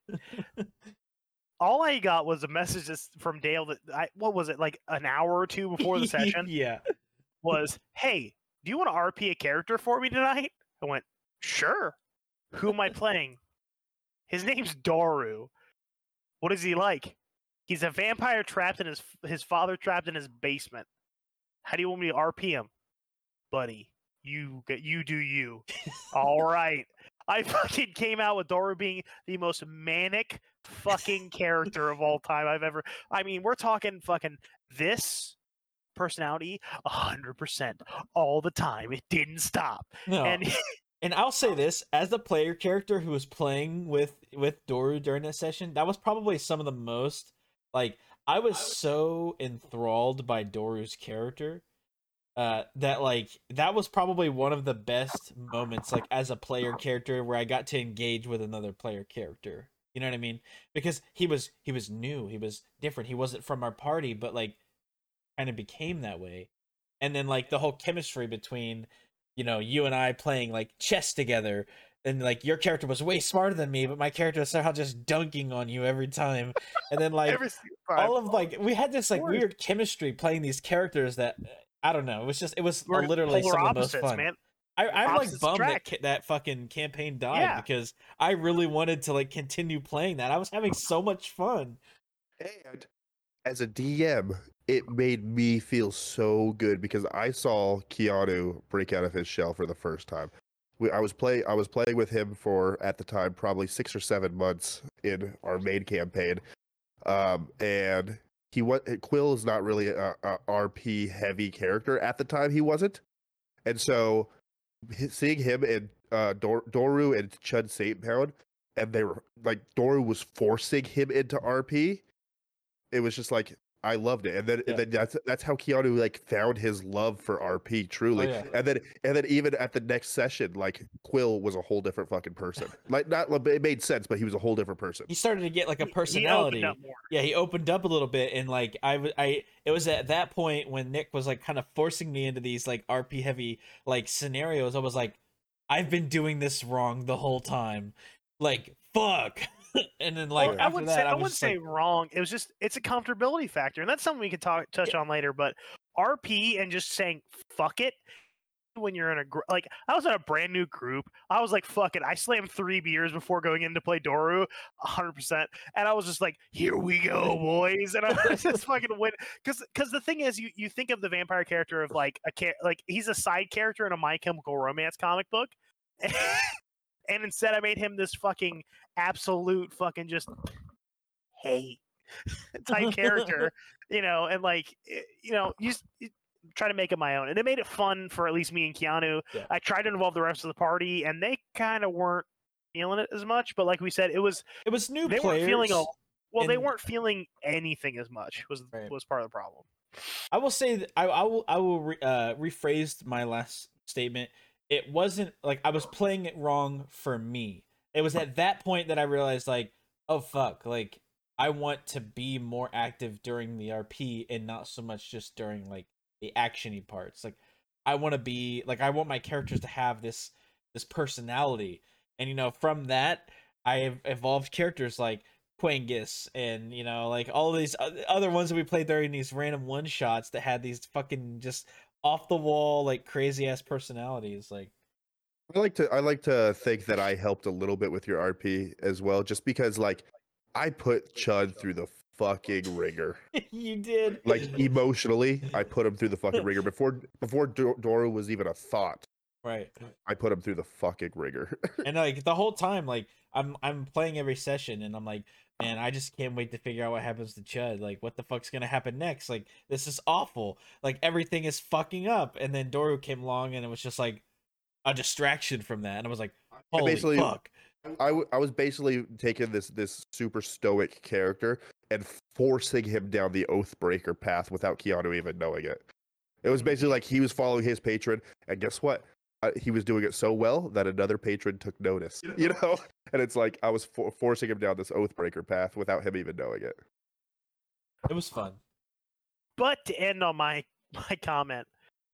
All i got was a message from dale that i what was it like an hour or two before the session yeah. was hey do you want to rp a character for me tonight? I went sure. Who am i playing? His name's doru. What is he like? He's a vampire trapped in his his father trapped in his basement. How do you want me to rp him? Buddy you get you do you. All right i fucking came out with doru being the most manic fucking character of all time i've ever i mean we're talking fucking this personality 100% all the time. It didn't stop. No. And and I'll say this as the player character who was playing with with Doru during that session, that was probably some of the most like I was so enthralled by Doru's character uh that like that was probably one of the best moments like as a player character where I got to engage with another player character. You know what I mean? Because he was he was new, he was different. He wasn't from our party, but like kind of became that way. And then like the whole chemistry between you know, you and I playing like chess together, and like your character was way smarter than me, but my character was somehow just dunking on you every time. And then like every single time, all of like we had this like weird chemistry playing these characters that I don't know. It was just it was we're literally polar some of the most fun. man I, I'm like Opposites bummed that that fucking campaign died Yeah. because I really wanted to like continue playing that. I was having so much fun. And as a DM, it made me feel so good because I saw Keanu break out of his shell for the first time. We, I was play I was playing with him for at the time probably six or seven months in our main campaign, um, and he was Quill is not really a, a RP heavy character at the time. He wasn't, and so seeing him and uh, Dor- Doru and Chud Saint Pound, and they were like Doru was forcing him into RP. It was just like I loved it, and then Yeah. and then that's that's how Keanu like found his love for RP truly, Oh, yeah. and then and then even at the next session, like Quill was a whole different fucking person. like not it made sense, but he was a whole different person. He started to get like a He- he opened personality. up more. yeah he opened up a little bit and like i was i it was at that point when nick was like kind of forcing me into these like rp heavy like scenarios i was like i've been doing this wrong the whole time like fuck and then like Well, I wouldn't that say i, I wouldn't say like, wrong. It was just it's a comfortability factor, and that's something we could talk touch on later. But RP and just saying fuck it when you're in a gr- like I was in a brand new group. I was like fuck it. I slammed three beers before going in to play Doru, hundred percent, and I was just like, here we go, boys, and I just fucking win because because the thing is, you you think of the vampire character of like a char- like he's a side character in a My Chemical Romance comic book. And instead, I made him this fucking absolute fucking just hate type character, you know, and like, you know, you, you try to make it my own, and it made it fun for at least me and Keanu. Yeah. I tried to involve the rest of the party, and they kind of weren't feeling it as much. But like we said, it was it was new they weren't feeling a well, they weren't feeling anything as much was Right. was part of the problem. I will say that I, I will I will re, uh, rephrase my last statement. It wasn't like I was playing it wrong for me. It was at that point that I realized like, oh fuck, like I want to be more active during the RP and not so much just during like the actiony parts. Like I want to be like I want my characters to have this this personality. And you know, from that I have evolved characters like Quangus and you know like all these other ones that we played during these random one shots that had these fucking just off the wall like crazy ass personalities like I like to I like to think that I helped a little bit with your RP as well, just because like I put Chud through the fucking wringer. you did Like emotionally, I put him through the fucking wringer before before Dor- Doru was even a thought. right I put him through the fucking wringer. and like the whole time like i'm i'm playing every session and i'm like and I just can't wait to figure out what happens to Chud. Like, what the fuck's gonna happen next? Like, this is awful. Like, everything is fucking up. And then Doru came along, and it was just like a distraction from that. And I was like, holy basically- fuck. I, w- I was basically taking this this super stoic character and forcing him down the Oathbreaker path without Keanu even knowing it. It was basically like he was following his patron, and guess what? Uh, he was doing it so well that another patron took notice. You know, and it's like I was for- forcing him down this Oathbreaker path without him even knowing it. It was fun. But to end on my my comment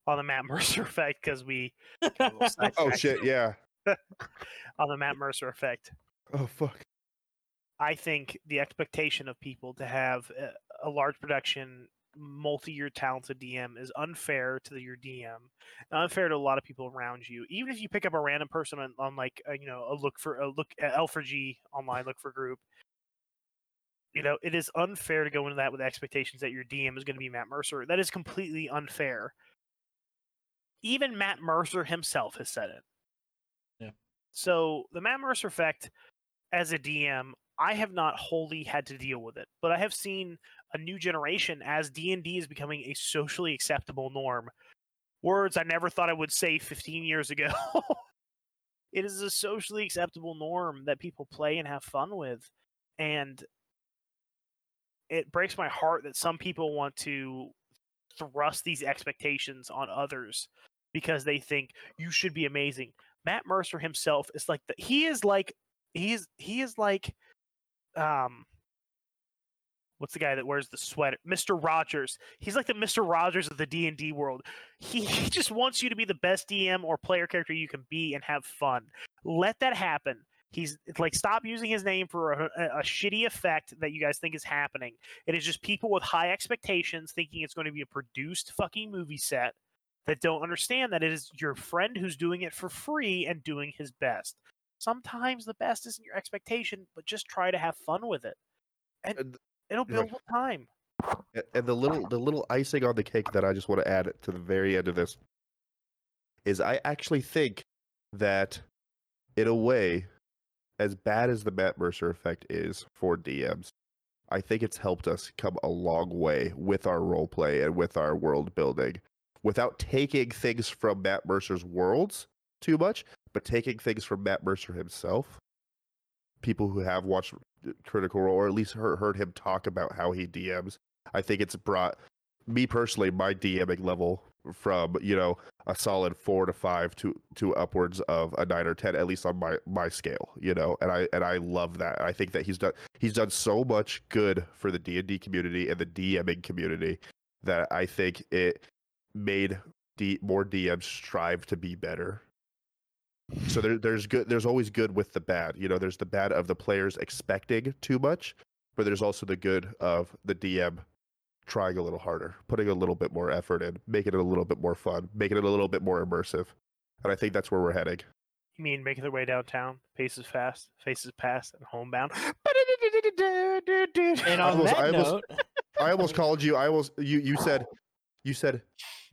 on the Matt Mercer effect, because we got a little Oh shit! Yeah. on the Matt Mercer effect. Oh fuck. I think the expectation of people to have a, a large production, multi-year talented DM is unfair to your DM, unfair to a lot of people around you. Even if you pick up a random person on, on like uh, you know a look for a look at L4G online look for group. You know, it is unfair to go into that with expectations that your DM is going to be Matt Mercer. That is completely unfair. Even Matt Mercer himself has said it. Yeah. So the Matt Mercer effect, as a DM, I have not wholly had to deal with it, but I have seen a new generation as D and D is becoming a socially acceptable norm. Words I never thought I would say 15 years ago. it is a socially acceptable norm that people play and have fun with, and it breaks my heart that some people want to thrust these expectations on others because they think you should be amazing. Matt Mercer himself is like the, he is like he is he is like um what's the guy that wears the sweater? Mr rogers. He's like the mr rogers of the d&d world. He, he just wants you to be the best dm or player character you can be and have fun. Let that happen. He's like stop using his name for a, a, shitty effect that you guys think is happening. It is just people with high expectations thinking it's going to be a produced fucking movie set that don't understand that it is your friend who's doing it for free and doing his best. Sometimes the best isn't your expectation, but just try to have fun with it. And- it'll build with time. And the little the little icing on the cake that I just want to add to the very end of this is I actually think that in a way, as bad as the Matt Mercer effect is for DMs, I think it's helped us come a long way with our role play and with our world building without taking things from Matt Mercer's worlds too much, but taking things from Matt Mercer himself. People who have watched Critical Role or at least heard, heard him talk about how he DMs, I think it's brought me personally my DMing level from you know a solid four to five to to upwards of a nine or ten at least on my my scale you know and I and I love that. I think that he's done he's done so much good for the D and D community and the DMing community that I think it made D, more DMs strive to be better so there, there's good there's always good with the bad you know there's the bad of the players expecting too much but there's also the good of the dm trying a little harder putting a little bit more effort in making it a little bit more fun making it a little bit more immersive and i think that's where we're heading You mean making their way downtown, paces fast, faces past, and homebound. And I on almost- that I almost- note, i almost called you i almost you you said you said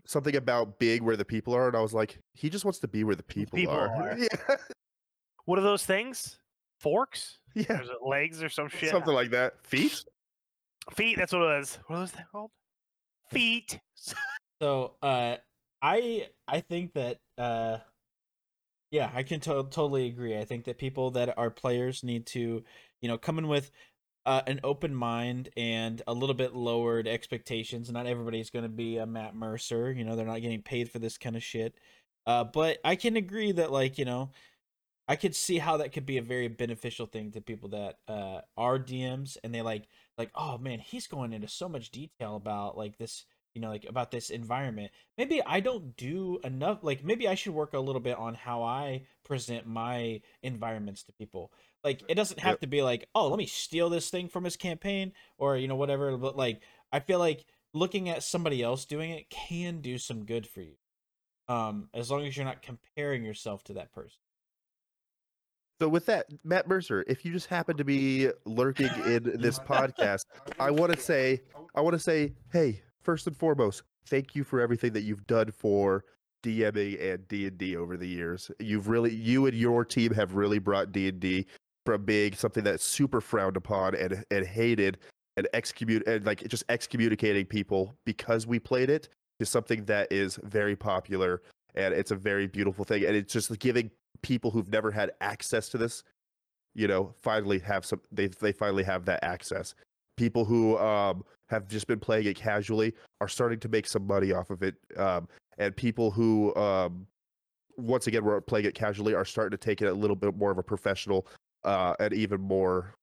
something about big where the people are and i was like he just wants to be where the people, People are, are. yeah what are those things? Forks? yeah Or is it legs or some shit? something like that feet Feet. That's what it was. What are those things called? Feet. So uh I I think that uh yeah, I can to- totally agree. I think that people that are players need to, you know, come in with uh, an open mind and a little bit lowered expectations. Not everybody's going to be a Matt Mercer, you know, they're not getting paid for this kind of shit. Uh but I can agree that like, you know, I could see how that could be a very beneficial thing to people that uh are DMs and they like like oh man, he's going into so much detail about like this you know like about this environment. Maybe i don't do enough like maybe i should work a little bit on how i present my environments to people. Like it doesn't have Yep. to be like oh let me steal this thing from his campaign or you know whatever but like i feel like looking at somebody else doing it can do some good for you um as long as you're not comparing yourself to that person. So with that, Matt Mercer, if you just happen to be lurking in this podcast, I want to say, I want to say, hey, first and foremost, thank you for everything that you've done for DMing and D and D over the years. You've really, you and your team have really brought D and D from being something that's super frowned upon and and hated and excommun and like just excommunicating people because we played it to something that is very popular and it's a very beautiful thing and it's just giving people who've never had access to this you know finally have some they they finally have that access people who um have just been playing it casually are starting to make some money off of it um and people who um once again were playing it casually are starting to take it a little bit more of a professional uh and even more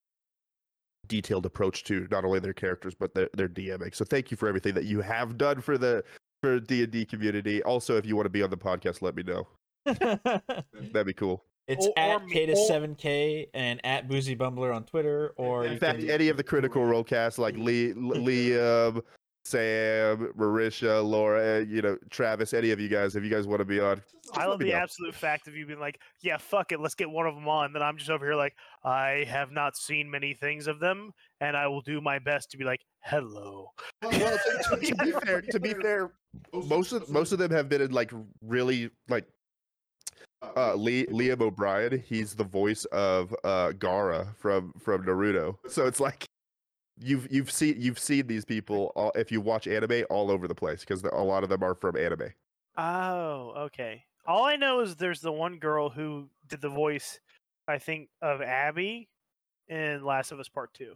detailed approach to not only their characters but their, their DMing. So thank you for everything that you have done for the for D and D community. Also, if you want to be on the podcast, let me know. That'd be cool. It's Or- or at me- K to or- seven K and at Boozy Bumbler on Twitter, or In fact, can- any of the critical role casts like Lee, Liam, Sam, Marisha, Laura, you know, Travis, any of you guys, if you guys want to be on, I love the know. absolute fact of you being like, yeah, fuck it, let's get one of them on. Then I'm just over here like, I have not seen many things of them, and I will do my best to be like, hello. Well, well, to, to- to be fair, to be fair, most of most of them have been in like really like uh Lee, Liam O'Brien. He's the voice of uh Gaara from from Naruto. So it's like you've you've seen you've seen these people all, if you watch anime all over the place because a lot of them are from anime. Oh, okay. All I know is there's the one girl who did the voice, I think, of Abby in Last of Us Part Two.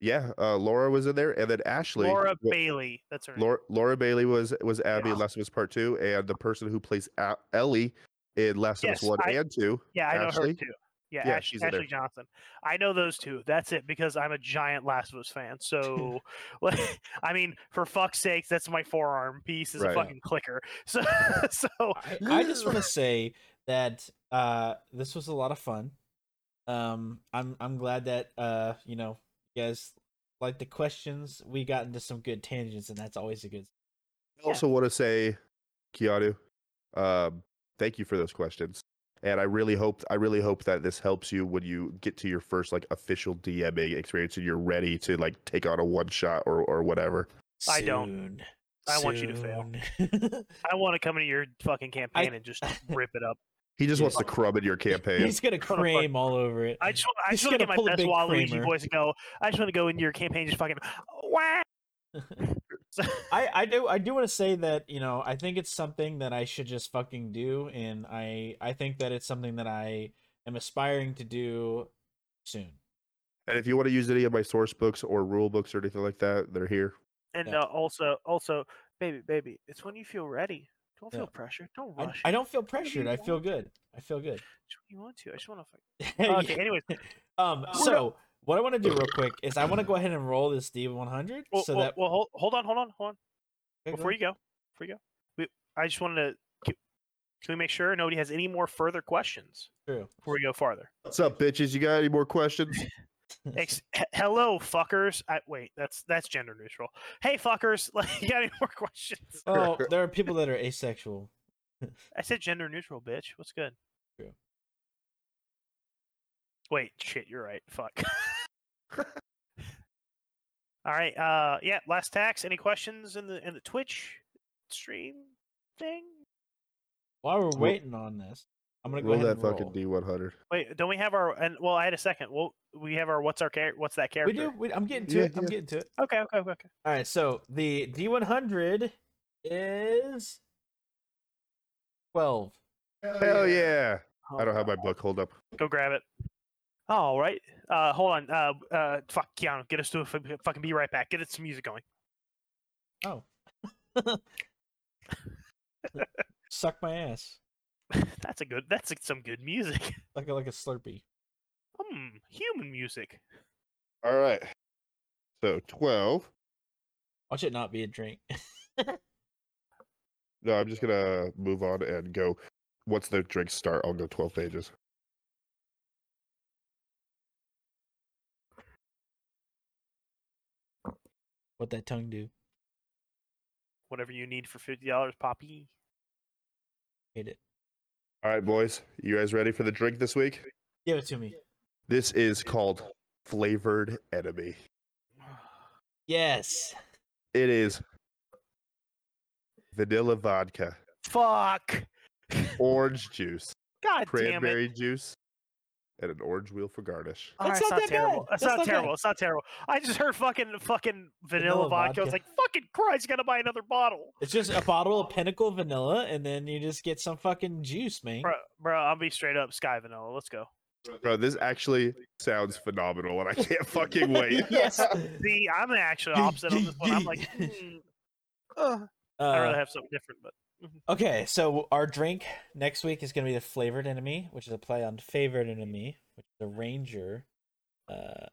Yeah, uh, Laura was in there, and then Ashley. Laura wa- Bailey. That's her name. Laura, Laura Bailey was was Abby in Yeah. Last of Us Part Two, and the person who plays A- Ellie in Last Yes, of Us One I- and Two. Yeah, I know her too. Yeah, Yeah, Ash- she's in there. Ashley Johnson. I know those two. That's it because I'm a giant Last of Us fan. So, like, I mean, for fuck's sakes, that's my forearm piece is Right. a fucking clicker. So, so I, I just want to say that uh, this was a lot of fun. Um, I'm I'm glad that uh, you know, you guys like the questions. We got into some good tangents, and that's always a good. I also want to say, Keanu, um, thank you for those questions. And I really hope I really hope that this helps you when you get to your first like official DMing experience and you're ready to like take on a one shot or, or whatever. I don't. Soon. I want you to fail. I want to come into your fucking campaign and just rip it up. He just wants to crumb in your campaign. He's gonna Gonna cream all over it. I just, want- I He's just want to get my best big Waluigi Kramer. voice and go. I just want to go into your campaign, just fucking wah. I, I do I do want to say that you know I think it's something that I should just fucking do, and I I think that it's something that I am aspiring to do soon. and if you want to use any of my source books or rule books or anything like that, they're here. And Yeah. uh, also, also, baby, baby, it's when you feel ready. Don't Yeah. feel pressure. Don't rush. I it. don't feel do pressured. I feel want? good. I feel good. You want to. I just want to. Yeah. Okay. Anyways, Um. So what I want to do real quick is I want to go ahead and roll this D one hundred well, so well, that well, hold, hold on, hold on, hold on. Okay, Before ahead. you go, before you go, we, I just wanted to. Can, can we make sure nobody has any more further questions True. before we go farther? What's up, bitches? You got any more questions? Ex- hello, fuckers. I, wait, that's that's gender neutral. Hey, fuckers. Like, you got any more questions? Oh, there are people that are asexual. I said gender neutral, bitch. What's good? True. Wait, shit, you're right. Fuck. All right. Uh, yeah. Last tax. Any questions in the in the Twitch stream thing? While we're waiting on this, I'm gonna go Roll ahead that and fucking. D one hundred. Wait, don't we have our? And well, I had a second. Well, we have our. What's our character? What's that character? We do. We, I'm getting to Yeah, it. I'm getting to it. Okay. Okay. Okay. okay. All right, so the D100 is 12. Hell yeah! I don't have Oh, my book. Hold up. Go grab it. All right. Uh, hold on. Uh, uh, fuck, Keanu, get us to a f- fucking be right back. Get it some music going. Oh. Suck my ass. that's a good. That's some good music. Like a, like a Slurpee. Hmm. Human music. All right. So twelve. Watch it not be a drink. No, I'm just gonna move on and go. Once the drinks start, I'll go twelve pages. what that tongue do? Whatever you need for fifty dollars, Poppy. Hate it. All right, boys. You guys ready for the drink this week? Give it to me. This is called flavored enemy. Yes. It is vanilla vodka, Fuck. orange juice, God damn it. cranberry juice, and an orange wheel for garnish. All That's right, not it's that not bad. terrible. It's That's not not bad. terrible. It's not terrible. I just heard fucking fucking vanilla, Vanilla vodka. I was like, fucking Christ, gotta buy another bottle. It's just a bottle of Pinnacle vanilla, and then you just get some fucking juice, man. Bro, bro, I'll be straight up Skyy Vanilla. Let's go. Bro, this actually sounds phenomenal, and I can't fucking wait. yes. See, I'm actually opposite on this one. I'm like, hmm, uh, I'd rather have something different, but Okay, so our drink next week is going to be the flavored enemy, which is a play on favored enemy, which is a ranger. Uh,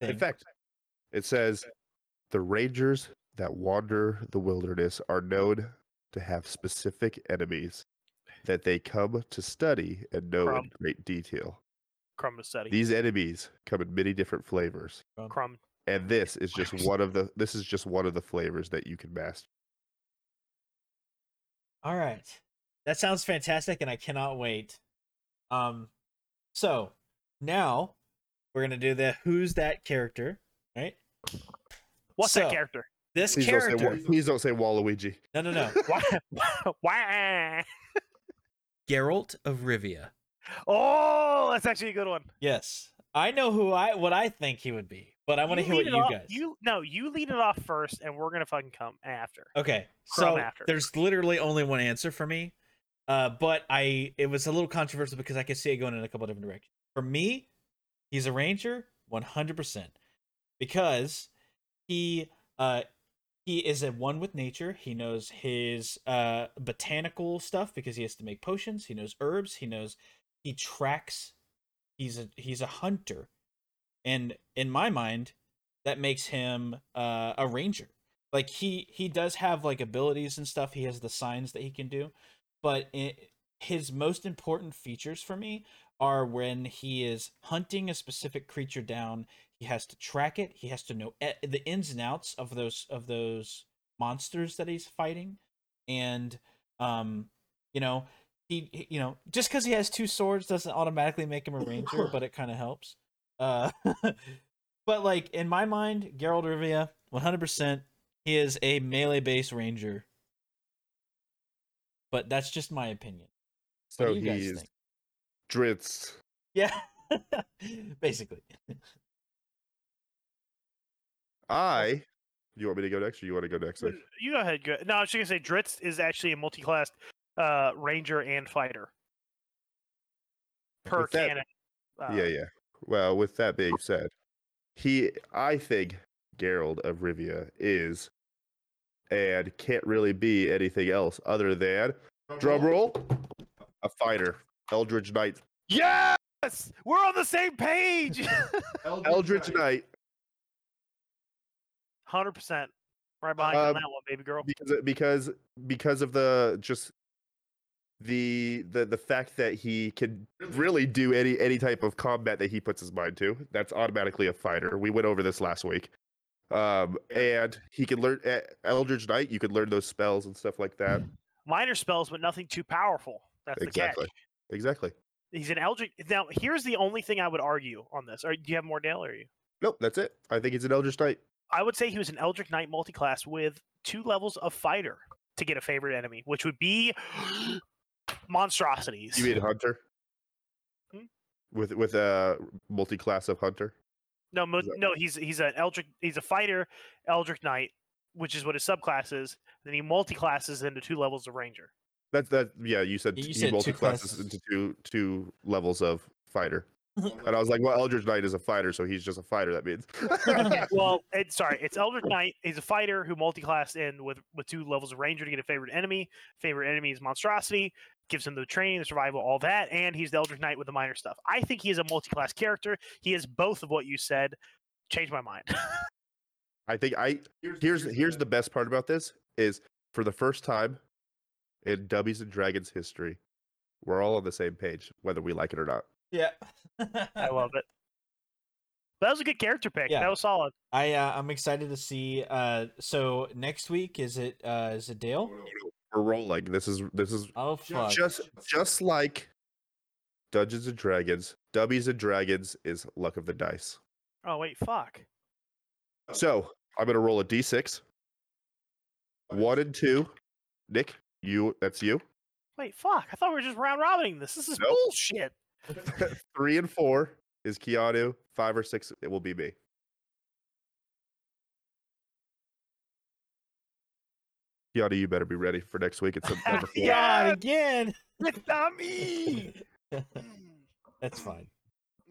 In fact, it says the rangers that wander the wilderness are known to have specific enemies that they come to study and know in great detail. crumb to study. These enemies come in many different flavors, crumb. and this is just one of the this is just one of the flavors that you can master. All right, that sounds fantastic, and I cannot wait. Um, so now we're gonna do the who's that character, right? What's So- that character? This Please don't, say, character, please don't say Waluigi. no, no, no, Why? Why? Geralt of Rivia. Oh, that's actually a good one. Yes, I know who I what I think he would be, but I want to hear what you off- guys. You no, you lead it off first, and we're gonna fucking come after. Okay, so after. there's literally only one answer for me, uh, but I it was a little controversial because I could see it going in a couple different directions. For me, he's a ranger, 100, percent because he uh he is at one with nature. He knows his uh botanical stuff because he has to make potions. He knows herbs. He knows he tracks. He's a he's a hunter, and in my mind, that makes him uh, a ranger. Like he he does have like abilities and stuff. He has the signs that he can do. But it, his most important features for me are when he is hunting a specific creature down he has to track it. He has to know the ins and outs of those of those monsters that he's fighting. And um you know he, he- you know just because he has two swords doesn't automatically make him a ranger but it kind of helps uh but like in my mind Geralt of Rivia 100% he is a melee based ranger. But that's just my opinion. What So do you guys he's think? Drizzt. Yeah. Basically. I. You want me to go next, or you want to go next? Nick? You go ahead. Go. No, I was just gonna say Drizzt is actually a multi-class uh, ranger and fighter per that- canon. Uh, yeah, yeah. Well, with that being said, he, I think Geralt of Rivia is, and can't really be anything else other than drum roll, a fighter, Eldritch Knight, Yes, we're on the same page. Eldritch Knight, Hundred percent, right behind you on Um, that one, baby girl. because because because of the just the the the fact that he can really do any any type of combat that he puts his mind to that's automatically a fighter we went over this last week um and he can learn uh, eldritch knight you could learn those spells and stuff like that Minor spells, but nothing too powerful. That's Exactly. the catch. exactly He's an Eldritch. Now, here's the only thing I would argue on this. Or do you have more, Dale? Or are you? nope that's it i think he's an eldritch knight I would say he was an Eldritch Knight multiclass with two levels of fighter to get a favorite enemy, which would be monstrosities. you mean hunter Hmm? with with a multi-class of hunter no, mo- that- no, he's he's an Eldritch. He's a fighter, Eldritch Knight, which is what his subclass is. Then he multi classes into two levels of Ranger. that's that yeah you said You he said multi-classes into two two levels of fighter And I was like, well, Eldritch Knight is a fighter, so he's just a fighter. That means. well, it's sorry, it's Eldritch Knight. He's a fighter who multiclassed in with with two levels of Ranger to get a favorite enemy. Favorite enemy is monstrosity. Gives him the training, the survival, all that, and he's the Eldritch Knight with the minor stuff. I think he is a multi-class character. He is both of what you said. Change my mind. I think I here's here's the best part about this is for the first time in Dubbies and Dragons history, we're all on the same page, whether we like it or not. yeah. I love it. That was a good character pick. Yeah. That was solid. I uh, I'm excited to see uh so next week is it uh is it Dale? We're rolling. This is this is Oh fuck. just just like Dungeons and Dragons. Dubbies and Dragons is luck of the dice. Oh wait, fuck. So I'm gonna roll a d6. One and two. Nick, you that's you. Wait, fuck. I thought we were just round robbing this. This is Nope. bullshit. Three and four is Keanu. Five or six, it will be me. Keanu, you better be ready for next week. It's September 4th. God Yeah. again. It's not me. That's fine.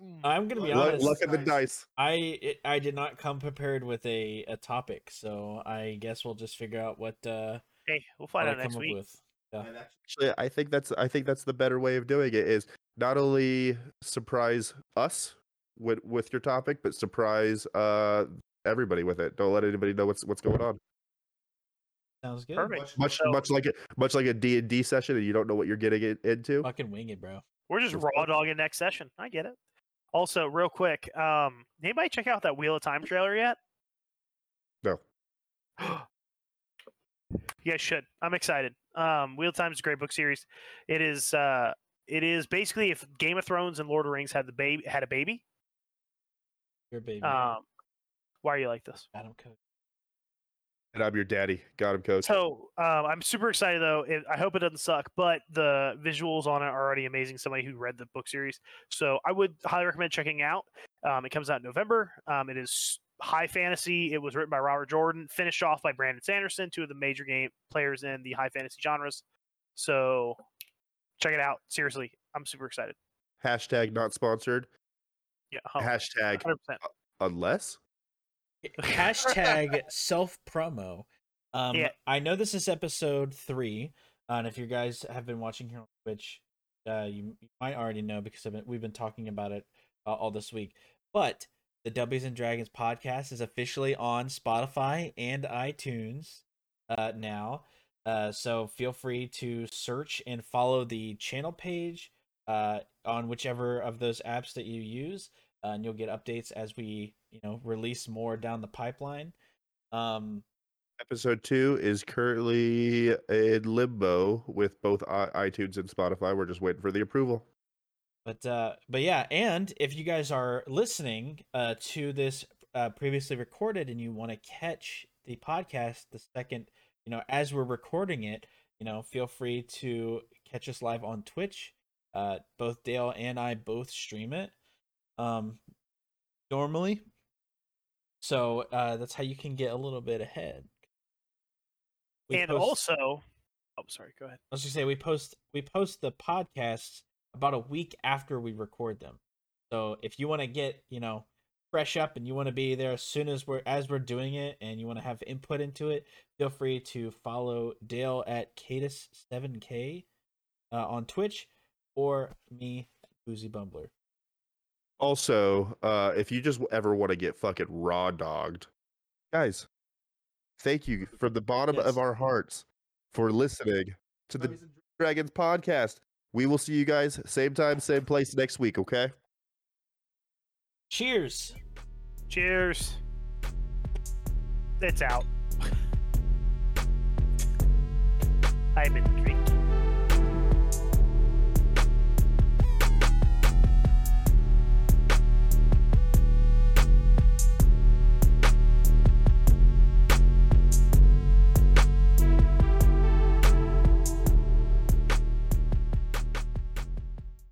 Mm. I'm gonna be Luck, honest. luck of the dice. I it, I did not come prepared with a, a topic, so I guess we'll just figure out what uh Hey, we'll what find I out next come up week. with. Actually, I think that's I think that's the better way of doing it. Is not only surprise us with with your topic, but surprise uh everybody with it. Don't let anybody know what's what's going on. Sounds good. Perfect. Much So- much like it much like a D and D session, and you don't know what you're getting it into. Fucking wing it, bro. We're just Just raw dogging next session. I get it. Also, real quick, um, anybody check out that Wheel of Time trailer yet? No. you guys should. I'm excited. Um, Wheel of Time is a great book series. It is. Uh, it is basically if Game of Thrones and Lord of the Rings had the baby had a baby. Your baby. Um, why are you like this? Adam Cook. And I'm your daddy. Got him, coach. So um, I'm super excited though. It, I hope it doesn't suck, but the visuals on it are already amazing. Somebody who read the book series, so I would highly recommend checking out. Um, it comes out in November. Um, it is high fantasy. It was written by Robert Jordan, finished off by Brandon Sanderson, two of the major game players in the high fantasy genres. So check it out. Seriously, I'm super excited. Hashtag not sponsored. Yeah, Hashtag 100%. unless. Hashtag self promo. Um, Yeah. I know this is episode three, uh, and if you guys have been watching here on Twitch, uh, you, you might already know because I've been, we've been talking about it uh, all this week. But the W's and Dragons podcast is officially on Spotify and iTunes uh, now. Uh, so feel free to search and follow the channel page uh, on whichever of those apps that you use, uh, and you'll get updates as we, you know, release more down the pipeline. Um, Episode two is currently in limbo with both iTunes and Spotify. We're just waiting for the approval. But uh, but yeah, and if you guys are listening uh, to this uh, previously recorded and you want to catch the podcast the second, you know, as we're recording it, you know, feel free to catch us live on Twitch. Uh, both Dale and I both stream it, um, normally. So uh, that's how you can get a little bit ahead. We and post- also, oh, sorry, go ahead. I was gonna say we post we post the podcasts about a week after we record them. So if you want to get you know fresh up and you want to be there as soon as we're as we're doing it and you want to have input into it, feel free to follow Dale at Caedus seven K uh, on Twitch or me Boozy Bumbler. Also, uh, if you just ever want to get fucking raw dogged, guys, thank you from the bottom Yes. of our hearts for listening to the Dragons podcast. We will see you guys same time, same place next week. Okay. Cheers. Cheers. It's out. I've been drinking.